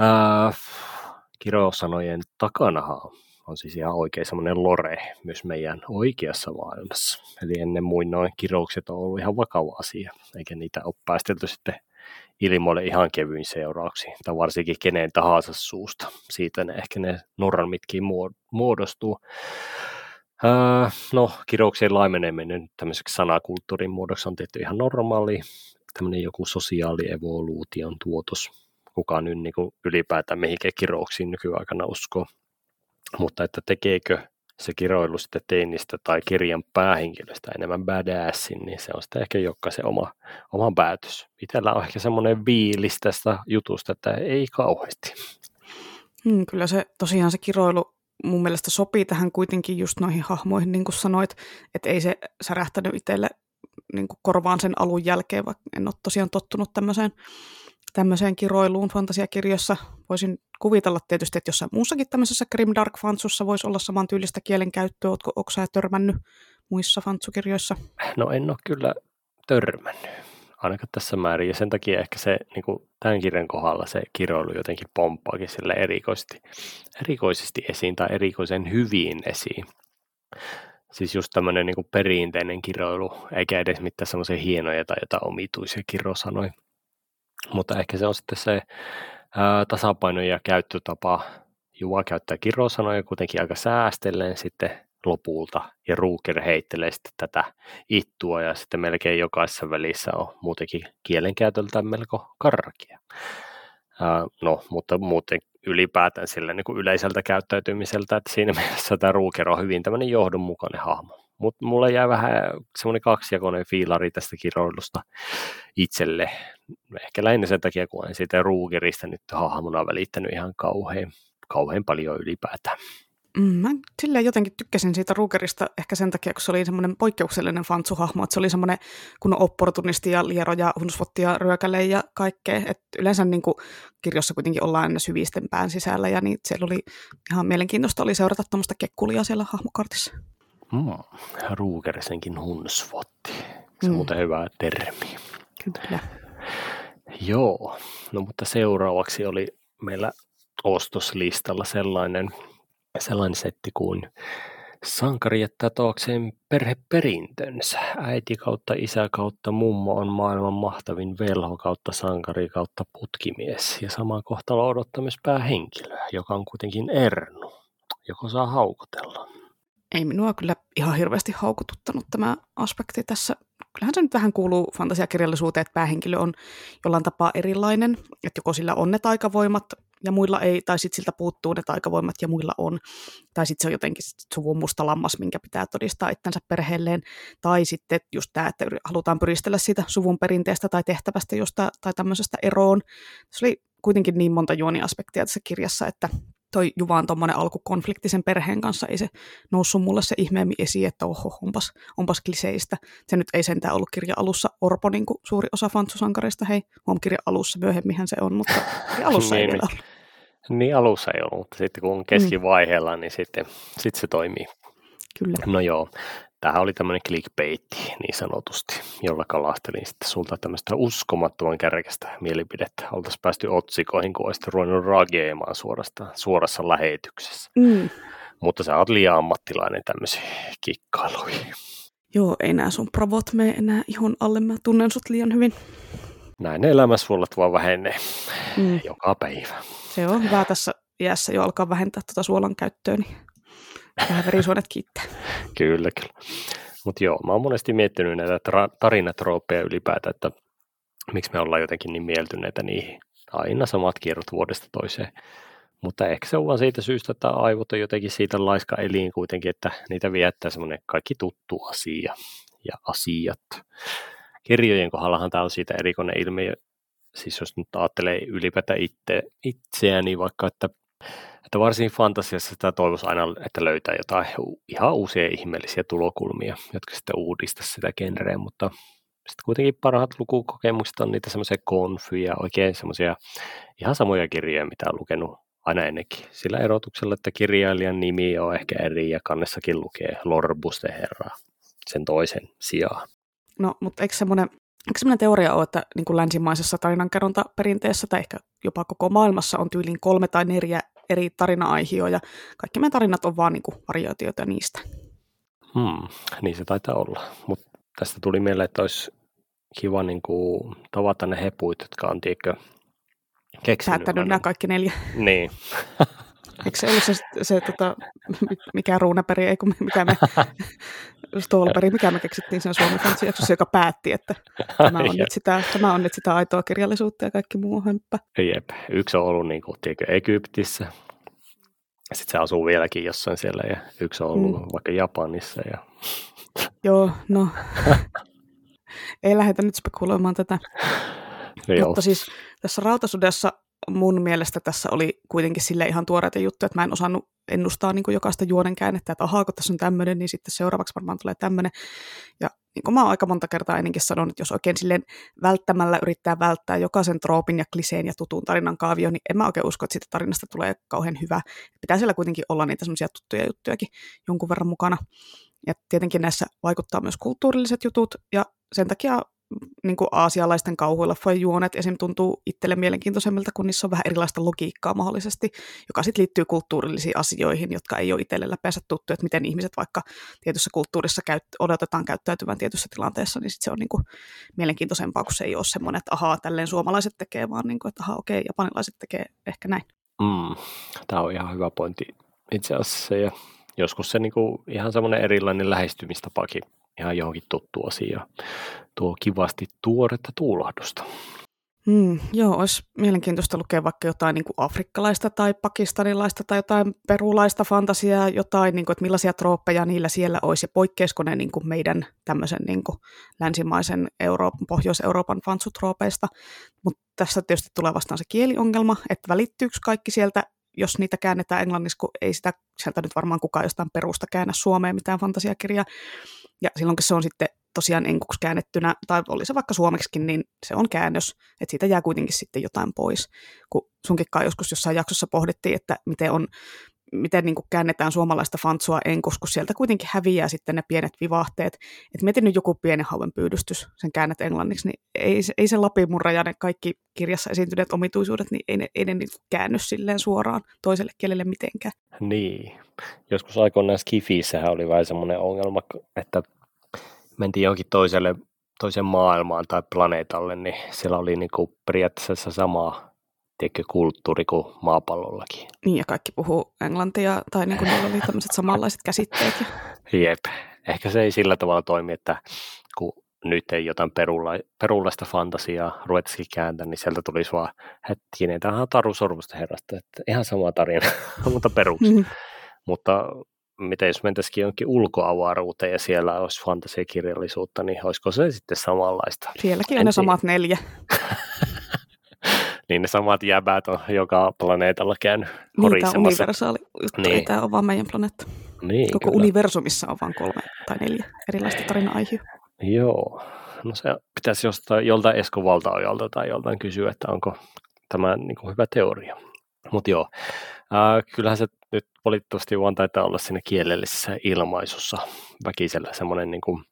Äh, kirosanojen takanahan on siis ihan oikein semmoinen lore myös meidän oikeassa maailmassa. Eli ennen muinoin kiroukset on ollut ihan vakava asia, eikä niitä ole päästelty sitten ilmoille ihan kevyin seurauksiin, tai varsinkin kenen tahansa suusta. Siitä ne ehkä ne normitkin muodostuu. Öö, no, kirouksien laimeneminen tämmöiseksi sanakulttuurin muodoksi on tietty ihan normaali, tämmöinen joku sosiaalievoluution tuotos. Kukaan nyt niin ylipäätään mihinkään kirouksiin nykyaikana uskoo. Mutta että tekeekö se kiroilu sitten teinistä tai kirjan päähenkilöstä enemmän badassin, niin se on sitten ehkä jokaisen oma, oma päätös. Itellä on ehkä semmoinen viilis tästä jutusta, että ei kauheasti. Hmm, kyllä se tosiaan se kiroilu mun mielestä sopii tähän kuitenkin just noihin hahmoihin, niin kuin sanoit, että ei se särähtänyt itselle niin kuin korvaan sen alun jälkeen, vaikka en ole tosiaan tottunut tämmöiseen tämmöiseen kiroiluun fantasiakirjossa. Voisin kuvitella tietysti, että jossain muussakin tämmöisessä Grimdark Fantsussa voisi olla samantyylistä kielenkäyttöä. Oletko, sä törmännyt muissa fantsukirjoissa? No en ole kyllä törmännyt, ainakaan tässä määrin. Ja sen takia ehkä se niin kuin tämän kirjan kohdalla se kiroilu jotenkin pomppaakin sille erikoisesti, erikoisesti esiin tai erikoisen hyvin esiin. Siis just tämmöinen niin perinteinen kiroilu, eikä edes mitään semmoisia hienoja tai jotain omituisia kirosanoja. Mutta ehkä se on sitten se tasapaino ja käyttötapa. Juva käyttää kirosanoja kuitenkin aika säästellen sitten lopulta, ja Ruuker heittelee sitten tätä ittua, ja sitten melkein jokaisessa välissä on muutenkin kielenkäytöltään melko karkia. Ää, no, mutta muuten ylipäätään sillä niin kuin yleiseltä käyttäytymiseltä, että siinä [laughs] mielessä tämä Ruuker on hyvin tämmöinen johdonmukainen hahmo. Mutta mulle jää vähän semmoinen kaksijakoinen fiilari tästä kiroilusta itselle. Ehkä lähinnä sen takia, kun en siitä Ruugerista nyt hahmona välittänyt ihan kauhean, kauhean paljon ylipäätään. Mm, mä silleen jotenkin tykkäsin siitä Rugerista ehkä sen takia, kun se oli semmoinen poikkeuksellinen fantsuhahmo, että se oli semmoinen kun opportunisti ja liero ja hunsvotti ja ryökäle ja kaikkea. Et yleensä niin kuin kirjossa kuitenkin ollaan aina syvisten pään sisällä ja niin siellä oli ihan mielenkiintoista oli seurata tuommoista kekkulia siellä hahmokartissa. Mm, Rugersenkin hunsvotti. Se on mm. muuten hyvä termi. Kyllä. Joo, no mutta seuraavaksi oli meillä ostoslistalla sellainen, sellainen setti kuin Sankari jättää taakseen perheperintönsä. Äiti kautta isä kautta mummo on maailman mahtavin velho kautta sankari kautta putkimies. Ja sama kohtalo odottaa myös päähenkilöä, joka on kuitenkin Ernu, joko saa haukotella. Ei minua kyllä ihan hirveästi haukututtanut tämä aspekti tässä. Kyllähän se nyt vähän kuuluu fantasiakirjallisuuteen, että päähenkilö on jollain tapaa erilainen, että joko sillä on ne taikavoimat ja muilla ei, tai sitten siltä puuttuu ne taikavoimat ja muilla on, tai sitten se on jotenkin suvun musta lammas, minkä pitää todistaa itsensä perheelleen, tai sitten just tämä, että halutaan pyristellä siitä suvun perinteestä tai tehtävästä josta, tai tämmöisestä eroon. Se oli kuitenkin niin monta juoniaspektia tässä kirjassa, että toi Juvan tuommoinen alkukonflikti sen perheen kanssa, ei se noussut mulle se ihmeemmin esiin, että oho, onpas, onpas kliseistä. Se nyt ei sentään ollut kirja alussa Orpo, niin kuin suuri osa fantsusankareista, hei, on kirja alussa, myöhemminhän se on, mutta [laughs] alussa ei niin, vielä ollut. Niin alussa ei ollut, mutta sitten kun on keskivaiheella, mm. niin sitten, sitten se toimii. Kyllä. No joo, Tämähän oli tämmöinen clickbait niin sanotusti, jolla kalastelin sitten sulta tämmöistä uskomattoman kärkestä mielipidettä. Oltaisiin päästy otsikoihin, kun olisit ruvennut rageemaan suorasta, suorassa lähetyksessä. Mm. Mutta sä oot liian ammattilainen tämmöisiin kikkailuihin. Joo, ei nämä sun pravot mene enää ihon alle. Mä tunnen sut liian hyvin. Näin elämäsuolat vaan vähenee mm. joka päivä. Se on hyvä tässä iässä jo alkaa vähentää tuota suolan käyttöä, niin Vähän verisuonet kiittää. [laughs] kyllä, kyllä. Mutta joo, mä oon monesti miettinyt näitä tra- tarinatroopeja ylipäätään, että miksi me ollaan jotenkin niin mieltyneitä niihin. Aina samat kierrot vuodesta toiseen. Mutta ehkä se on vaan siitä syystä, että aivot on jotenkin siitä laiska eliin kuitenkin, että niitä viettää semmoinen kaikki tuttu asia ja asiat. Kirjojen kohdallahan tämä on siitä erikoinen ilmiö. Siis jos nyt ajattelee ylipäätään itse, itseäni vaikka, että että varsin fantasiassa sitä toivoisi aina, että löytää jotain ihan uusia ihmeellisiä tulokulmia, jotka sitten uudistaisi sitä genreä, mutta sitten kuitenkin parhaat lukukokemukset on niitä semmoisia konfyjä, oikein semmoisia ihan samoja kirjoja, mitä on lukenut aina ennenkin. Sillä erotuksella, että kirjailijan nimi on ehkä eri ja kannessakin lukee Lorbuste Herra sen toisen sijaan. No, mutta eikö semmoinen Eikö sellainen teoria ole, että niin kuin länsimaisessa tarinankerrontaperinteessä tai ehkä jopa koko maailmassa on tyyliin kolme tai neljä eri tarina-aihioja ja kaikki meidän tarinat on vaan niin kuin variaatioita niistä. Hmm, niin se taitaa olla, mutta tästä tuli mieleen, että olisi kiva niin kuin, tavata ne hepuit, jotka on tiedätkö, keksinyt. Päättänyt nämä kaikki neljä. Niin. [laughs] Eikö se ollut se, se tota, mikä ruunaperi, ei kun mikä me, Stolperi, mikä me keksittiin sen Suomen jaksossa, joka päätti, että tämä on, nyt sitä, tämä on nyt sitä aitoa kirjallisuutta ja kaikki muu hömppä. Jep, yksi on ollut niin kuin, tiedätkö, Egyptissä, sitten se asuu vieläkin jossain siellä ja yksi on ollut mm. vaikka Japanissa. Ja... Joo, no ei lähdetä nyt spekuloimaan tätä. Joo. Mutta siis tässä rautasudessa mun mielestä tässä oli kuitenkin sille ihan tuoreita juttuja, että mä en osannut ennustaa niin kuin jokaista juonen käännettä, että ahaa, kun tässä on tämmöinen, niin sitten seuraavaksi varmaan tulee tämmöinen. Ja niin kuin mä oon aika monta kertaa ennenkin sanonut, että jos oikein silleen välttämällä yrittää välttää jokaisen troopin ja kliseen ja tutun tarinan kaavio, niin en mä oikein usko, että siitä tarinasta tulee kauhean hyvä. Pitää siellä kuitenkin olla niitä semmoisia tuttuja juttujakin jonkun verran mukana. Ja tietenkin näissä vaikuttaa myös kulttuurilliset jutut, ja sen takia niin kuin aasialaisten kauhuileffojen juonet esim. tuntuu itselle mielenkiintoisemmilta, kun niissä on vähän erilaista logiikkaa mahdollisesti, joka sitten liittyy kulttuurillisiin asioihin, jotka ei ole itselle läpeensä tuttu, että miten ihmiset vaikka tietyssä kulttuurissa käyt- odotetaan käyttäytyvän tietyssä tilanteessa, niin sit se on niin kuin mielenkiintoisempaa, kun se ei ole semmoinen, että ahaa, tälleen suomalaiset tekee, vaan niin kuin, että ahaa, okei, japanilaiset tekee ehkä näin. Mm, tämä on ihan hyvä pointti itse asiassa, ja joskus se niin kuin ihan semmoinen erilainen lähestymistapakin ihan johonkin tuttu asia. Tuo kivasti tuoretta tuulahdusta. Mm, joo, olisi mielenkiintoista lukea vaikka jotain niin kuin afrikkalaista tai pakistanilaista tai jotain perulaista fantasiaa, jotain, niin kuin, että millaisia trooppeja niillä siellä olisi ja poikkeisiko ne niin kuin meidän tämmöisen niin kuin länsimaisen Euroopan, Pohjois-Euroopan fansutroopeista. Mutta tässä tietysti tulee vastaan se kieliongelma, että välittyykö kaikki sieltä jos niitä käännetään englanniksi, kun ei sitä sieltä nyt varmaan kukaan jostain perusta käännä Suomeen mitään fantasiakirjaa. Ja silloin kun se on sitten tosiaan enkuksi käännettynä, tai oli se vaikka suomeksikin, niin se on käännös, että siitä jää kuitenkin sitten jotain pois. Kun sunkin joskus jossain jaksossa pohdittiin, että miten on miten niin kuin käännetään suomalaista fantsua enkus, kun sieltä kuitenkin häviää sitten ne pienet vivahteet. Et mietin nyt joku pienen hauen pyydystys, sen käännät englanniksi, niin ei, ei se lapimurra ja ne kaikki kirjassa esiintyneet omituisuudet, niin ei ne, ei ne niin käänny silleen suoraan toiselle kielelle mitenkään. Niin. Joskus aikoinaan Skifiissähän oli vähän semmoinen ongelma, että mentiin johonkin toiselle, toiseen maailmaan tai planeetalle, niin siellä oli niinku periaatteessa sama tiedätkö, kulttuuri kuin maapallollakin. Niin, ja kaikki puhuu englantia, tai niin kuin niillä oli tämmöiset samanlaiset käsitteet. Jep, ehkä se ei sillä tavalla toimi, että kun nyt ei jotain perulla, perullaista fantasiaa ruvettaisikin kääntää, niin sieltä tulisi vaan hetkinen, tämähän on Taru Sormusta herrasta, että ihan sama tarina, [laughs] mutta peruksi. Mm. Mutta miten jos mentäisikin jonkin ulkoavaruuteen ja siellä olisi fantasiakirjallisuutta, niin olisiko se sitten samanlaista? Sielläkin on ne samat neljä. [laughs] niin ne samat jäbät on joka planeetalla käynyt Niin, tämä on niin. ei tämä ole vaan meidän planeetta. Niin, Koko kyllä. universumissa on vain kolme tai neljä erilaista tarina-aihia. Joo, no se pitäisi jostain, joltain Esko Valtaojalta tai joltain kysyä, että onko tämä niin kuin hyvä teoria. Mutta joo, äh, kyllähän se nyt valitettavasti vaan taitaa olla siinä kielellisessä ilmaisussa väkisellä semmoinen niin kuin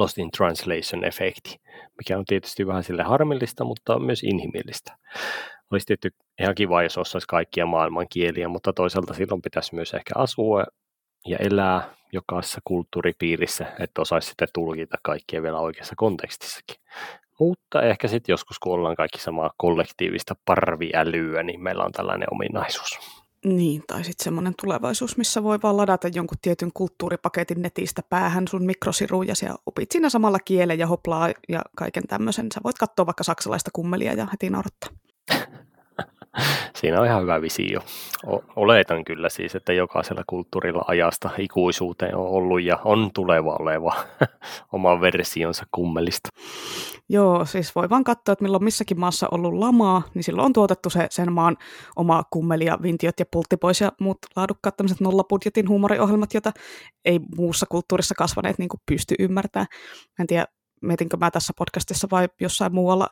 lost in translation efekti, mikä on tietysti vähän sille harmillista, mutta myös inhimillistä. Olisi tietysti ihan kiva, jos osaisi kaikkia maailman kieliä, mutta toisaalta silloin pitäisi myös ehkä asua ja elää jokaisessa kulttuuripiirissä, että osaisi sitten tulkita kaikkia vielä oikeassa kontekstissakin. Mutta ehkä sitten joskus, kun ollaan kaikki samaa kollektiivista parviälyä, niin meillä on tällainen ominaisuus. Niin, tai sitten semmoinen tulevaisuus, missä voi vaan ladata jonkun tietyn kulttuuripaketin netistä päähän sun mikrosiruun ja opit siinä samalla kielen ja hoplaa ja kaiken tämmöisen. Sä voit katsoa vaikka saksalaista kummelia ja heti naurattaa. [laughs] Siinä on ihan hyvä visio. Oletan kyllä siis, että jokaisella kulttuurilla ajasta ikuisuuteen on ollut ja on tuleva oleva [laughs] oma versionsa kummelista. Joo, siis voi vaan katsoa, että milloin missäkin maassa on ollut lamaa, niin silloin on tuotettu se sen maan oma kummeli ja vintiot ja pultti pois ja muut laadukkaat tämmöiset nollabudjetin huumoriohjelmat, joita ei muussa kulttuurissa kasvaneet niin kuin pysty ymmärtämään. En tiedä, mietinkö mä tässä podcastissa vai jossain muualla,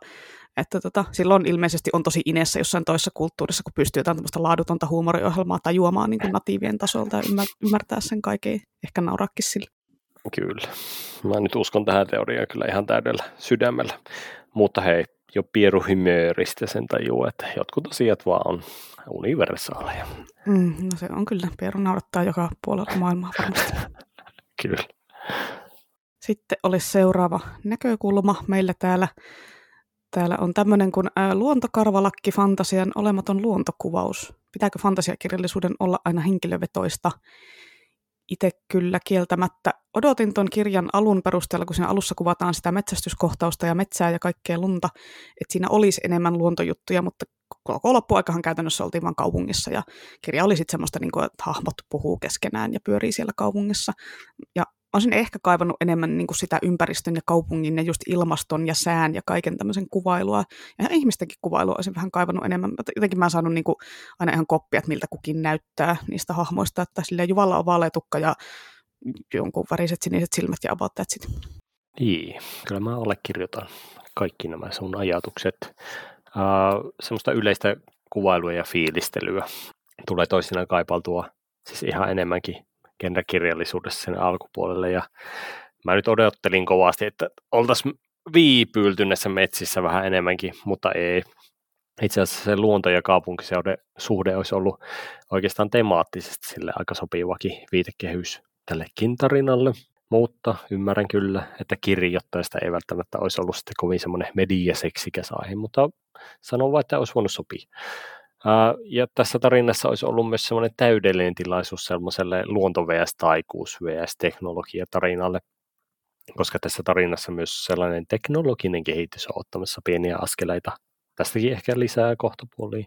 että tota, silloin ilmeisesti on tosi ineessä jossain toisessa kulttuurissa, kun pystyy jotain tämmöistä laadutonta huumoriohjelmaa tajuamaan niin kuin natiivien tasolta ja ymmärtää sen kaiken, ehkä nauraakin sille. Kyllä. Mä nyt uskon tähän teoriaan kyllä ihan täydellä sydämellä. Mutta hei, jo pieruhymööristä sen tajuu, että jotkut asiat vaan on universaaleja. Mm, no se on kyllä. Pieru naurattaa joka puolella maailmaa varmasti. [laughs] kyllä. Sitten olisi seuraava näkökulma meillä täällä. Täällä on tämmöinen kuin luontokarvalakki fantasian olematon luontokuvaus. Pitääkö fantasiakirjallisuuden olla aina henkilövetoista? itse kyllä kieltämättä odotin tuon kirjan alun perusteella, kun siinä alussa kuvataan sitä metsästyskohtausta ja metsää ja kaikkea lunta, että siinä olisi enemmän luontojuttuja, mutta koko loppuaikahan käytännössä oltiin vain kaupungissa ja kirja oli sitten semmoista, niin kuin, että hahmot puhuu keskenään ja pyörii siellä kaupungissa. Ja olisin ehkä kaivannut enemmän niin kuin sitä ympäristön ja kaupungin ja just ilmaston ja sään ja kaiken tämmöisen kuvailua. Ja ihmistenkin kuvailua olisin vähän kaivannut enemmän. Jotenkin mä oon saanut niin kuin aina ihan koppia, että miltä kukin näyttää niistä hahmoista. Että sillä Juvalla on vaaleatukka ja jonkun väriset siniset silmät ja about that Niin, kyllä mä allekirjoitan kaikki nämä sun ajatukset. Uh, semmoista yleistä kuvailua ja fiilistelyä tulee toisinaan kaipaltua siis ihan enemmänkin genrekirjallisuudessa sen alkupuolelle ja mä nyt odottelin kovasti, että oltaisiin viipyilty näissä metsissä vähän enemmänkin, mutta ei. Itse asiassa se luonto- ja kaupunkiseuden suhde olisi ollut oikeastaan temaattisesti sille aika sopivakin viitekehys tällekin tarinalle. Mutta ymmärrän kyllä, että kirjoittajasta ei välttämättä olisi ollut sitten kovin semmoinen mediaseksikäs aihe, mutta sanon vaan, että olisi voinut sopia. Ja tässä tarinassa olisi ollut myös semmoinen täydellinen tilaisuus semmoiselle luonto vs. taikuus vs. teknologia tarinalle, koska tässä tarinassa myös sellainen teknologinen kehitys on ottamassa pieniä askeleita. Tästäkin ehkä lisää kohtapuolia.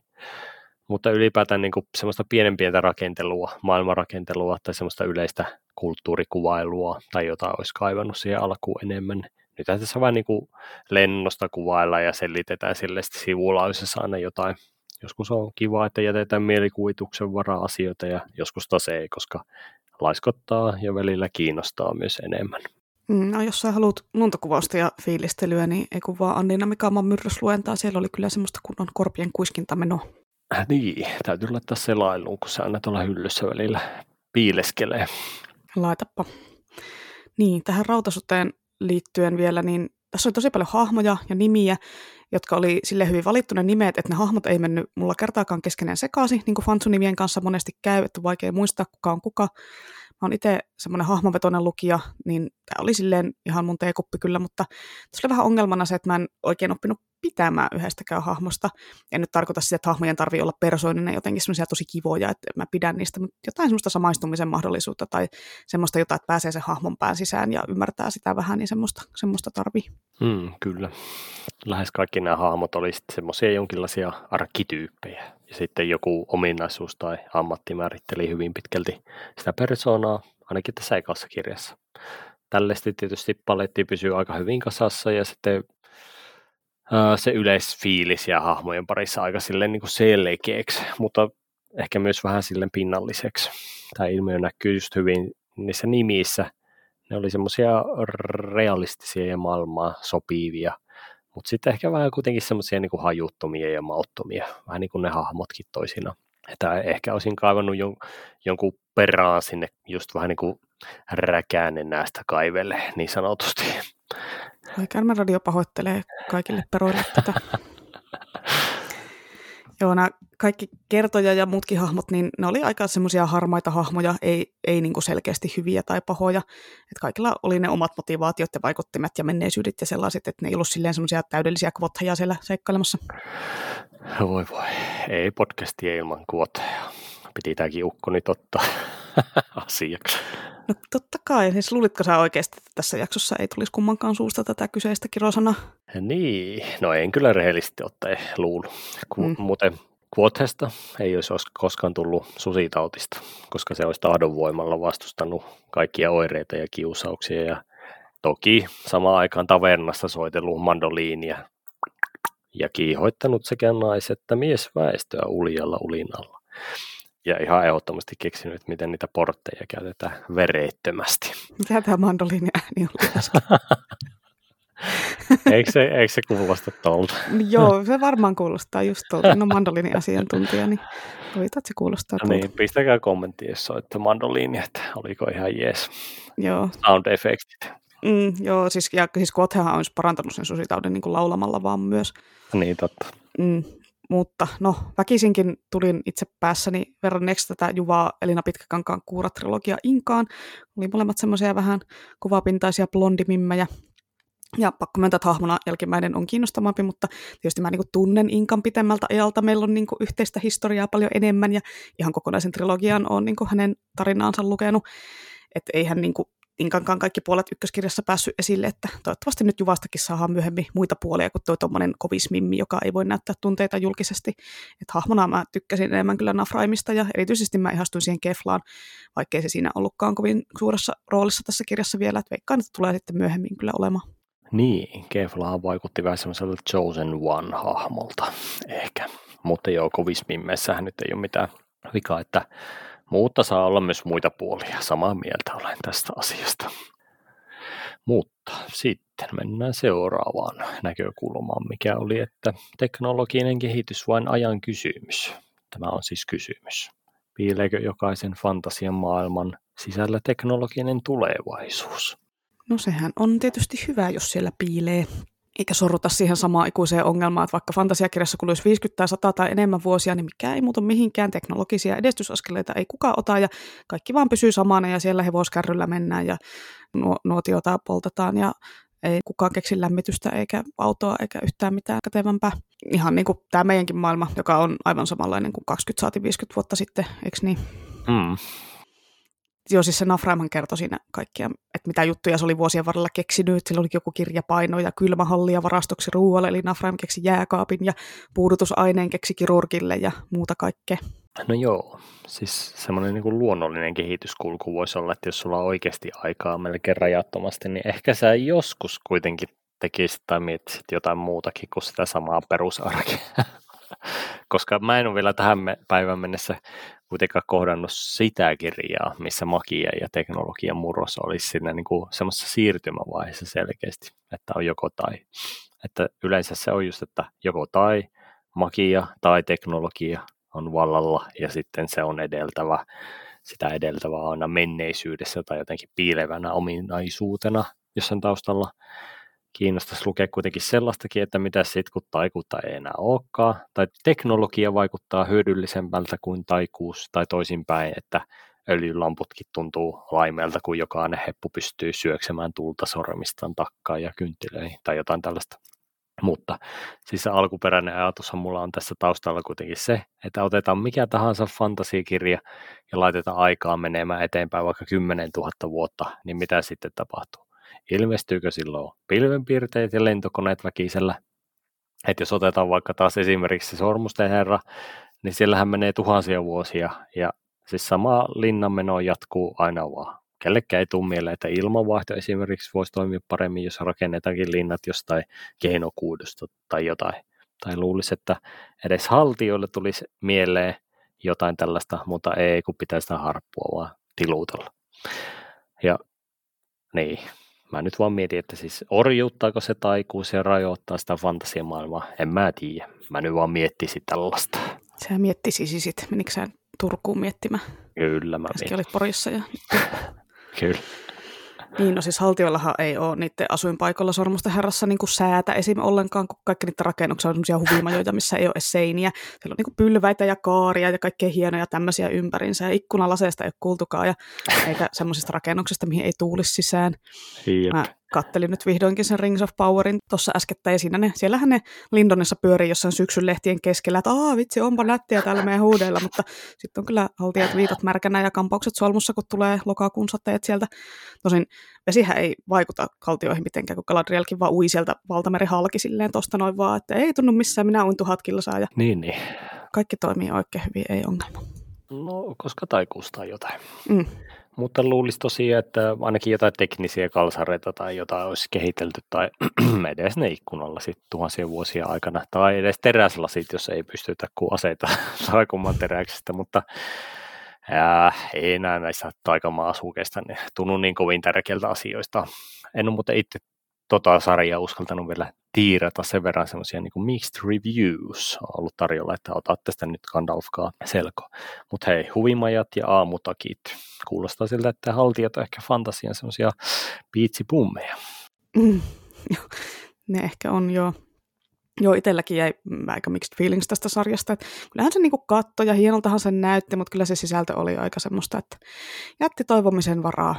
Mutta ylipäätään niin kuin semmoista pienen pientä rakentelua, maailmanrakentelua tai semmoista yleistä kulttuurikuvailua tai jotain olisi kaivannut siihen alkuun enemmän. Nyt tässä vain niin kuin lennosta kuvailla ja selitetään sille sivulausessa aina jotain joskus on kiva, että jätetään mielikuvituksen varaa asioita ja joskus taas ei, koska laiskottaa ja välillä kiinnostaa myös enemmän. Mm, no, jos sä haluat luontokuvausta ja fiilistelyä, niin ei kun vaan Annina Mikaaman myrrysluentaa. Siellä oli kyllä semmoista kunnon korpien kuiskintamenoa. Äh, niin, täytyy laittaa selailuun, kun se aina tuolla hyllyssä välillä piileskelee. Laitappa. Niin, tähän rautasuteen liittyen vielä, niin tässä oli tosi paljon hahmoja ja nimiä, jotka oli sille hyvin valittu ne nimet, että ne hahmot ei mennyt mulla kertaakaan keskenään sekaisin, niin kuin Fantsu-nimien kanssa monesti käy, että on vaikea muistaa kuka on kuka. Mä oon itse semmoinen hahmovetoinen lukija, niin tämä oli silleen ihan mun teekuppi kyllä, mutta tässä oli vähän ongelmana se, että mä en oikein oppinut pitämään yhdestäkään hahmosta. En nyt tarkoita sitä, että hahmojen tarvii olla persooninen jotenkin semmoisia tosi kivoja, että mä pidän niistä, mutta jotain semmoista samaistumisen mahdollisuutta tai semmoista jotain, että pääsee sen hahmon pään sisään ja ymmärtää sitä vähän, niin semmoista, semmoista tarvii. Mm, kyllä. Lähes kaikki nämä hahmot oli semmoisia jonkinlaisia arkkityyppejä. Ja sitten joku ominaisuus tai ammatti määritteli hyvin pitkälti sitä persoonaa, ainakin tässä ekassa kirjassa. Tällaisesti tietysti paletti pysyy aika hyvin kasassa ja sitten se yleisfiilis ja hahmojen parissa aika silleen niin kuin selkeäksi, mutta ehkä myös vähän silleen pinnalliseksi. Tämä ilmiö näkyy just hyvin niissä nimissä. Ne oli semmoisia realistisia ja maailmaa sopivia, mutta sitten ehkä vähän kuitenkin semmoisia niin hajuttomia ja mauttomia, vähän niin kuin ne hahmotkin toisina. Että ehkä olisin kaivannut jon, jonkun perään sinne just vähän niin kuin räkäänen näistä kaivelle niin sanotusti. Oikein radio pahoittelee kaikille peroille tätä. [laughs] Joo, nämä kaikki kertoja ja muutkin hahmot, niin ne oli aika semmoisia harmaita hahmoja, ei, ei niin kuin selkeästi hyviä tai pahoja. Et kaikilla oli ne omat motivaatiot ja vaikuttimet ja menneisyydet ja sellaiset, että ne ei ollut silleen semmoisia täydellisiä kvotteja siellä seikkailemassa. Voi voi, ei podcastia ilman kvotteja. Piti tämäkin ukko nyt ottaa [laughs] asiaksi. No totta kai, siis luulitko sä oikeasti, että tässä jaksossa ei tulisi kummankaan suusta tätä kyseistä kirosana? Niin, no en kyllä rehellisesti ottaen luulu. Ku, mm. Muuten Quothesta ei olisi koskaan tullut susitautista, koska se olisi tahdonvoimalla vastustanut kaikkia oireita ja kiusauksia ja toki samaan aikaan tavernassa soitellut mandoliinia ja kiihoittanut sekä nais- että miesväestöä uljalla ulinalla ja ihan ehdottomasti keksinyt, että miten niitä portteja käytetään vereettömästi. Mitä tämä mandoliini ääni oli [laughs] eikö, se, eikö se kuulosta tuolta? [laughs] Joo, se varmaan kuulostaa just tuolta. No mandoliini asiantuntija, niin koitat, että se kuulostaa tuolta. Niin, pistäkää kommentti, jos soitte mandoliini, että oliko ihan jees. Joo. Sound effectit. Mm, joo, siis, ja siis Kothehan olisi parantanut sen susitauden niin kuin laulamalla vaan myös. Niin, totta. Mm, mutta no, väkisinkin tulin itse päässäni verranneeksi tätä Juvaa Elina Pitkäkankaan kuuratrilogia Inkaan. Oli molemmat semmoisia vähän kuvapintaisia blondimimmejä. Ja pakko myöntää, että hahmona jälkimmäinen on kiinnostavampi, mutta tietysti mä niin tunnen Inkan pitemmältä ajalta. Meillä on niin yhteistä historiaa paljon enemmän ja ihan kokonaisen trilogian on niin hänen tarinaansa lukenut. Että eihän niin Inkankaan kaikki puolet ykköskirjassa päässyt esille, että toivottavasti nyt Juvastakin saadaan myöhemmin muita puolia kuin tuo tuommoinen kovismimmi, joka ei voi näyttää tunteita julkisesti. Että hahmona mä tykkäsin enemmän kyllä Nafraimista ja erityisesti mä ihastuin siihen Keflaan, vaikkei se siinä ollutkaan kovin suuressa roolissa tässä kirjassa vielä, että veikkaan, että tulee sitten myöhemmin kyllä olemaan. Niin, Keflahan vaikutti vähän semmoiselta Chosen One-hahmolta ehkä, mutta joo, kovismimmeissähän nyt ei ole mitään vikaa, että mutta saa olla myös muita puolia. Samaa mieltä olen tästä asiasta. Mutta sitten mennään seuraavaan näkökulmaan, mikä oli, että teknologinen kehitys vain ajan kysymys. Tämä on siis kysymys. Piileekö jokaisen fantasian maailman sisällä teknologinen tulevaisuus? No sehän on tietysti hyvä, jos siellä piilee eikä sorruta siihen samaan ikuiseen ongelmaan, että vaikka fantasiakirjassa kuluisi 50 tai 100 tai enemmän vuosia, niin mikä ei muuta mihinkään teknologisia edistysaskeleita ei kukaan ota ja kaikki vaan pysyy samana ja siellä hevoskärryllä mennään ja nuotiota poltetaan ja ei kukaan keksi lämmitystä eikä autoa eikä yhtään mitään kätevämpää. Ihan niin kuin tämä meidänkin maailma, joka on aivan samanlainen kuin 20 50 vuotta sitten, eikö niin? Mm joo, siis se Nafraimhan kertoi siinä kaikkia, että mitä juttuja se oli vuosien varrella keksinyt. Sillä oli joku kirjapaino ja kylmähallia varastoksi ruoalle, eli Nafraim keksi jääkaapin ja puudutusaineen keksi kirurgille ja muuta kaikkea. No joo, siis semmoinen niin luonnollinen kehityskulku voisi olla, että jos sulla on oikeasti aikaa melkein rajattomasti, niin ehkä sä joskus kuitenkin tekisit tai miettisit jotain muutakin kuin sitä samaa perusarkea. [laughs] Koska mä en ole vielä tähän päivän mennessä kuitenkaan kohdannut sitä kirjaa, missä magia ja teknologian murros olisi siinä niin kuin semmoisessa siirtymävaiheessa selkeästi, että on joko tai. Että yleensä se on just, että joko tai magia tai teknologia on vallalla ja sitten se on edeltävä, sitä edeltävä aina menneisyydessä tai jotenkin piilevänä ominaisuutena jossain taustalla. Kiinnostaisi lukea kuitenkin sellaistakin, että mitä sitten kun taikuutta ei enää olekaan, tai teknologia vaikuttaa hyödyllisempältä kuin taikuus, tai toisinpäin, että öljylamputkin tuntuu laimeelta, kun jokainen heppu pystyy syöksemään tulta sormistaan takkaan ja kynttilöihin tai jotain tällaista. Mutta siis alkuperäinen ajatushan mulla on tässä taustalla kuitenkin se, että otetaan mikä tahansa fantasiakirja ja laitetaan aikaa menemään eteenpäin vaikka 10 000 vuotta, niin mitä sitten tapahtuu? Ilmestyykö silloin pilvenpiirteet ja lentokoneet väkisellä? Että jos otetaan vaikka taas esimerkiksi se Sormusten herra, niin siellähän menee tuhansia vuosia ja siis sama linnanmeno jatkuu aina vaan kellekään ei tule mieleen, että ilmanvaihto esimerkiksi voisi toimia paremmin, jos rakennetaankin linnat jostain keinokuudusta tai jotain. Tai luulisi, että edes haltijoille tulisi mieleen jotain tällaista, mutta ei, kun pitää sitä harppua vaan tiluutella. Ja niin, mä nyt vaan mietin, että siis orjuuttaako se taikuus ja rajoittaa sitä fantasiamaailmaa. En mä tiedä. Mä nyt vaan miettisin tällaista. Sä miettisi sit, menikö sä Turkuun miettimään? Kyllä mä Äsken olit Porissa ja [laughs] Kyllä. Niin, no siis haltioillahan ei ole niiden asuinpaikoilla sormusten herrassa niin kuin säätä esim. ollenkaan, kun kaikki niiden rakennuksia on sellaisia huvimajoja, missä ei ole edes seiniä. Siellä on niin kuin pylväitä ja kaaria ja kaikkea hienoja tämmöisiä ympärinsä. Ja ikkunalaseista ei ole kuultukaan, ja eikä semmoisista rakennuksista, mihin ei tuulisi sisään. Jep. Mä kattelin nyt vihdoinkin sen Rings of Powerin tuossa äskettä, ja siinä ne, siellähän ne Lindonissa pyörii jossain syksyn lehtien keskellä, että aa vitsi, onpa nättiä täällä meidän huudeilla, mutta sitten on kyllä haltijat viitat märkänä ja kampaukset solmussa, kun tulee lokakuun sateet sieltä. Tosin vesihän ei vaikuta kaltioihin mitenkään, kun Galadrielkin vaan ui sieltä valtameri halki silleen tosta noin vaan, että ei tunnu missään, minä uin tuhat kilsaa ja Niin, niin. kaikki toimii oikein hyvin, ei ongelma. No, koska taikuustaa jotain. Mm. Mutta luulisi tosiaan, että ainakin jotain teknisiä kalsareita tai jotain olisi kehitelty tai [clears throat] edes ne ikkunalla sitten tuhansien vuosia aikana. Tai edes teräslasit, jos ei pystytä kuin aseita [laughs] taikumaan teräksestä, mutta ää, ei enää näissä taikamaa-asukeista niin tunnu niin kovin tärkeältä asioista. En ole muuten itse tota sarjaa uskaltanut vielä tiirata sen verran semmoisia niin mixed reviews on ollut tarjolla, että ota tästä nyt Gandalfkaa selko. Mutta hei, huvimajat ja aamutakit. Kuulostaa siltä, että haltijat on ehkä fantasian semmoisia piitsipummeja. Mm. Ne ehkä on jo. Joo, itselläkin jäi aika mixed feelings tästä sarjasta. Että kyllähän se niinku katto ja hienoltahan se näytti, mutta kyllä se sisältö oli aika semmoista, että jätti toivomisen varaa.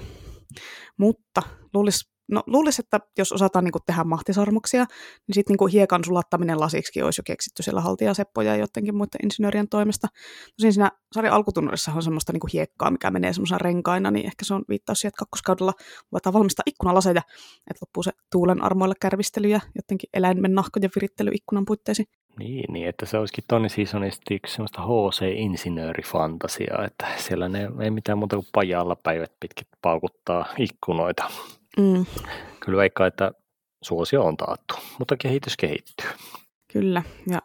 Mutta luulisi No luulisin, että jos osataan niin kuin, tehdä mahtisormuksia, niin sitten niin hiekan sulattaminen lasiksi olisi jo keksitty siellä haltijaseppoja ja jotenkin muiden insinöörien toimesta. Tosin siinä sarjan alkutunnarissa on semmoista niin kuin hiekkaa, mikä menee semmoisena renkaina, niin ehkä se on viittaus siihen, että kakkoskaudella voidaan valmistaa ikkunalaseja, että loppuu se tuulen armoilla kärvistely ja jotenkin eläimen nahkojen virittely ikkunan puitteisiin. Niin, niin, että se olisikin Tony Seasonista yksi semmoista HC-insinöörifantasiaa, että siellä ne ei mitään muuta kuin pajalla päivät pitkin paukuttaa ikkunoita. Mm. Kyllä veikkaa, että suosio on taattu, mutta kehitys kehittyy. Kyllä, ja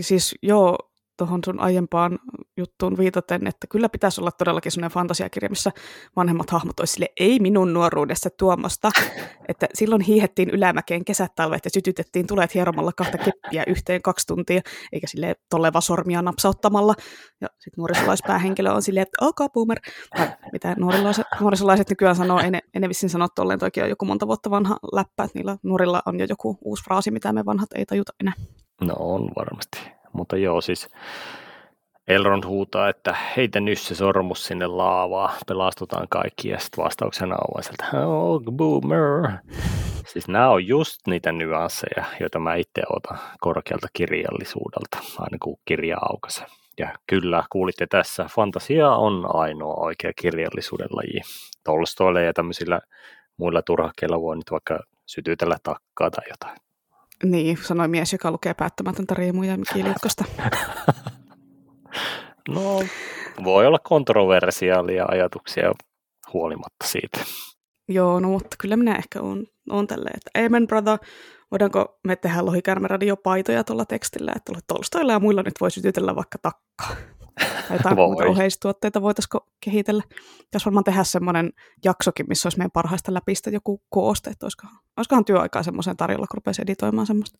siis joo, tuohon sun aiempaan juttuun viitaten, että kyllä pitäisi olla todellakin sellainen fantasiakirja, missä vanhemmat hahmot sille, ei minun nuoruudessa tuomasta, [laughs] että silloin hiihettiin ylämäkeen kesätalvet ja sytytettiin tulet hieromalla kahta keppiä yhteen kaksi tuntia, eikä sille tolleva sormia napsauttamalla. Ja sitten nuorisolaispäähenkilö on silleen, että ok, boomer. Tai mitä nuorilaiset, nuorisolaiset nykyään sanoo, ei ne vissiin sano tolleen, toki on joku monta vuotta vanha läppä, että niillä nuorilla on jo joku uusi fraasi, mitä me vanhat ei tajuta enää. No on varmasti. Mutta joo, siis Elrond huutaa, että heitä nyt se sormus sinne laavaa, pelastutaan kaikki, ja sitten vastauksena on sieltä, oh, boomer. Siis nämä on just niitä nyansseja, joita mä itse otan korkealta kirjallisuudelta, aina kun kirja aukaisen. Ja kyllä, kuulitte tässä, fantasia on ainoa oikea kirjallisuuden laji. Tolstoille ja tämmöisillä muilla turhakkeilla voi nyt vaikka sytytellä takkaa tai jotain. Niin, sanoi mies, joka lukee päättämätöntä riimuja kieliukkosta. [laughs] no, voi olla kontroversiaalia ajatuksia huolimatta siitä. Joo, no mutta kyllä minä ehkä on, on tälleen, että Amen brother, voidaanko me tehdä lohikärmeradiopaitoja tuolla tekstillä, että Tolstoilla ja muilla nyt voi sytytellä vaikka takkaa. Tai jotain muuta oheistuotteita voitaisiko kehitellä. Pitäisi varmaan tehdä semmoinen jaksokin, missä olisi meidän parhaista läpistä joku kooste, että olisikohan, olisikohan työaikaa semmoiseen tarjolla, kun rupeaisi editoimaan semmoista.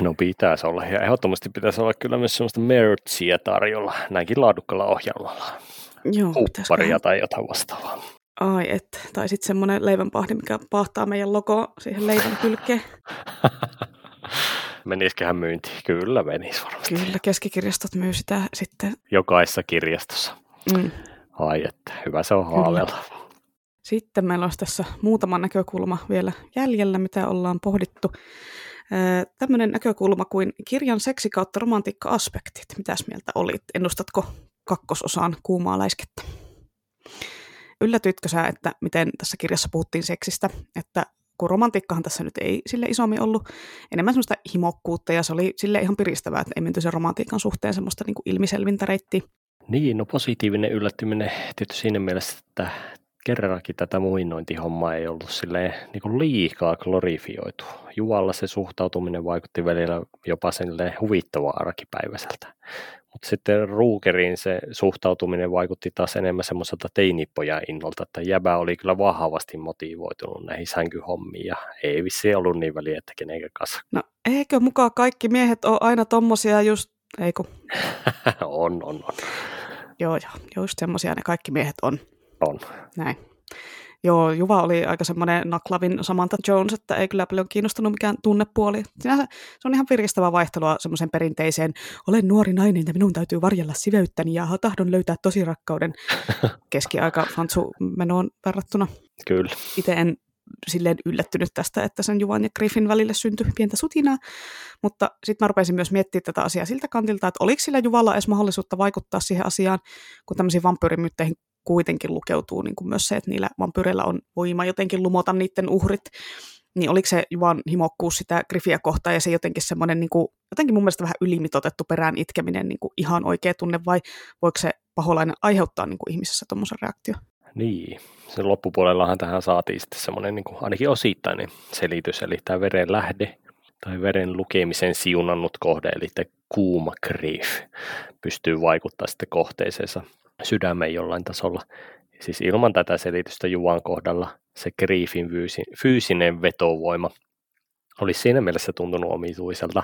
No pitäisi olla ja ehdottomasti pitäisi olla kyllä myös sellaista merchia tarjolla näinkin laadukkalla ohjelmalla. Joo, Hupparia tai jotain vastaavaa. Ai et, tai sitten semmoinen leivänpahdi, mikä pahtaa meidän logo siihen leivän kylkeen. [laughs] Menisiköhän myynti? Kyllä menisi varmasti. Kyllä, keskikirjastot myy sitä sitten. Jokaisessa kirjastossa. Mm. Ai että, hyvä se on haaveilla. Sitten meillä olisi tässä muutama näkökulma vielä jäljellä, mitä ollaan pohdittu. Tämmöinen näkökulma kuin kirjan seksi kautta romantiikka-aspektit. Mitäs mieltä olit? Ennustatko kakkososaan kuumaa läiskettä? Yllätyitkö sä, että miten tässä kirjassa puhuttiin seksistä, että kun romantiikkahan tässä nyt ei sille isommin ollut, enemmän semmoista himokkuutta ja se oli sille ihan piristävää, että ei menty sen romantiikan suhteen semmoista niin ilmiselvintä reittiä. Niin, no positiivinen yllättyminen tietysti siinä mielessä, että kerrankin tätä muinointihommaa ei ollut silleen niin kuin liikaa glorifioitu. Juvalla se suhtautuminen vaikutti välillä jopa sille huvittavaa arkipäiväiseltä. Mutta sitten Ruukeriin se suhtautuminen vaikutti taas enemmän semmoiselta teinipoja innolta, että jäbä oli kyllä vahvasti motivoitunut näihin sänkyhommiin ja ei vissi ollut niin väliä, että kenenkä kanssa. No eikö mukaan kaikki miehet ole aina tommosia just, eikö? [laughs] on, on, on. Joo, joo, just semmosia ne kaikki miehet on. On. Näin. Joo, Juva oli aika semmoinen naklavin Samantha Jones, että ei kyllä paljon kiinnostunut mikään tunnepuoli. Sinänsä se on ihan viristävä vaihtelua semmoisen perinteiseen, olen nuori nainen ja minun täytyy varjella siveyttäni ja tahdon löytää tosi rakkauden [laughs] keskiaika fantsu menoon verrattuna. Kyllä. Itse en silleen yllättynyt tästä, että sen Juvan ja Griffin välille syntyi pientä sutinaa, mutta sitten mä rupesin myös miettimään tätä asiaa siltä kantilta, että oliko sillä Juvalla edes mahdollisuutta vaikuttaa siihen asiaan, kun tämmöisiin vampyyrimyytteihin kuitenkin lukeutuu niin kuin myös se, että niillä vampyreillä on voima jotenkin lumota niiden uhrit, niin oliko se Juvan himokkuus sitä Griffiä kohtaan ja se jotenkin semmoinen, niin kuin, jotenkin mun mielestä vähän ylimitotettu perään itkeminen niin kuin ihan oikea tunne, vai voiko se paholainen aiheuttaa niin kuin ihmisessä tuommoisen reaktio? Niin, sen loppupuolellahan tähän saatiin sitten semmoinen niin kuin ainakin osittainen selitys, eli tämä veren lähde tai veren lukemisen siunannut kohde, eli kuuma grief, pystyy vaikuttaa sitten kohteeseensa sydämen jollain tasolla. Siis ilman tätä selitystä Juvan kohdalla se griefin fyysinen vetovoima olisi siinä mielessä tuntunut omituiselta,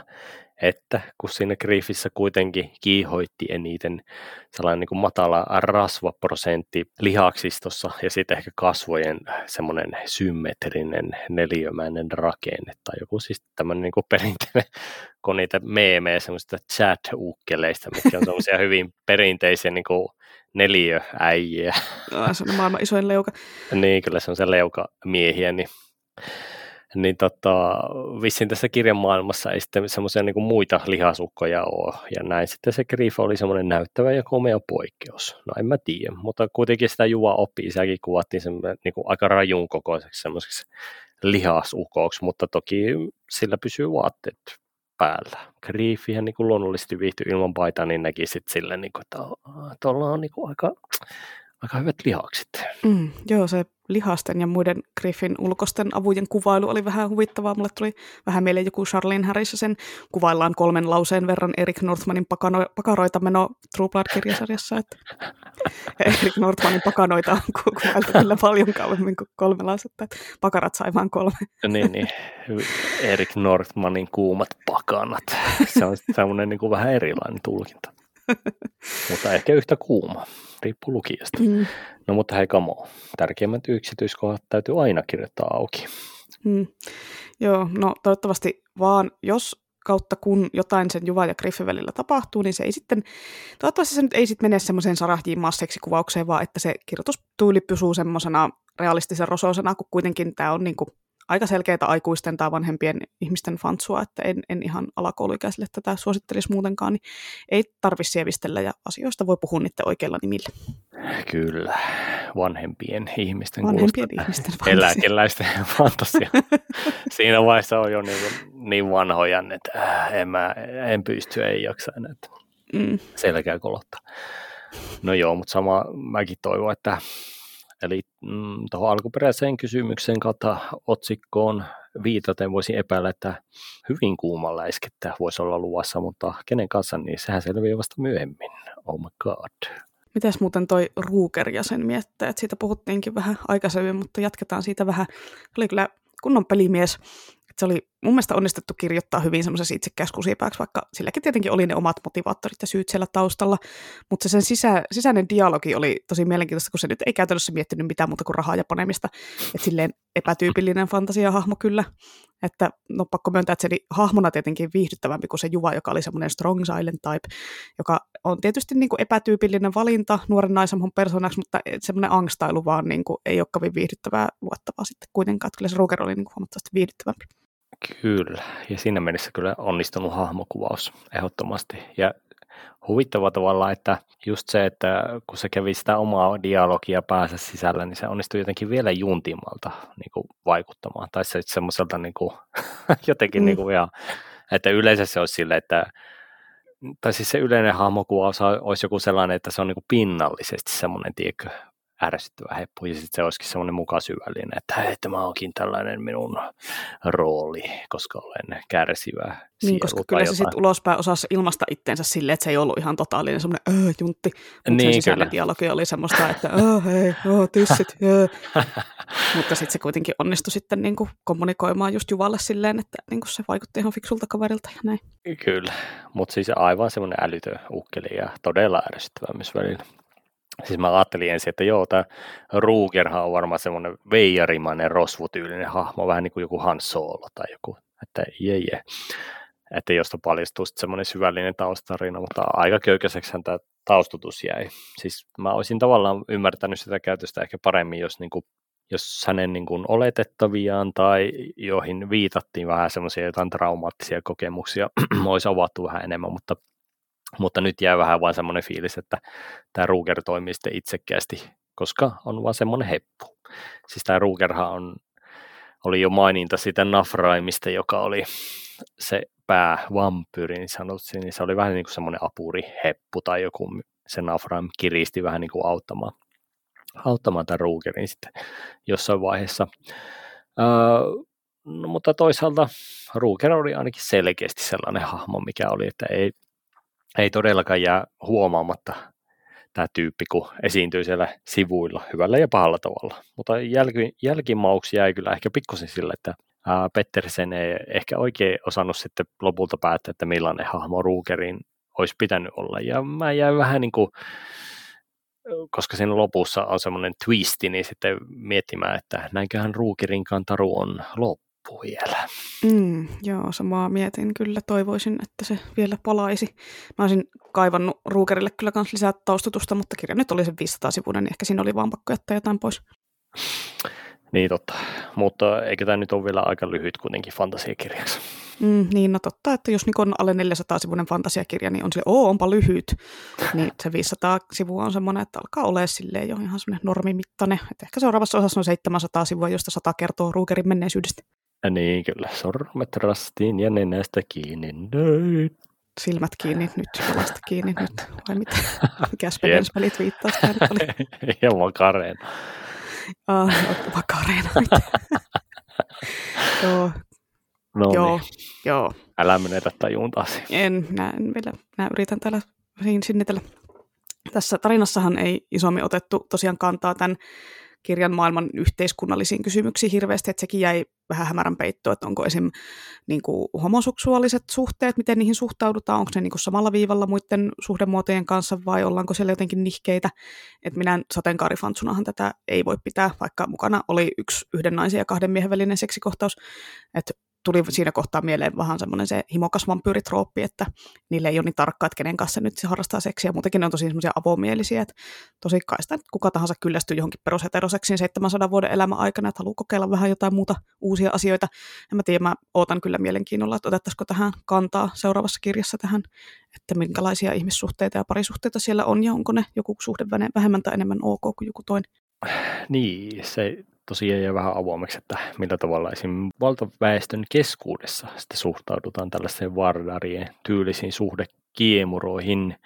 että kun siinä griefissä kuitenkin kiihoitti eniten sellainen niin kuin matala rasvaprosentti lihaksistossa ja sitten ehkä kasvojen semmoinen symmetrinen neliömäinen rakenne tai joku siis tämmöinen niin kuin perinteinen, kun niitä meemejä semmoisista chat-ukkeleista, mitkä on [laughs] semmoisia hyvin perinteisiä niin kuin neliöäjiä. No, se on maailman isoin leuka. [laughs] niin, kyllä se on se leuka miehiä, niin niin tota, vissiin tässä kirjan maailmassa ei sitten semmoisia niin muita lihasukkoja ole. Ja näin sitten se Griff oli semmoinen näyttävä ja komea poikkeus. No en mä tiedä, mutta kuitenkin sitä Juva oppii. Sielläkin kuvattiin niin kuin aika rajun kokoiseksi semmoiseksi lihasukoksi, mutta toki sillä pysyy vaatteet päällä. Griffihän niin kuin luonnollisesti viihtyy ilman paitaa, niin näki sitten silleen, niin kuin, että tuolla on niin kuin aika, aika hyvät lihakset. Mm, joo, se lihasten ja muiden Griffin ulkosten avujen kuvailu oli vähän huvittavaa. Mulle tuli vähän mieleen joku Charlene Harris sen kuvaillaan kolmen lauseen verran Erik Northmanin pakano, pakaroita meno True Blood-kirjasarjassa. Että Erik Northmanin pakanoita on kuvailtu kyllä paljon kauemmin kuin kolme lausetta. Pakarat sai vain kolme. niin, niin. Erik Northmanin kuumat pakanat. Se on semmoinen niin kuin vähän erilainen tulkinta. Mutta ehkä yhtä kuuma, riippuu lukijasta. Mm. No mutta hei kamo, tärkeimmät yksityiskohdat täytyy aina kirjoittaa auki. Mm. Joo, no toivottavasti vaan, jos kautta kun jotain sen Juva ja Griffin välillä tapahtuu, niin se ei sitten, toivottavasti se nyt ei sitten mene semmoiseen sarahjiin kuvaukseen, vaan että se kirjoitustuuli pysyy semmoisena realistisen rososena, kun kuitenkin tämä on niin kuin aika selkeää aikuisten tai vanhempien ihmisten fansua, että en, en ihan alakouluikäisille tätä suosittelisi muutenkaan, niin ei tarvitse sievistellä ja asioista voi puhua niiden oikeilla nimillä. Kyllä, vanhempien ihmisten Vanhempien ihmisten [laughs] fantasia. Eläkeläisten [laughs] fantasia. Siinä vaiheessa on jo niin, niin vanhoja, että äh, en, mä, en pysty, ei jaksa enää. Mm. Selkeä kolottaa. No joo, mutta sama mäkin toivon, että Eli mm, tuohon alkuperäiseen kysymykseen kautta otsikkoon viitaten voisin epäillä, että hyvin kuuma läiskettä voisi olla luvassa, mutta kenen kanssa, niin sehän selviää vasta myöhemmin. Oh my god. Mitäs muuten toi Ruuker ja sen että siitä puhuttiinkin vähän aikaisemmin, mutta jatketaan siitä vähän. Oli kyllä kunnon pelimies. Se oli mun mielestä onnistuttu kirjoittaa hyvin semmoisessa itsekäs kusipääksi, vaikka silläkin tietenkin oli ne omat motivaattorit ja syyt siellä taustalla, mutta se sen sisä, sisäinen dialogi oli tosi mielenkiintoista, kun se nyt ei käytännössä miettinyt mitään muuta kuin rahaa ja panemista, että silleen epätyypillinen fantasiahahmo kyllä, että no pakko myöntää, että se oli hahmona tietenkin viihdyttävämpi kuin se Juva, joka oli semmoinen strong silent type, joka on tietysti niin kuin epätyypillinen valinta nuoren naisemman persoonaksi, mutta semmoinen angstailu vaan niin kuin ei ole kovin viihdyttävää luottavaa sitten kuitenkaan, että kyllä se Ruger oli niin kuin huomattavasti viihdyttävämpi. Kyllä, ja siinä mielessä kyllä onnistunut hahmokuvaus ehdottomasti. Ja huvittava tavalla, että just se, että kun se kävi sitä omaa dialogia päässä sisällä, niin se onnistui jotenkin vielä juntimmalta niin kuin vaikuttamaan. Tai se semmoiselta niin kuin, [laughs] jotenkin mm. niin kuin ihan, että yleensä se olisi silleen, että tai siis se yleinen hahmokuvaus olisi joku sellainen, että se on niin kuin pinnallisesti semmoinen, tiedätkö, ärsyttävä heppu, ja sitten se olisikin semmoinen muka syvällinen, että hei, tämä onkin tällainen minun rooli, koska olen kärsivä Niin, koska kyllä se sitten ulospäin osasi ilmasta itteensä silleen, että se ei ollut ihan totaalinen semmoinen öö, juntti, mutta niin, sen sisäinen dialogi oli semmoista, että öö, hei, öö, tissit, öö. [laughs] mutta sitten se kuitenkin onnistui sitten niin kuin kommunikoimaan just Juvalle silleen, että niin kuin se vaikutti ihan fiksulta kaverilta ja näin. Kyllä, mutta siis aivan semmoinen älytön ukkeli ja todella ärsyttävä myös välillä. Siis mä ajattelin ensin, että joo, tämä Rugerhan on varmaan semmoinen veijarimainen rosvutyylinen hahmo, vähän niin kuin joku Han Solo tai joku, että jee, jee. Että josta paljastuu semmoinen syvällinen taustarina, mutta aika köykäiseksi tämä taustutus jäi. Siis mä olisin tavallaan ymmärtänyt sitä käytöstä ehkä paremmin, jos, niin kuin, jos hänen niin kuin oletettaviaan tai joihin viitattiin vähän semmoisia jotain traumaattisia kokemuksia [clears throat] olisi avattu vähän enemmän, mutta mutta nyt jää vähän vain semmoinen fiilis, että tämä Ruger toimii sitten itsekkäästi, koska on vaan semmoinen heppu. Siis tämä Rugerhan on, oli jo maininta siitä Nafraimista, joka oli se päävampyyri, niin sanottiin, niin se oli vähän niin kuin semmoinen apuriheppu tai joku, se Nafraim kiristi vähän niin kuin auttamaan, auttamaan tämän Rugerin sitten jossain vaiheessa. Öö, no, mutta toisaalta Ruger oli ainakin selkeästi sellainen hahmo, mikä oli, että ei, ei todellakaan jää huomaamatta tämä tyyppi, kun esiintyy siellä sivuilla hyvällä ja pahalla tavalla. Mutta jälki, jälkimauksi jäi kyllä ehkä pikkusen sille, että ää, Pettersen ei ehkä oikein osannut sitten lopulta päättää, että millainen hahmo Ruukerin olisi pitänyt olla. Ja mä jäin vähän niin kuin, koska siinä lopussa on semmoinen twisti, niin sitten miettimään, että näinköhän Ruukerinkaan taru on loppu loppu vielä. Mm, joo, samaa mietin kyllä. Toivoisin, että se vielä palaisi. Mä olisin kaivannut Ruukerille kyllä myös lisää taustutusta, mutta kirja nyt oli se 500 sivuinen, niin ehkä siinä oli vaan pakko jättää jotain pois. Niin totta, mutta eikö tämä nyt ole vielä aika lyhyt kuitenkin fantasiakirjaksi? Mm, niin, no totta, että jos niin on alle 400 sivuinen fantasiakirja, niin on se, oo, onpa lyhyt. Niin se 500 sivua on semmoinen, että alkaa olla silleen jo ihan semmoinen normimittainen. Että ehkä seuraavassa osassa on 700 sivua, josta 100 kertoo Ruukerin menneisyydestä. Ja niin, kyllä. Sormet rastiin ja nenästä kiinni. Nöit. Silmät kiinni nyt, jalasta kiinni nyt, vai mitä? [laughs] Mikä Spedenspelit viittaa nyt oli? [laughs] ja Makarena. Ah, Makarena. [laughs] joo. No joo, niin. joo. Älä menetä tajuntaasi. En, näin vielä, näin yritän täällä sinnitellä. Tässä tarinassahan ei isommin otettu tosiaan kantaa tämän kirjan maailman yhteiskunnallisiin kysymyksiin hirveästi, että sekin jäi vähän hämärän peittoon, että onko esim. Niin kuin homoseksuaaliset suhteet, miten niihin suhtaudutaan, onko ne niin kuin samalla viivalla muiden suhdemuotojen kanssa vai ollaanko siellä jotenkin nihkeitä, että minä sateenkaarifantsunahan tätä ei voi pitää, vaikka mukana oli yksi yhden naisen ja kahden miehen välinen seksikohtaus, että tuli siinä kohtaa mieleen vähän semmoinen se himokas vampyyritrooppi, että niille ei ole niin tarkkaa, että kenen kanssa nyt se harrastaa seksiä. Muutenkin ne on tosi semmoisia avomielisiä, että tosi kai sitä, kuka tahansa kyllästyy johonkin perusheteroseksiin 700 vuoden elämän aikana, että haluaa kokeilla vähän jotain muuta uusia asioita. En mä tiedä, mä ootan kyllä mielenkiinnolla, että otettaisiko tähän kantaa seuraavassa kirjassa tähän, että minkälaisia ihmissuhteita ja parisuhteita siellä on ja onko ne joku suhde vähemmän tai enemmän ok kuin joku toinen. Niin, se tosiaan jää vähän avoimeksi, että millä tavalla esim. valtaväestön keskuudessa sitten suhtaudutaan tällaiseen vardarien tyylisiin suhdekiemuroihin.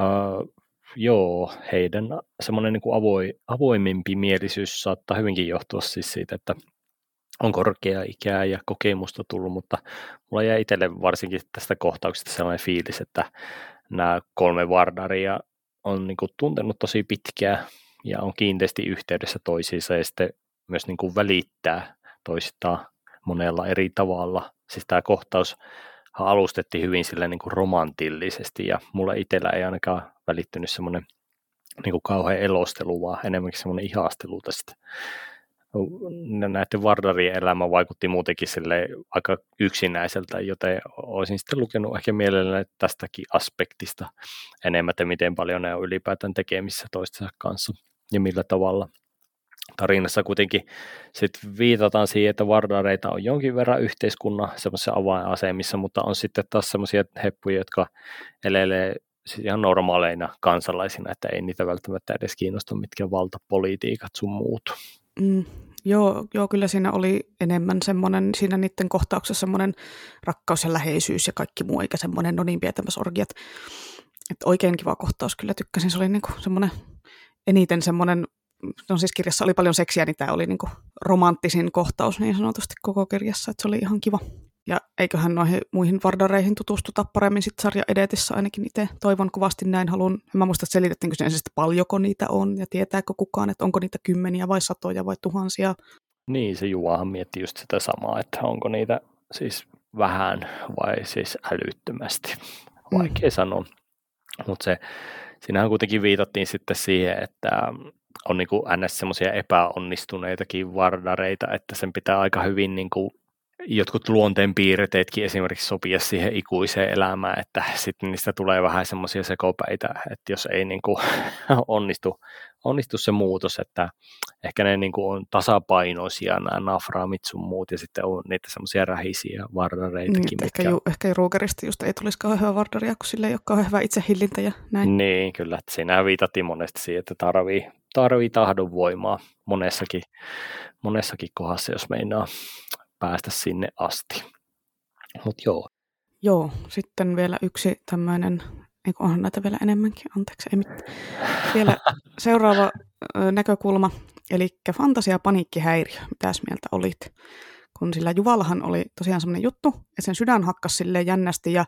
Uh, joo, heidän semmoinen niin avoin, avoimempi mielisyys saattaa hyvinkin johtua siis siitä, että on korkea ikää ja kokemusta tullut, mutta mulla jäi itselle varsinkin tästä kohtauksesta sellainen fiilis, että nämä kolme vardaria on niin kuin tuntenut tosi pitkään ja on kiinteästi yhteydessä toisiinsa ja sitten myös niin kuin välittää toistaan monella eri tavalla. Siis tämä kohtaus alustettiin hyvin sille niin kuin romantillisesti ja mulla itsellä ei ainakaan välittynyt semmoinen niin kuin kauhean elostelu, vaan enemmänkin semmoinen ihastelu tästä. Näiden Vardarien elämä vaikutti muutenkin sille aika yksinäiseltä, joten olisin sitten lukenut ehkä mielelläni tästäkin aspektista enemmän, että miten paljon ne on ylipäätään tekemissä toistensa kanssa ja millä tavalla tarinassa kuitenkin sit viitataan siihen, että vardareita on jonkin verran yhteiskunnan semmoisissa avainasemissa, mutta on sitten taas semmoisia heppuja, jotka elelee siis ihan normaaleina kansalaisina, että ei niitä välttämättä edes kiinnosta mitkä valtapolitiikat sun muut. Mm, joo, joo, kyllä siinä oli enemmän semmoinen, siinä niiden kohtauksessa semmoinen rakkaus ja läheisyys ja kaikki muu, eikä semmoinen no niin orgiat. Että oikein kiva kohtaus kyllä tykkäsin, se oli niinku semmoinen eniten semmoinen no siis kirjassa oli paljon seksiä, niin tämä oli niinku romanttisin kohtaus niin sanotusti koko kirjassa, että se oli ihan kiva. Ja eiköhän noihin muihin vardareihin tutustuta paremmin sitten sarja edetissä ainakin itse toivon kovasti näin haluan. Mä muista, että selitettiinkö sen ensisesti paljonko niitä on ja tietääkö kukaan, että onko niitä kymmeniä vai satoja vai tuhansia. Niin, se Juahan mietti just sitä samaa, että onko niitä siis vähän vai siis älyttömästi. Vaikea mm. sanoa. Mutta se, siinähän kuitenkin viitattiin sitten siihen, että on niin kuin ns. semmoisia epäonnistuneitakin vardareita, että sen pitää aika hyvin niin kuin jotkut luonteenpiirteetkin esimerkiksi sopia siihen ikuiseen elämään, että sitten niistä tulee vähän semmoisia sekopäitä, että jos ei niin kuin [laughs] onnistu, onnistu se muutos, että ehkä ne niin kuin on tasapainoisia nämä nafraamit sun muut ja sitten on niitä semmoisia rähisiä vardareitakin. Niin, mitkä... ehkä, ju, ehkä Rugerista just ei tulisi kauhean hyvä vardaria, kun sille ei ole kauhean hyvä itsehillintä ja näin. Niin, kyllä. Että siinä viitattiin monesti siihen, että tarvii, tarvii tahdonvoimaa monessakin, monessakin kohdassa, jos meinaa päästä sinne asti. Mutta joo. Joo, sitten vielä yksi tämmöinen, ei onhan näitä vielä enemmänkin, anteeksi, ei mitään. Vielä [laughs] seuraava näkökulma, eli fantasia paniikkihäiriö. Mitäs mieltä olit? Kun sillä Juvallahan oli tosiaan semmoinen juttu, että sen sydän hakkasi silleen jännästi ja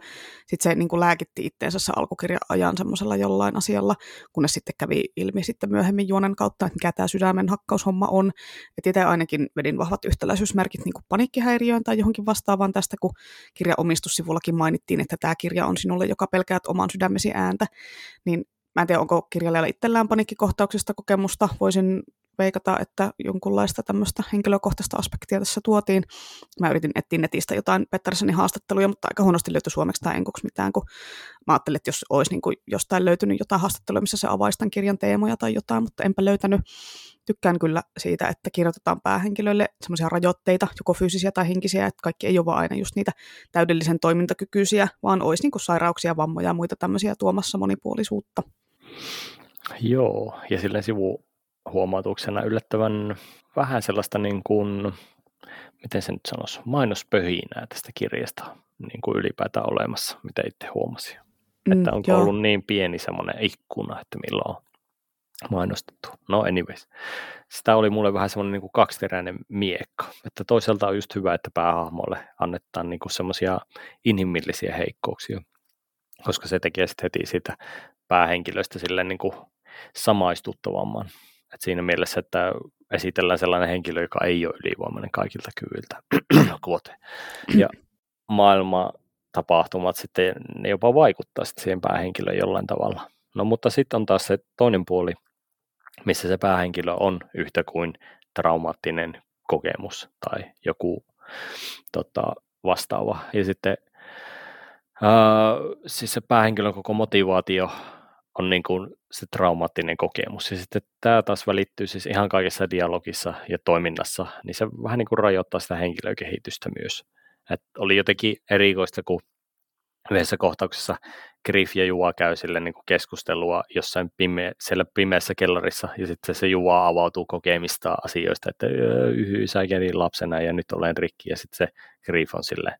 sitten se niin kuin lääkitti itteensä se alkukirja ajan semmoisella jollain asialla, kunnes sitten kävi ilmi sitten myöhemmin juonen kautta, että mikä tämä sydämen hakkaushomma on. Että itse ainakin vedin vahvat yhtäläisyysmerkit niin kuin paniikkihäiriöön tai johonkin vastaavaan tästä, kun kirja omistussivullakin mainittiin, että tämä kirja on sinulle, joka pelkäät oman sydämesi ääntä, niin Mä en tiedä, onko kirjailijalla itsellään paniikkikohtauksista kokemusta. Voisin veikata, että jonkunlaista tämmöistä henkilökohtaista aspektia tässä tuotiin. Mä yritin etsiä netistä jotain Petterssonin haastatteluja, mutta aika huonosti löytyi suomeksi tai enkuksi mitään, kun mä ajattelin, että jos olisi niin kuin jostain löytynyt jotain haastattelua, missä se avaisi tämän kirjan teemoja tai jotain, mutta enpä löytänyt. Tykkään kyllä siitä, että kirjoitetaan päähenkilöille semmoisia rajoitteita, joko fyysisiä tai henkisiä, että kaikki ei ole vaan aina just niitä täydellisen toimintakykyisiä, vaan olisi niin kuin sairauksia, vammoja ja muita tämmöisiä tuomassa monipuolisuutta. Joo, ja silleen sivu huomautuksena yllättävän vähän sellaista niin kuin, miten se nyt sanoisi, mainospöhinää tästä kirjasta niin kuin ylipäätään olemassa, mitä itse huomasin. Mm, että onko joo. ollut niin pieni semmoinen ikkuna, että milloin on mainostettu. No anyways, sitä oli mulle vähän semmoinen niin kuin kaksiteräinen miekka, että toisaalta on just hyvä, että päähahmolle annetaan niin kuin semmoisia inhimillisiä heikkouksia, koska se tekee sitten heti sitä päähenkilöstä silleen niin kuin samaistuttavamman. Et siinä mielessä, että esitellään sellainen henkilö, joka ei ole ylivoimainen kaikilta kyvyiltä. Ja maailma tapahtumat sitten, ne jopa vaikuttaa sitten siihen päähenkilöön jollain tavalla. No mutta sitten on taas se toinen puoli, missä se päähenkilö on yhtä kuin traumaattinen kokemus tai joku tota, vastaava. Ja sitten ää, siis se päähenkilön koko motivaatio on niin kuin se traumaattinen kokemus. Ja sitten tämä taas välittyy siis ihan kaikessa dialogissa ja toiminnassa, niin se vähän niin kuin rajoittaa sitä henkilökehitystä myös. Et oli jotenkin erikoista, kun yhdessä kohtauksessa Griff ja Juva käy sille niin kuin keskustelua jossain pime- siellä pimeässä kellarissa, ja sitten se Juva avautuu kokemista asioista, että yhy, sä kävin lapsena ja nyt olen rikki, ja sitten se Griff on sille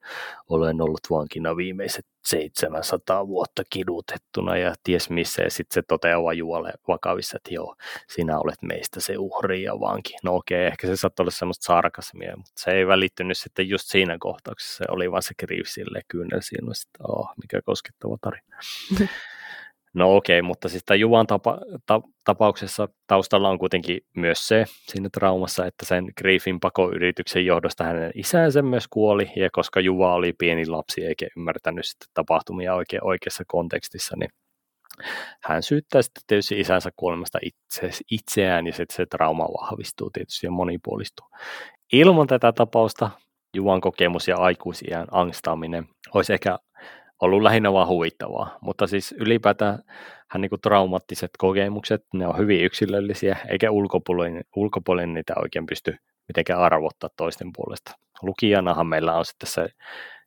olen ollut vankina viimeiset 700 vuotta kidutettuna ja ties missä, ja sitten se toteaa Juvalle vakavissa, että joo, sinä olet meistä se uhri ja vanki. No okei, ehkä se saattoi olla semmoista sarkasmia, mutta se ei välittynyt sitten just siinä kohtauksessa, se oli vaan se Griff sille kyynel siinä, että oh, mikä koskettava tarina. [laughs] No okei, okay, mutta siis tämän Juvan tapa, ta, tapauksessa taustalla on kuitenkin myös se siinä traumassa, että sen Griffin pakoyrityksen johdosta hänen isänsä myös kuoli, ja koska Juva oli pieni lapsi eikä ymmärtänyt sitten tapahtumia oikein oikeassa kontekstissa, niin hän syyttää sitten tietysti isänsä kuolemasta itse, itseään, ja sitten se trauma vahvistuu tietysti ja monipuolistuu. Ilman tätä tapausta Juvan kokemus ja aikuisiän angstaaminen olisi ehkä ollut lähinnä vaan huvittavaa, mutta siis ylipäätään hän niin traumaattiset kokemukset, ne on hyvin yksilöllisiä, eikä ulkopuolinen, ulkopuolinen niitä oikein pysty mitenkään arvottaa toisten puolesta. Lukijanahan meillä on sitten se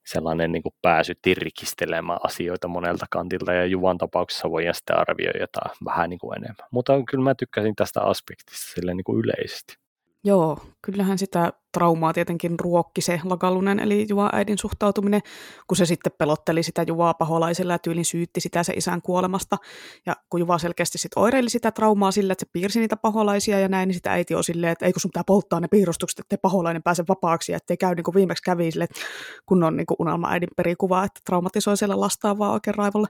sellainen niin kuin pääsy tirkistelemään asioita monelta kantilta, ja Juvan tapauksessa voidaan sitten arvioida jotain vähän niin kuin enemmän. Mutta kyllä mä tykkäsin tästä aspektista sille niin kuin yleisesti. Joo, kyllähän sitä traumaa tietenkin ruokki se Lagalunen, eli Juva äidin suhtautuminen, kun se sitten pelotteli sitä Juvaa paholaisella ja tyylin syytti sitä se isän kuolemasta. Ja kun Juva selkeästi sitten oireili sitä traumaa sillä, että se piirsi niitä paholaisia ja näin, niin sitä äiti on silleen, että ei kun sun pitää polttaa ne piirustukset, ettei paholainen pääse vapaaksi ja ettei käy niin kuin viimeksi kävi sille, kun on niin kuin unelma äidin perikuva, että traumatisoi siellä lastaan vaan oikein raivolle.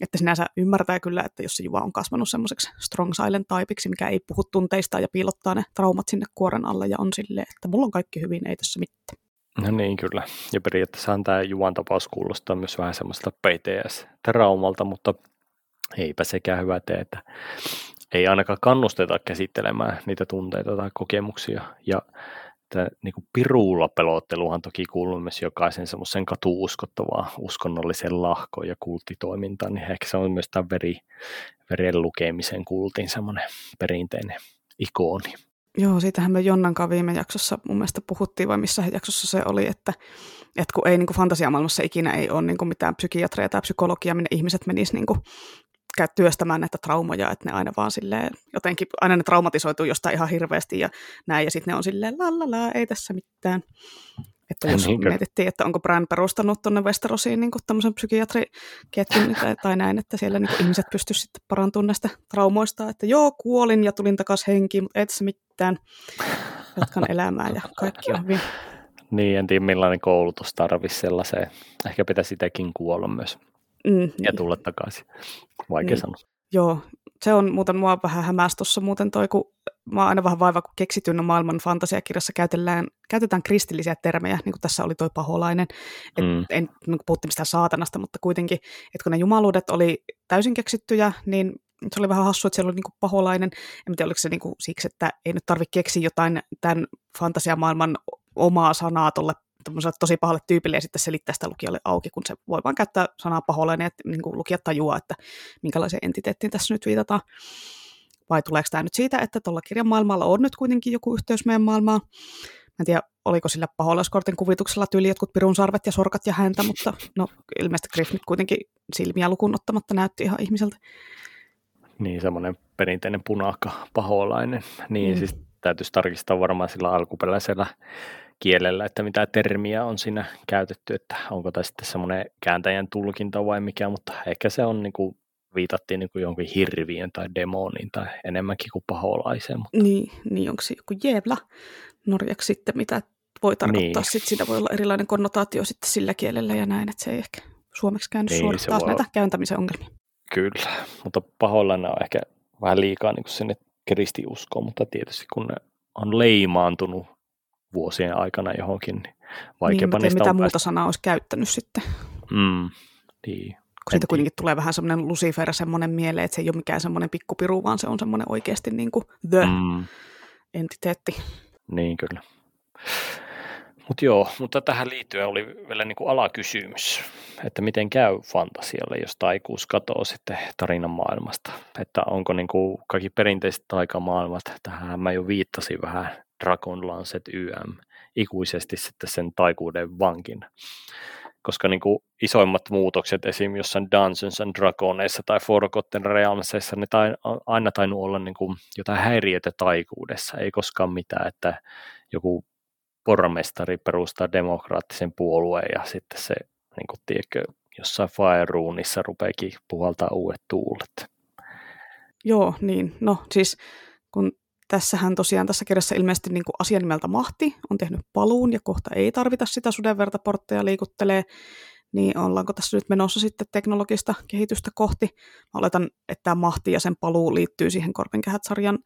Että sinänsä ymmärtää kyllä, että jos se Juva on kasvanut semmoiseksi strong silent taipiksi, mikä ei puhu tunteista ja piilottaa ne traumat sinne kuoren alle ja on silleen, että mulla on kaikki hyvin, ei tässä mitään. No niin, kyllä. Ja periaatteessa tämä Juvan tapaus kuulostaa myös vähän semmoista PTS-traumalta, mutta eipä sekään hyvä tee, että ei ainakaan kannusteta käsittelemään niitä tunteita tai kokemuksia. Ja tämä niin kuin piruulla pelotteluhan toki kuuluu myös jokaisen semmoisen katuuskottavaan uskonnolliseen lahkoon ja kulttitoimintaan, niin ehkä se on myös tämä veri, veren lukemisen kultin semmoinen perinteinen ikoni. Joo, siitähän me Jonnan kanssa viime jaksossa mun mielestä puhuttiin, vai missä jaksossa se oli, että, että kun ei niin kuin fantasiamaailmassa ikinä ei ole niin kuin mitään psykiatria tai psykologia, minne ihmiset menisivät niin työstämään näitä traumoja, että ne aina vaan silleen, jotenkin aina ne traumatisoituu jostain ihan hirveästi ja näin, ja sitten ne on silleen, la ei tässä mitään. Että jos niin mietittiin, että onko Brian perustanut tuonne Westerosiin niin tämmöisen psykiatriketjun tai, tai näin, että siellä niin ihmiset pystyisivät sitten parantumaan näistä traumoista, että joo, kuolin ja tulin takaisin henkiin, mutta ei tässä mitään. Jatkan elämää ja kaikki on hyvin. Niin, en tiedä millainen koulutus tarvitsisi sellaiseen. Ehkä pitäisi sitäkin kuolla myös mm, ja niin. tulla takaisin. Vaikea niin. sanoa. Joo, se on muuten mua vähän hämäs tuossa muuten toi, kun mä aina vähän vaiva, kun keksityn maailman fantasiakirjassa käytetään, käytetään kristillisiä termejä, niin kuin tässä oli toi paholainen. Et, mm. En niin puhuttiin mistään saatanasta, mutta kuitenkin, että kun ne jumaluudet oli täysin keksittyjä, niin se oli vähän hassu, että siellä oli niin paholainen. En tiedä, oliko se niin kuin siksi, että ei nyt tarvitse keksiä jotain tämän fantasiamaailman omaa sanaa tuolle tosi pahalle tyypille ja sitten selittää sitä lukijalle auki, kun se voi vain käyttää sanaa paholainen, että niin kuin lukijat tajuaa, että minkälaiseen entiteettiin tässä nyt viitataan. Vai tuleeko tämä nyt siitä, että tuolla kirjan maailmalla on nyt kuitenkin joku yhteys meidän maailmaan? Mä en tiedä, oliko sillä paholaiskortin kuvituksella tyyli jotkut pirun sarvet ja sorkat ja häntä, mutta no ilmeisesti Griff nyt kuitenkin silmiä lukuun ottamatta näytti ihan ihmiseltä. Niin, semmoinen perinteinen punakka paholainen. Niin, mm. siis täytyisi tarkistaa varmaan sillä alkuperäisellä kielellä, että mitä termiä on siinä käytetty, että onko tämä sitten semmoinen kääntäjän tulkinta vai mikä, mutta ehkä se on niin kuin viitattiin niin kuin jonkin hirviön tai demoniin tai enemmänkin kuin paholaiseen. Mutta... Niin, niin, onko se joku jevla norjaksi sitten, mitä voi tarkoittaa, niin. sitten siinä voi olla erilainen konnotaatio sitten sillä kielellä ja näin, että se ei ehkä suomeksi käynyt niin, suorittaa näitä kääntämisen ongelmia. Kyllä, mutta paholainen on ehkä vähän liikaa niin kuin sinne kristiuskoon, mutta tietysti kun ne on leimaantunut vuosien aikana johonkin, niin vaikeampaa niin, mitä muuta sanaa olisi käyttänyt sitten. Mm, niin. Kun siitä kuitenkin tulee vähän semmoinen Lucifer semmoinen mieleen, että se ei ole mikään semmoinen pikkupiru, vaan se on semmoinen oikeasti niin kuin the mm. entiteetti. Niin kyllä. Mutta joo, mutta tähän liittyen oli vielä niin kuin alakysymys, että miten käy fantasialle, jos taikuus katoaa sitten tarinan maailmasta. Että onko niin kuin kaikki perinteiset taikamaailmat, tähän mä jo viittasin vähän Dragon Lancet YM, ikuisesti sitten sen taikuuden vankin. Koska niin kuin isoimmat muutokset esim. jossain Dungeons and Dragoneissa tai Forgotten Realmsissa, ne tai, aina tainnut olla niin kuin jotain häiriötä taikuudessa, ei koskaan mitään, että joku pormestari perustaa demokraattisen puolueen ja sitten se, niin kuin, tiedätkö, jossain Fireroonissa rupeekin puhaltaa uudet tuulet. Joo, niin. No siis kun tässähän tosiaan tässä kirjassa ilmeisesti niin kuin asia nimeltä Mahti on tehnyt paluun ja kohta ei tarvita sitä sudenvertaportteja liikuttelee, niin ollaanko tässä nyt menossa sitten teknologista kehitystä kohti. Mä oletan, että tämä Mahti ja sen paluu liittyy siihen Korpinkehät-sarjan,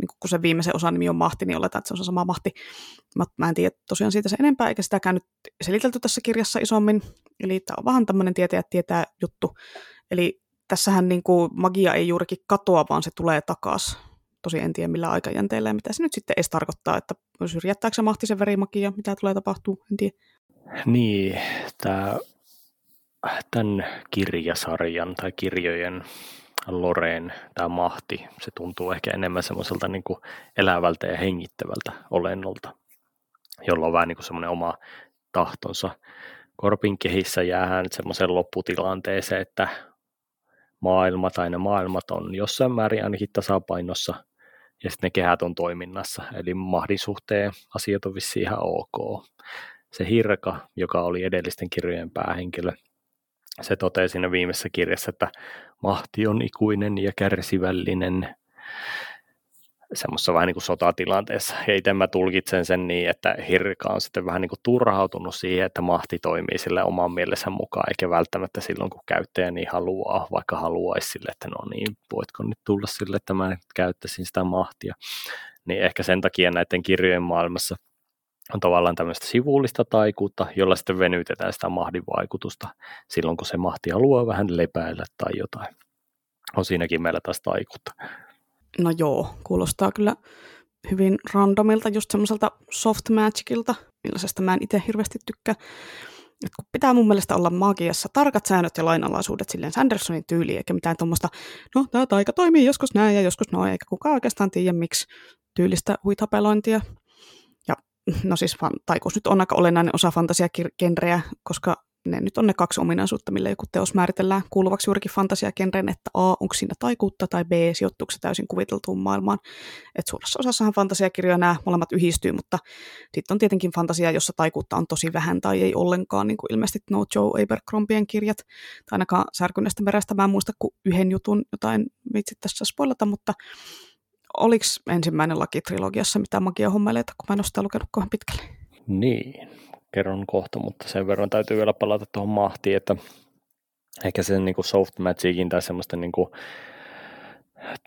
niin kun se viimeisen osan nimi on Mahti, niin oletan, että se on se sama Mahti. Mä, mä en tiedä tosiaan siitä se enempää, eikä sitäkään nyt selitelty tässä kirjassa isommin. Eli tämä on vähän tämmöinen tietäjät tietää juttu. Eli tässähän niin kuin magia ei juurikin katoa, vaan se tulee takaisin. Tosi en tiedä millä aikajänteellä ja mitä se nyt sitten edes tarkoittaa, että syrjättääkö se mahtisen verimagia, mitä tulee tapahtuu, en tiedä. Niin, tämä, tämän kirjasarjan tai kirjojen Loreen, tämä mahti, se tuntuu ehkä enemmän semmoiselta niin kuin elävältä ja hengittävältä olennolta, jolla on vähän niin kuin semmoinen oma tahtonsa. Korpin kehissä jäähän semmoiseen lopputilanteeseen, että maailma tai ne maailmat on jossain määrin ainakin tasapainossa ja sitten ne kehät on toiminnassa. Eli mahdin suhteen asiat on vissiin ihan ok. Se Hirka, joka oli edellisten kirjojen päähenkilö, se toteaa siinä viimeisessä kirjassa, että mahti on ikuinen ja kärsivällinen semmoisessa vähän niin kuin sotatilanteessa. Ja itse mä tulkitsen sen niin, että Hirka on sitten vähän niin kuin turhautunut siihen, että mahti toimii sille oman mielensä mukaan, eikä välttämättä silloin, kun käyttäjä niin haluaa, vaikka haluaisi sille, että no niin, voitko nyt tulla sille, että mä käyttäisin sitä mahtia. Niin ehkä sen takia näiden kirjojen maailmassa on tavallaan tämmöistä sivullista taikuutta, jolla sitten venytetään sitä mahdin vaikutusta silloin, kun se mahti haluaa vähän lepäillä tai jotain. On siinäkin meillä taas taikuutta. No joo, kuulostaa kyllä hyvin randomilta, just semmoiselta soft magicilta, millaisesta mä en itse hirveästi tykkää. Et kun pitää mun mielestä olla magiassa tarkat säännöt ja lainalaisuudet silleen Sandersonin tyyliin, eikä mitään tuommoista, no tämä taika toimii joskus näin ja joskus noin, eikä kukaan oikeastaan tiedä miksi tyylistä huitapelointia. No siis taikuus nyt on aika olennainen osa fantasiagenreä, koska ne nyt on ne kaksi ominaisuutta, millä joku teos määritellään kuuluvaksi juurikin fantasiagenren, että A, onko siinä taikuutta, tai B, sijoittuuko se täysin kuviteltuun maailmaan. Et suuressa osassahan fantasiakirjoja nämä molemmat yhdistyy, mutta sitten on tietenkin fantasia, jossa taikuutta on tosi vähän tai ei ollenkaan, niin kuin ilmeisesti No Joe Abercrombien kirjat, tai ainakaan Särkynnestä merestä mä en muista kuin yhden jutun, jotain vitsit tässä spoilata, mutta oliko ensimmäinen laki trilogiassa mitään magia-hommeleita, kun mä en ole sitä lukenut kohan pitkälle? Niin, kerron kohta, mutta sen verran täytyy vielä palata tuohon mahtiin, että ehkä sen niin kuin soft magicin tai semmoista niin kuin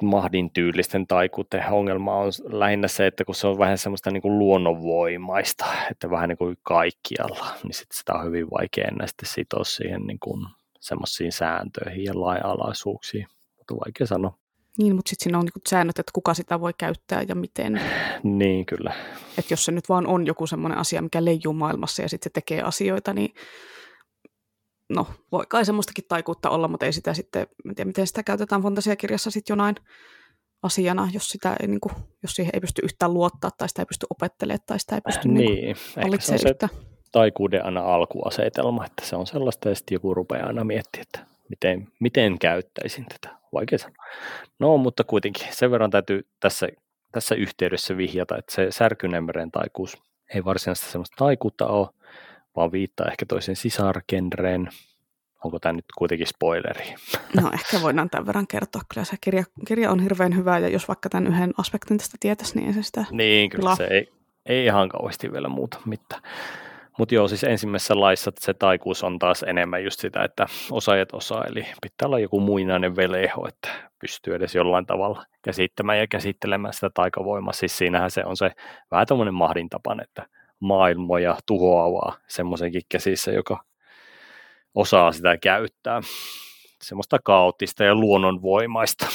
mahdin tyylisten taikuuden ongelma on lähinnä se, että kun se on vähän semmoista niin kuin luonnonvoimaista, että vähän niin kuin kaikkialla, niin sit sitä on hyvin vaikea enää sitten sitoa siihen niin kuin semmoisiin sääntöihin ja lainalaisuuksiin, mutta vaikea sanoa. Niin, mutta sitten siinä on niinku säännöt, että kuka sitä voi käyttää ja miten. Niin, kyllä. Että jos se nyt vaan on joku semmoinen asia, mikä leijuu maailmassa ja sitten se tekee asioita, niin no, voi kai semmoistakin taikuutta olla, mutta ei sitä sitten, en tiedä miten sitä käytetään fantasiakirjassa sitten jonain asiana, jos, sitä ei, niin kuin, jos siihen ei pysty yhtään luottaa tai sitä ei pysty opettelemaan tai sitä ei pysty niin, niin se on se taikuuden aina alkuasetelma, että se on sellaista ja sitten joku rupeaa aina miettimään, että miten, miten käyttäisin tätä vaikea sanoa. No, mutta kuitenkin sen verran täytyy tässä, tässä yhteydessä vihjata, että se Särkynemeren taikuus ei varsinaisesti sellaista taikuutta ole, vaan viittaa ehkä toisen sisarkenreen. Onko tämä nyt kuitenkin spoileri? No ehkä voidaan tämän verran kertoa. Kyllä se kirja, kirja on hirveän hyvä ja jos vaikka tämän yhden aspektin tästä tietäisi, niin ei se sitä Niin, kyllä pilaa. se ei, ei ihan kauheasti vielä muuta mitään. Mutta joo, siis ensimmäisessä laissa se taikuus on taas enemmän just sitä, että osaajat osaa, eli pitää olla joku muinainen veleho, että pystyy edes jollain tavalla käsittämään ja käsittelemään sitä taikavoimaa. Siis siinähän se on se vähän tämmöinen mahdintapan, että maailmoja tuhoavaa semmoisenkin käsissä, joka osaa sitä käyttää. Semmoista kaoottista ja luonnonvoimaista.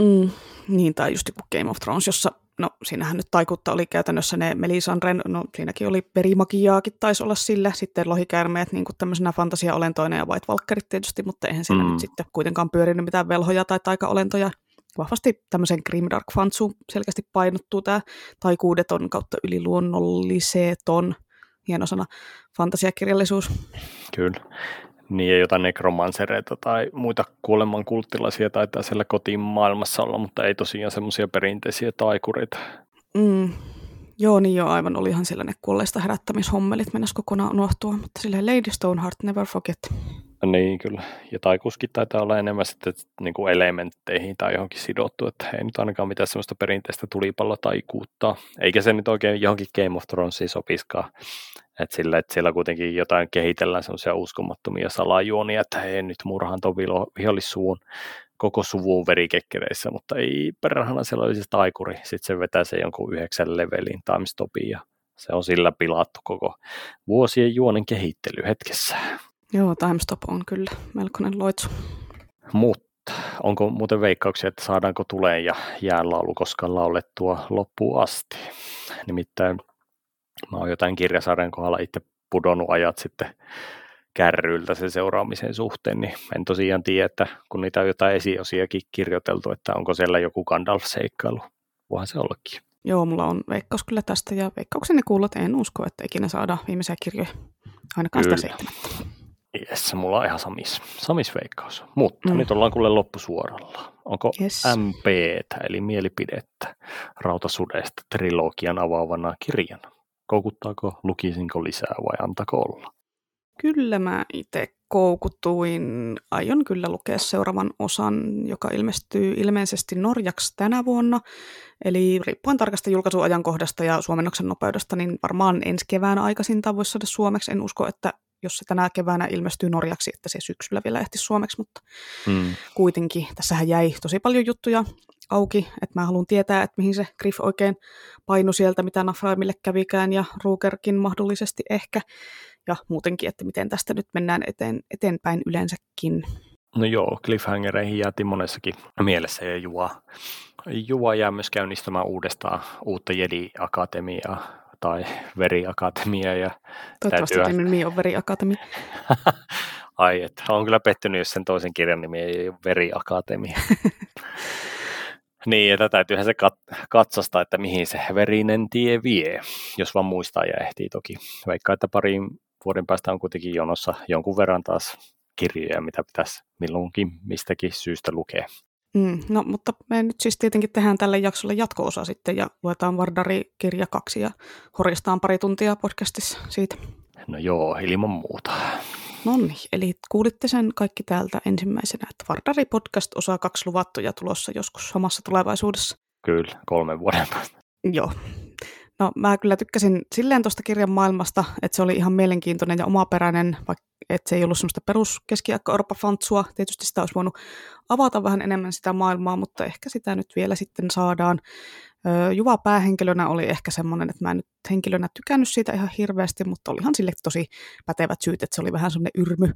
Mm, niin, tai just kuin Game of Thrones, jossa no siinähän nyt taikutta oli käytännössä ne Melisandren, no siinäkin oli perimagiaakin taisi olla sillä, sitten lohikäärmeet niin kuin tämmöisenä fantasiaolentoina ja White Walkerit tietysti, mutta eihän siinä mm. nyt sitten kuitenkaan pyörinyt mitään velhoja tai taikaolentoja. Vahvasti tämmöisen Grimdark Fantsuun selkeästi painottuu tämä taikuudeton kautta yliluonnolliseeton, hieno sana, fantasiakirjallisuus. Kyllä. Niin, ei jotain nekromansereita tai muita kuoleman kulttilaisia taitaa siellä kotiin maailmassa olla, mutta ei tosiaan semmoisia perinteisiä taikureita. Mm, Joo, niin jo aivan. Olihan siellä ne kuolleista herättämishommelit mennessä kokonaan unohtua, mutta silleen Lady Stoneheart, never forget. Niin, kyllä. Ja taikuuskin taitaa olla enemmän sitten niin kuin elementteihin tai johonkin sidottu, että ei nyt ainakaan mitään sellaista perinteistä tulipallotaikuuttaa. Eikä se nyt oikein johonkin Game of Thronesiin sopiskaan. Että sillä, että siellä kuitenkin jotain kehitellään semmoisia uskomattomia salajuonia, että hei nyt murhaan tuon vihollissuun koko suvun verikekkereissä, mutta ei perhana siellä oli se taikuri. Sitten se vetää se jonkun yhdeksän levelin timestopin ja se on sillä pilattu koko vuosien juonen kehittely hetkessä. Joo, timestop on kyllä melkoinen loitsu. Mutta onko muuten veikkauksia, että saadaanko tuleen ja jäänlaulu koskaan laulettua loppuun asti? Nimittäin mä oon jotain kirjasarjan kohdalla itse pudonnut ajat sitten kärryiltä sen seuraamisen suhteen, niin en tosiaan tiedä, että kun niitä on jotain esiosiakin kirjoiteltu, että onko siellä joku Gandalf-seikkailu. Voihan se ollakin. Joo, mulla on veikkaus kyllä tästä ja veikkaukseni kuuluu, että en usko, että ikinä saada viimeisiä kirjoja. Ainakaan kyllä. sitä seitsemättä. Jes, mulla on ihan samis, samis veikkaus. Mutta mm. nyt ollaan kuule loppusuoralla. Onko yes. MP, eli mielipidettä Rautasudesta trilogian avaavana kirjana? Koukuttaako, lukisinko lisää vai antako olla? Kyllä mä itse koukutuin. Aion kyllä lukea seuraavan osan, joka ilmestyy ilmeisesti norjaksi tänä vuonna. Eli riippuen tarkasta julkaisuajankohdasta ja suomennoksen nopeudesta, niin varmaan ensi keväänä aikaisintaan voisi saada suomeksi. En usko, että jos se tänä keväänä ilmestyy norjaksi, että se syksyllä vielä ehti suomeksi, mutta mm. kuitenkin tässähän jäi tosi paljon juttuja auki, että mä haluan tietää, että mihin se Griff oikein painu sieltä, mitä Nafraimille kävikään ja Rugerkin mahdollisesti ehkä, ja muutenkin, että miten tästä nyt mennään eteen, eteenpäin yleensäkin. No joo, cliffhangereihin jäätiin monessakin mielessä ja Juva, Juva jää myös käynnistämään uudestaan uutta Jedi-akatemiaa tai veriakatemia. Ja Toivottavasti täytyy... nimi on veriakatemia. [laughs] Ai, että on kyllä pettynyt, jos sen toisen kirjan nimi ei ole veriakatemia. [laughs] niin, että täytyyhän se kat- katsastaa, että mihin se verinen tie vie, jos vaan muistaa ja ehtii toki. Vaikka, että parin vuoden päästä on kuitenkin jonossa jonkun verran taas kirjoja, mitä pitäisi milloinkin mistäkin syystä lukea. Mm, no, mutta me nyt siis tietenkin tehdään tälle jaksolle jatko-osa sitten ja luetaan Vardari kirja kaksi ja horistaan pari tuntia podcastissa siitä. No joo, ilman muuta. No niin, eli kuulitte sen kaikki täältä ensimmäisenä, että Vardari podcast osaa kaksi luvattuja tulossa joskus samassa tulevaisuudessa. Kyllä, kolmen vuoden päästä. Joo. No mä kyllä tykkäsin silleen tuosta kirjan maailmasta, että se oli ihan mielenkiintoinen ja omaperäinen, vaikka että se ei ollut semmoista peruskeskiaika Orpa Fantsua. Tietysti sitä olisi voinut avata vähän enemmän sitä maailmaa, mutta ehkä sitä nyt vielä sitten saadaan. Juva päähenkilönä oli ehkä semmoinen, että mä en nyt henkilönä tykännyt siitä ihan hirveästi, mutta olihan sille tosi pätevät syyt, että se oli vähän semmoinen yrmy.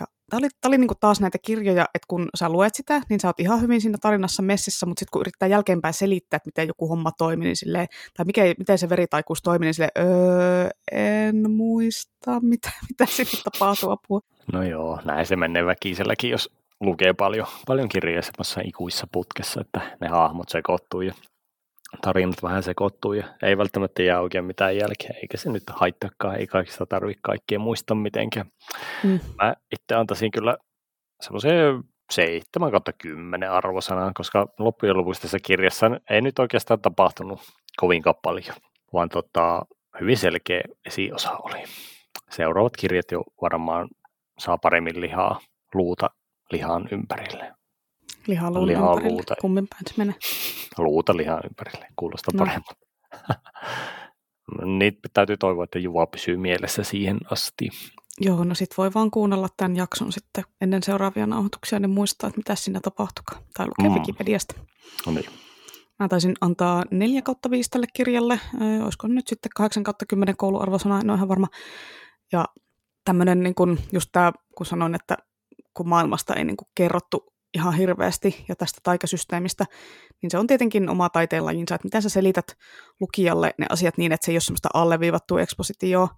Ja tämä oli, tämä oli niin taas näitä kirjoja, että kun sä luet sitä, niin sä oot ihan hyvin siinä tarinassa messissä, mutta sitten kun yrittää jälkeenpäin selittää, että miten joku homma toimi, niin silleen, tai mikä, miten se veritaikuus toimi, niin silleen, öö, en muista, [laughs] mitä, mitä sinne tapahtuu apua. No joo, näin se menee väkiselläkin, jos lukee paljon, paljon kirjoja semmoisessa ikuissa putkessa, että ne hahmot sekoittuu ja tarinat vähän sekoittuu ja ei välttämättä jää oikein mitään jälkeä, eikä se nyt haittaakaan, ei kaikista tarvitse kaikkea muistaa mitenkään. Mm. Mä itse antaisin kyllä semmoisen 7 kautta 10 arvosanaa, koska loppujen lopuksi tässä kirjassa ei nyt oikeastaan tapahtunut kovinkaan paljon, vaan tota, hyvin selkeä esiosa oli. Seuraavat kirjat jo varmaan saa paremmin lihaa, luuta lihan ympärille. Lihaluun lihaa ympärille, luuta. kummin päin se menee. Luuta lihan ympärille, kuulostaa no. paremmalta. Niitä täytyy toivoa, että Juva pysyy mielessä siihen asti. Joo, no sit voi vaan kuunnella tämän jakson sitten ennen seuraavia nauhoituksia, niin muistaa, että mitä siinä tapahtukaan. Tai lukee mm. Wikipediasta. No niin. Mä taisin antaa 4 kautta 5 tälle kirjalle. Ö, olisiko nyt sitten 8 kautta 10 kouluarvosana, en ole ihan varma. Ja tämmöinen, niin kun, just tämä, kun sanoin, että kun maailmasta ei niin kun kerrottu ihan hirveästi ja tästä taikasysteemistä, niin se on tietenkin oma taiteenlajinsa, että miten sä selität lukijalle ne asiat niin, että se ei ole semmoista alleviivattua ekspositioa,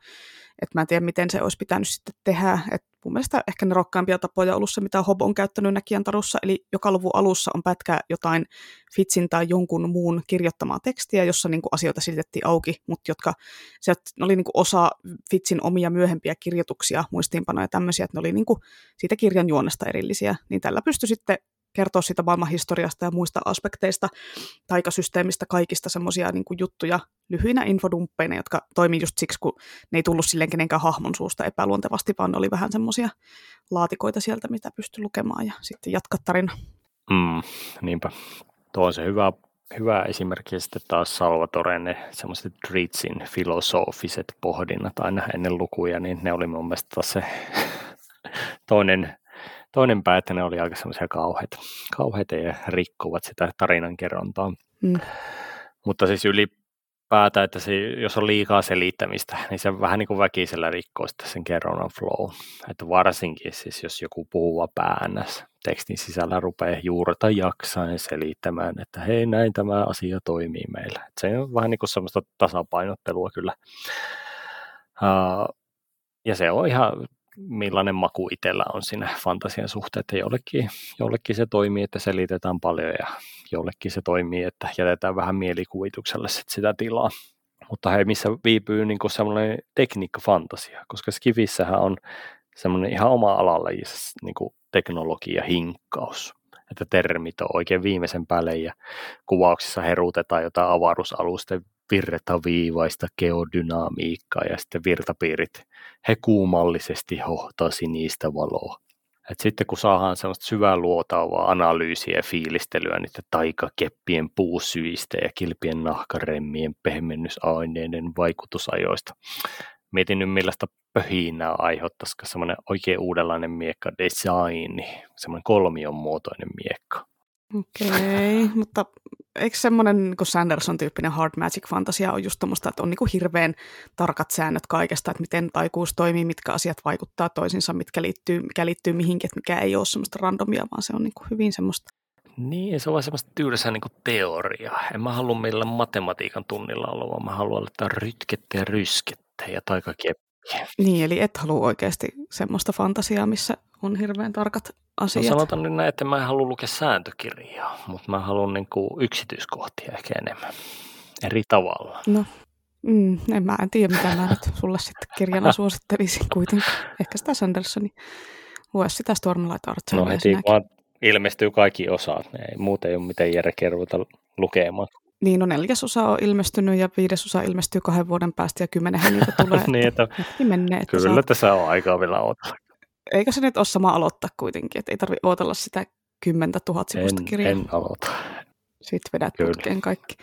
että mä en tiedä, miten se olisi pitänyt sitten tehdä. Et mun mielestä ehkä ne rokkaimpia tapoja ollut se, mitä Hob on käyttänyt näkijän tarussa, eli joka luvun alussa on pätkä jotain Fitsin tai jonkun muun kirjoittamaa tekstiä, jossa niin kuin asioita silitettiin auki, mutta jotka se oli niin kuin osa Fitsin omia myöhempiä kirjoituksia, muistiinpanoja ja tämmöisiä, että ne oli niin kuin siitä kirjan juonesta erillisiä, niin tällä pystyi sitten kertoa siitä maailman historiasta ja muista aspekteista, taikasysteemistä, kaikista semmoisia niin juttuja lyhyinä infodumppeina, jotka toimii just siksi, kun ne ei tullut silleen kenenkään hahmon suusta epäluontevasti, vaan oli vähän semmoisia laatikoita sieltä, mitä pystyi lukemaan ja sitten jatkaa tarina. Mm, niinpä. Tuo on se hyvä, hyvä esimerkki sitten taas Salvatoren ne semmoiset Dritsin filosofiset pohdinnat aina ennen lukuja, niin ne oli mun mielestä taas se [laughs] toinen, toinen pää, että ne oli aika semmoisia kauheita, kauheita ja rikkuvat sitä tarinan kerrontaa. Mm. Mutta siis ylipäätään, että se, jos on liikaa selittämistä, niin se vähän niin kuin väkisellä rikkoo sitten sen kerronnan flow. Että varsinkin siis, jos joku puhuva päännäs tekstin sisällä rupeaa juurta jaksain selittämään, että hei näin tämä asia toimii meillä. Että se on vähän niin kuin semmoista tasapainottelua kyllä. Uh, ja se on ihan millainen maku itsellä on siinä fantasian suhteen, että jollekin, jollekin se toimii, että selitetään paljon ja jollekin se toimii, että jätetään vähän mielikuvitukselle sit sitä tilaa. Mutta hei, missä viipyy niin semmoinen tekniikka-fantasia, koska Skifissähän on semmoinen ihan oma alalle niin teknologia hinkkaus että termit on oikein viimeisen päälle ja kuvauksissa herutetaan jotain avaruusalusten virtaviivaista geodynamiikkaa ja sitten virtapiirit, he kuumallisesti hohtaa sinistä valoa. Et sitten kun saadaan sellaista syvää luotaavaa analyysiä ja fiilistelyä niiden taikakeppien puusyistä ja kilpien nahkaremmien pehmennysaineiden vaikutusajoista, mietin nyt millaista pöhinää aiheuttaisiko semmoinen oikein uudenlainen miekka design, semmoinen kolmion muotoinen miekka. Okei, okay, [laughs] mutta eikö semmoinen niin Sanderson-tyyppinen hard magic fantasia on just tuommoista, että on niin kuin hirveän tarkat säännöt kaikesta, että miten taikuus toimii, mitkä asiat vaikuttaa toisinsa, mitkä liittyy, mikä liittyy mihinkin, että mikä ei ole semmoista randomia, vaan se on niin kuin hyvin semmoista. Niin, se on vaan semmoista tyylistä niin kuin teoriaa. En mä halua millään matematiikan tunnilla olla, vaan mä haluan laittaa rytkettä ja ryskettä ja taikakeppiä. Niin, eli et halua oikeasti semmoista fantasiaa, missä on hirveän tarkat asiat. No sanotaan nyt näin, että mä en halua lukea sääntökirjaa, mutta mä haluan niin kuin yksityiskohtia ehkä enemmän eri tavalla. No, mm, en mä en tiedä, mitä mä nyt sulle sitten kirjana [laughs] suosittelisin kuitenkin. Ehkä sitä Sandersoni. Lue sitä Stormlight Archeria. No heti vaan ilmestyy kaikki osat. Ei, muuten ei ole mitään järkeä ruveta lukemaan. Niin, no neljäsosa on ilmestynyt ja viidesosa ilmestyy kahden vuoden päästä ja kymmenenhän niitä [laughs] tulee. niin, että, menee, että kyllä saat... tässä on aikaa vielä odottaa eikö se nyt ole sama aloittaa kuitenkin, että ei tarvitse odotella sitä kymmentä tuhat sivusta kirjaa. En aloita. Sitten vedät kyllä. putkeen kaikki.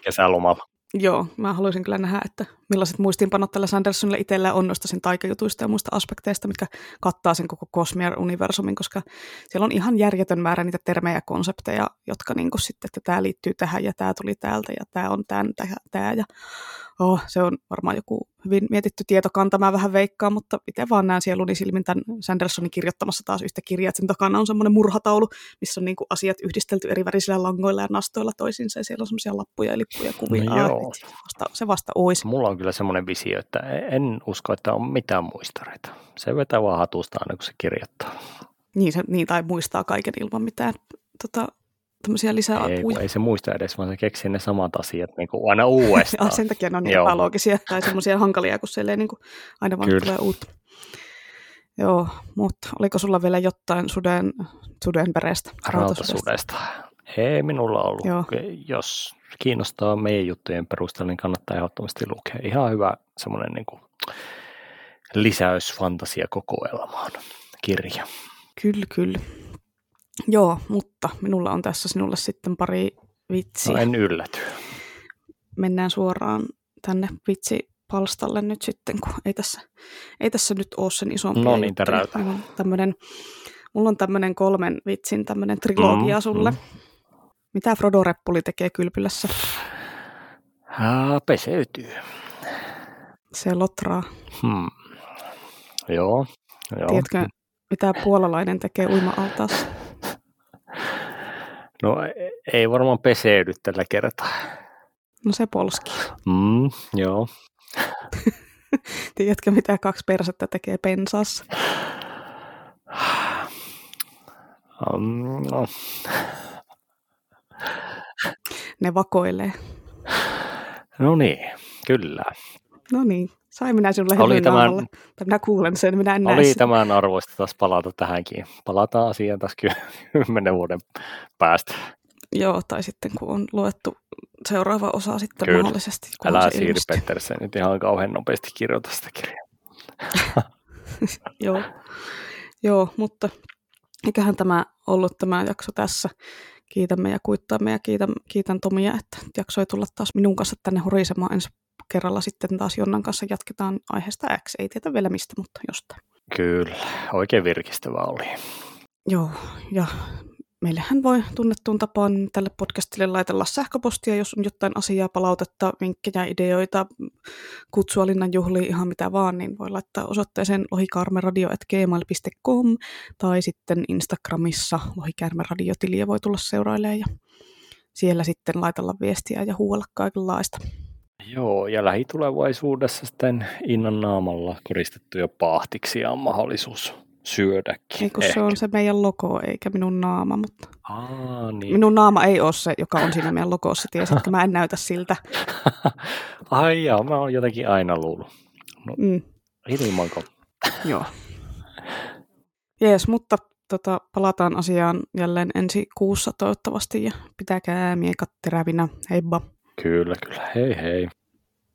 Kesälomalla. Joo, mä haluaisin kyllä nähdä, että millaiset muistiinpanot tällä Sandersonilla itsellä on noista sen taikajutuista ja muista aspekteista, mitkä kattaa sen koko Cosmere-universumin, koska siellä on ihan järjetön määrä niitä termejä ja konsepteja, jotka niin sitten, että tämä liittyy tähän ja tämä tuli täältä ja tämä on tämän, tämä ja oh, se on varmaan joku hyvin mietitty tietokanta, mä vähän veikkaan, mutta itse vaan näen sieluni silmin tämän Sandersonin kirjoittamassa taas yhtä kirjaa, että sen takana on semmoinen murhataulu, missä on niin kuin asiat yhdistelty eri värisillä langoilla ja nastoilla toisiinsa, ja siellä on semmoisia lappuja, lippuja, kuvia. No joo. Se, vasta, se vasta olisi. Mulla on kyllä semmoinen visio, että en usko, että on mitään muistareita. Se vetää vaan hatusta aina, kun se kirjoittaa. Niin, se, niin tai muistaa kaiken ilman mitään tota, tämmöisiä lisäapuja. Ei, ei se muista edes, vaan se keksii ne samat asiat niin kuin aina uudestaan. [laughs] ja sen takia ne on niin epäloogisia tai [laughs] semmoisia hankalia, kun siellä niin kuin aina vaan Kyllä. tulee uutta. Joo, mutta oliko sulla vielä jotain suden, suden perestä? Rautasudesta. Ei minulla ollut. Joo. Jos kiinnostaa meidän juttujen perusteella, niin kannattaa ehdottomasti lukea. Ihan hyvä semmoinen niin kuin lisäys fantasiakokoelmaan kirja. Kyllä, kyllä. Joo, mutta minulla on tässä sinulle sitten pari vitsiä. No en ylläty. Mennään suoraan tänne vitsipalstalle nyt sitten, kun ei tässä, ei tässä nyt ole sen isompia No niin, tämmönen, mulla on tämmöinen kolmen vitsin tämmöinen trilogia mm, sulle. Mm. Mitä Frodo Reppuli tekee kylpylässä? Haa, peseytyy. Se lotraa. Hmm. Joo, joo. Tiedätkö, mitä puolalainen tekee uima-altaassa? No ei varmaan peseydy tällä kertaa. No se polski. Mm, joo. [laughs] Tiedätkö, mitä kaksi persettä tekee pensassa? Um, no. Ne vakoilee. No niin, kyllä. No niin, Sain minä sinulle Oli tämän- naamalle. Tai minä kuulen sen, minä en näe Oli sitä. tämän arvoista taas palata tähänkin. Palataan asiaan taas ky- [laughs] kymmenen vuoden päästä. Joo, tai sitten kun on luettu seuraava osa sitten Kyllä. mahdollisesti. Kun Älä se Siiri. Pettersen nyt ihan kauhean nopeasti kirjoita sitä kirjaa. [laughs] Joo. Joo, mutta eiköhän tämä ollut tämä jakso tässä. Kiitämme ja kuittaamme ja kiitän, kiitän Tomia, että jaksoi tulla taas minun kanssa tänne horisemaan ensi kerralla sitten taas Jonnan kanssa jatketaan aiheesta X. Ei tiedä vielä mistä, mutta jostain. Kyllä, oikein virkistävää oli. Joo, ja meillähän voi tunnettuun tapaan tälle podcastille laitella sähköpostia, jos on jotain asiaa, palautetta, vinkkejä, ideoita, kutsua Linnan juhliin, ihan mitä vaan, niin voi laittaa osoitteeseen lohikäärmeradio.gmail.com tai sitten Instagramissa lohikäärmeradiotiliä voi tulla seurailemaan ja siellä sitten laitella viestiä ja huuella kaikenlaista. Joo, ja lähitulevaisuudessa sitten Innan naamalla koristettuja paahtiksia on mahdollisuus syödäkin. Ei kun se on se meidän logo eikä minun naama, mutta Aa, niin. minun naama ei ole se, joka on siinä meidän logossa, tiesitkö, mä en näytä siltä. [laughs] Ai jaa, mä oon jotenkin aina luullut. Mm. Ilmanko? Joo. Jees, mutta tota, palataan asiaan jälleen ensi kuussa toivottavasti ja pitäkää miekat terävinä. Heippa! Kyllä, kyllä. Hei hei.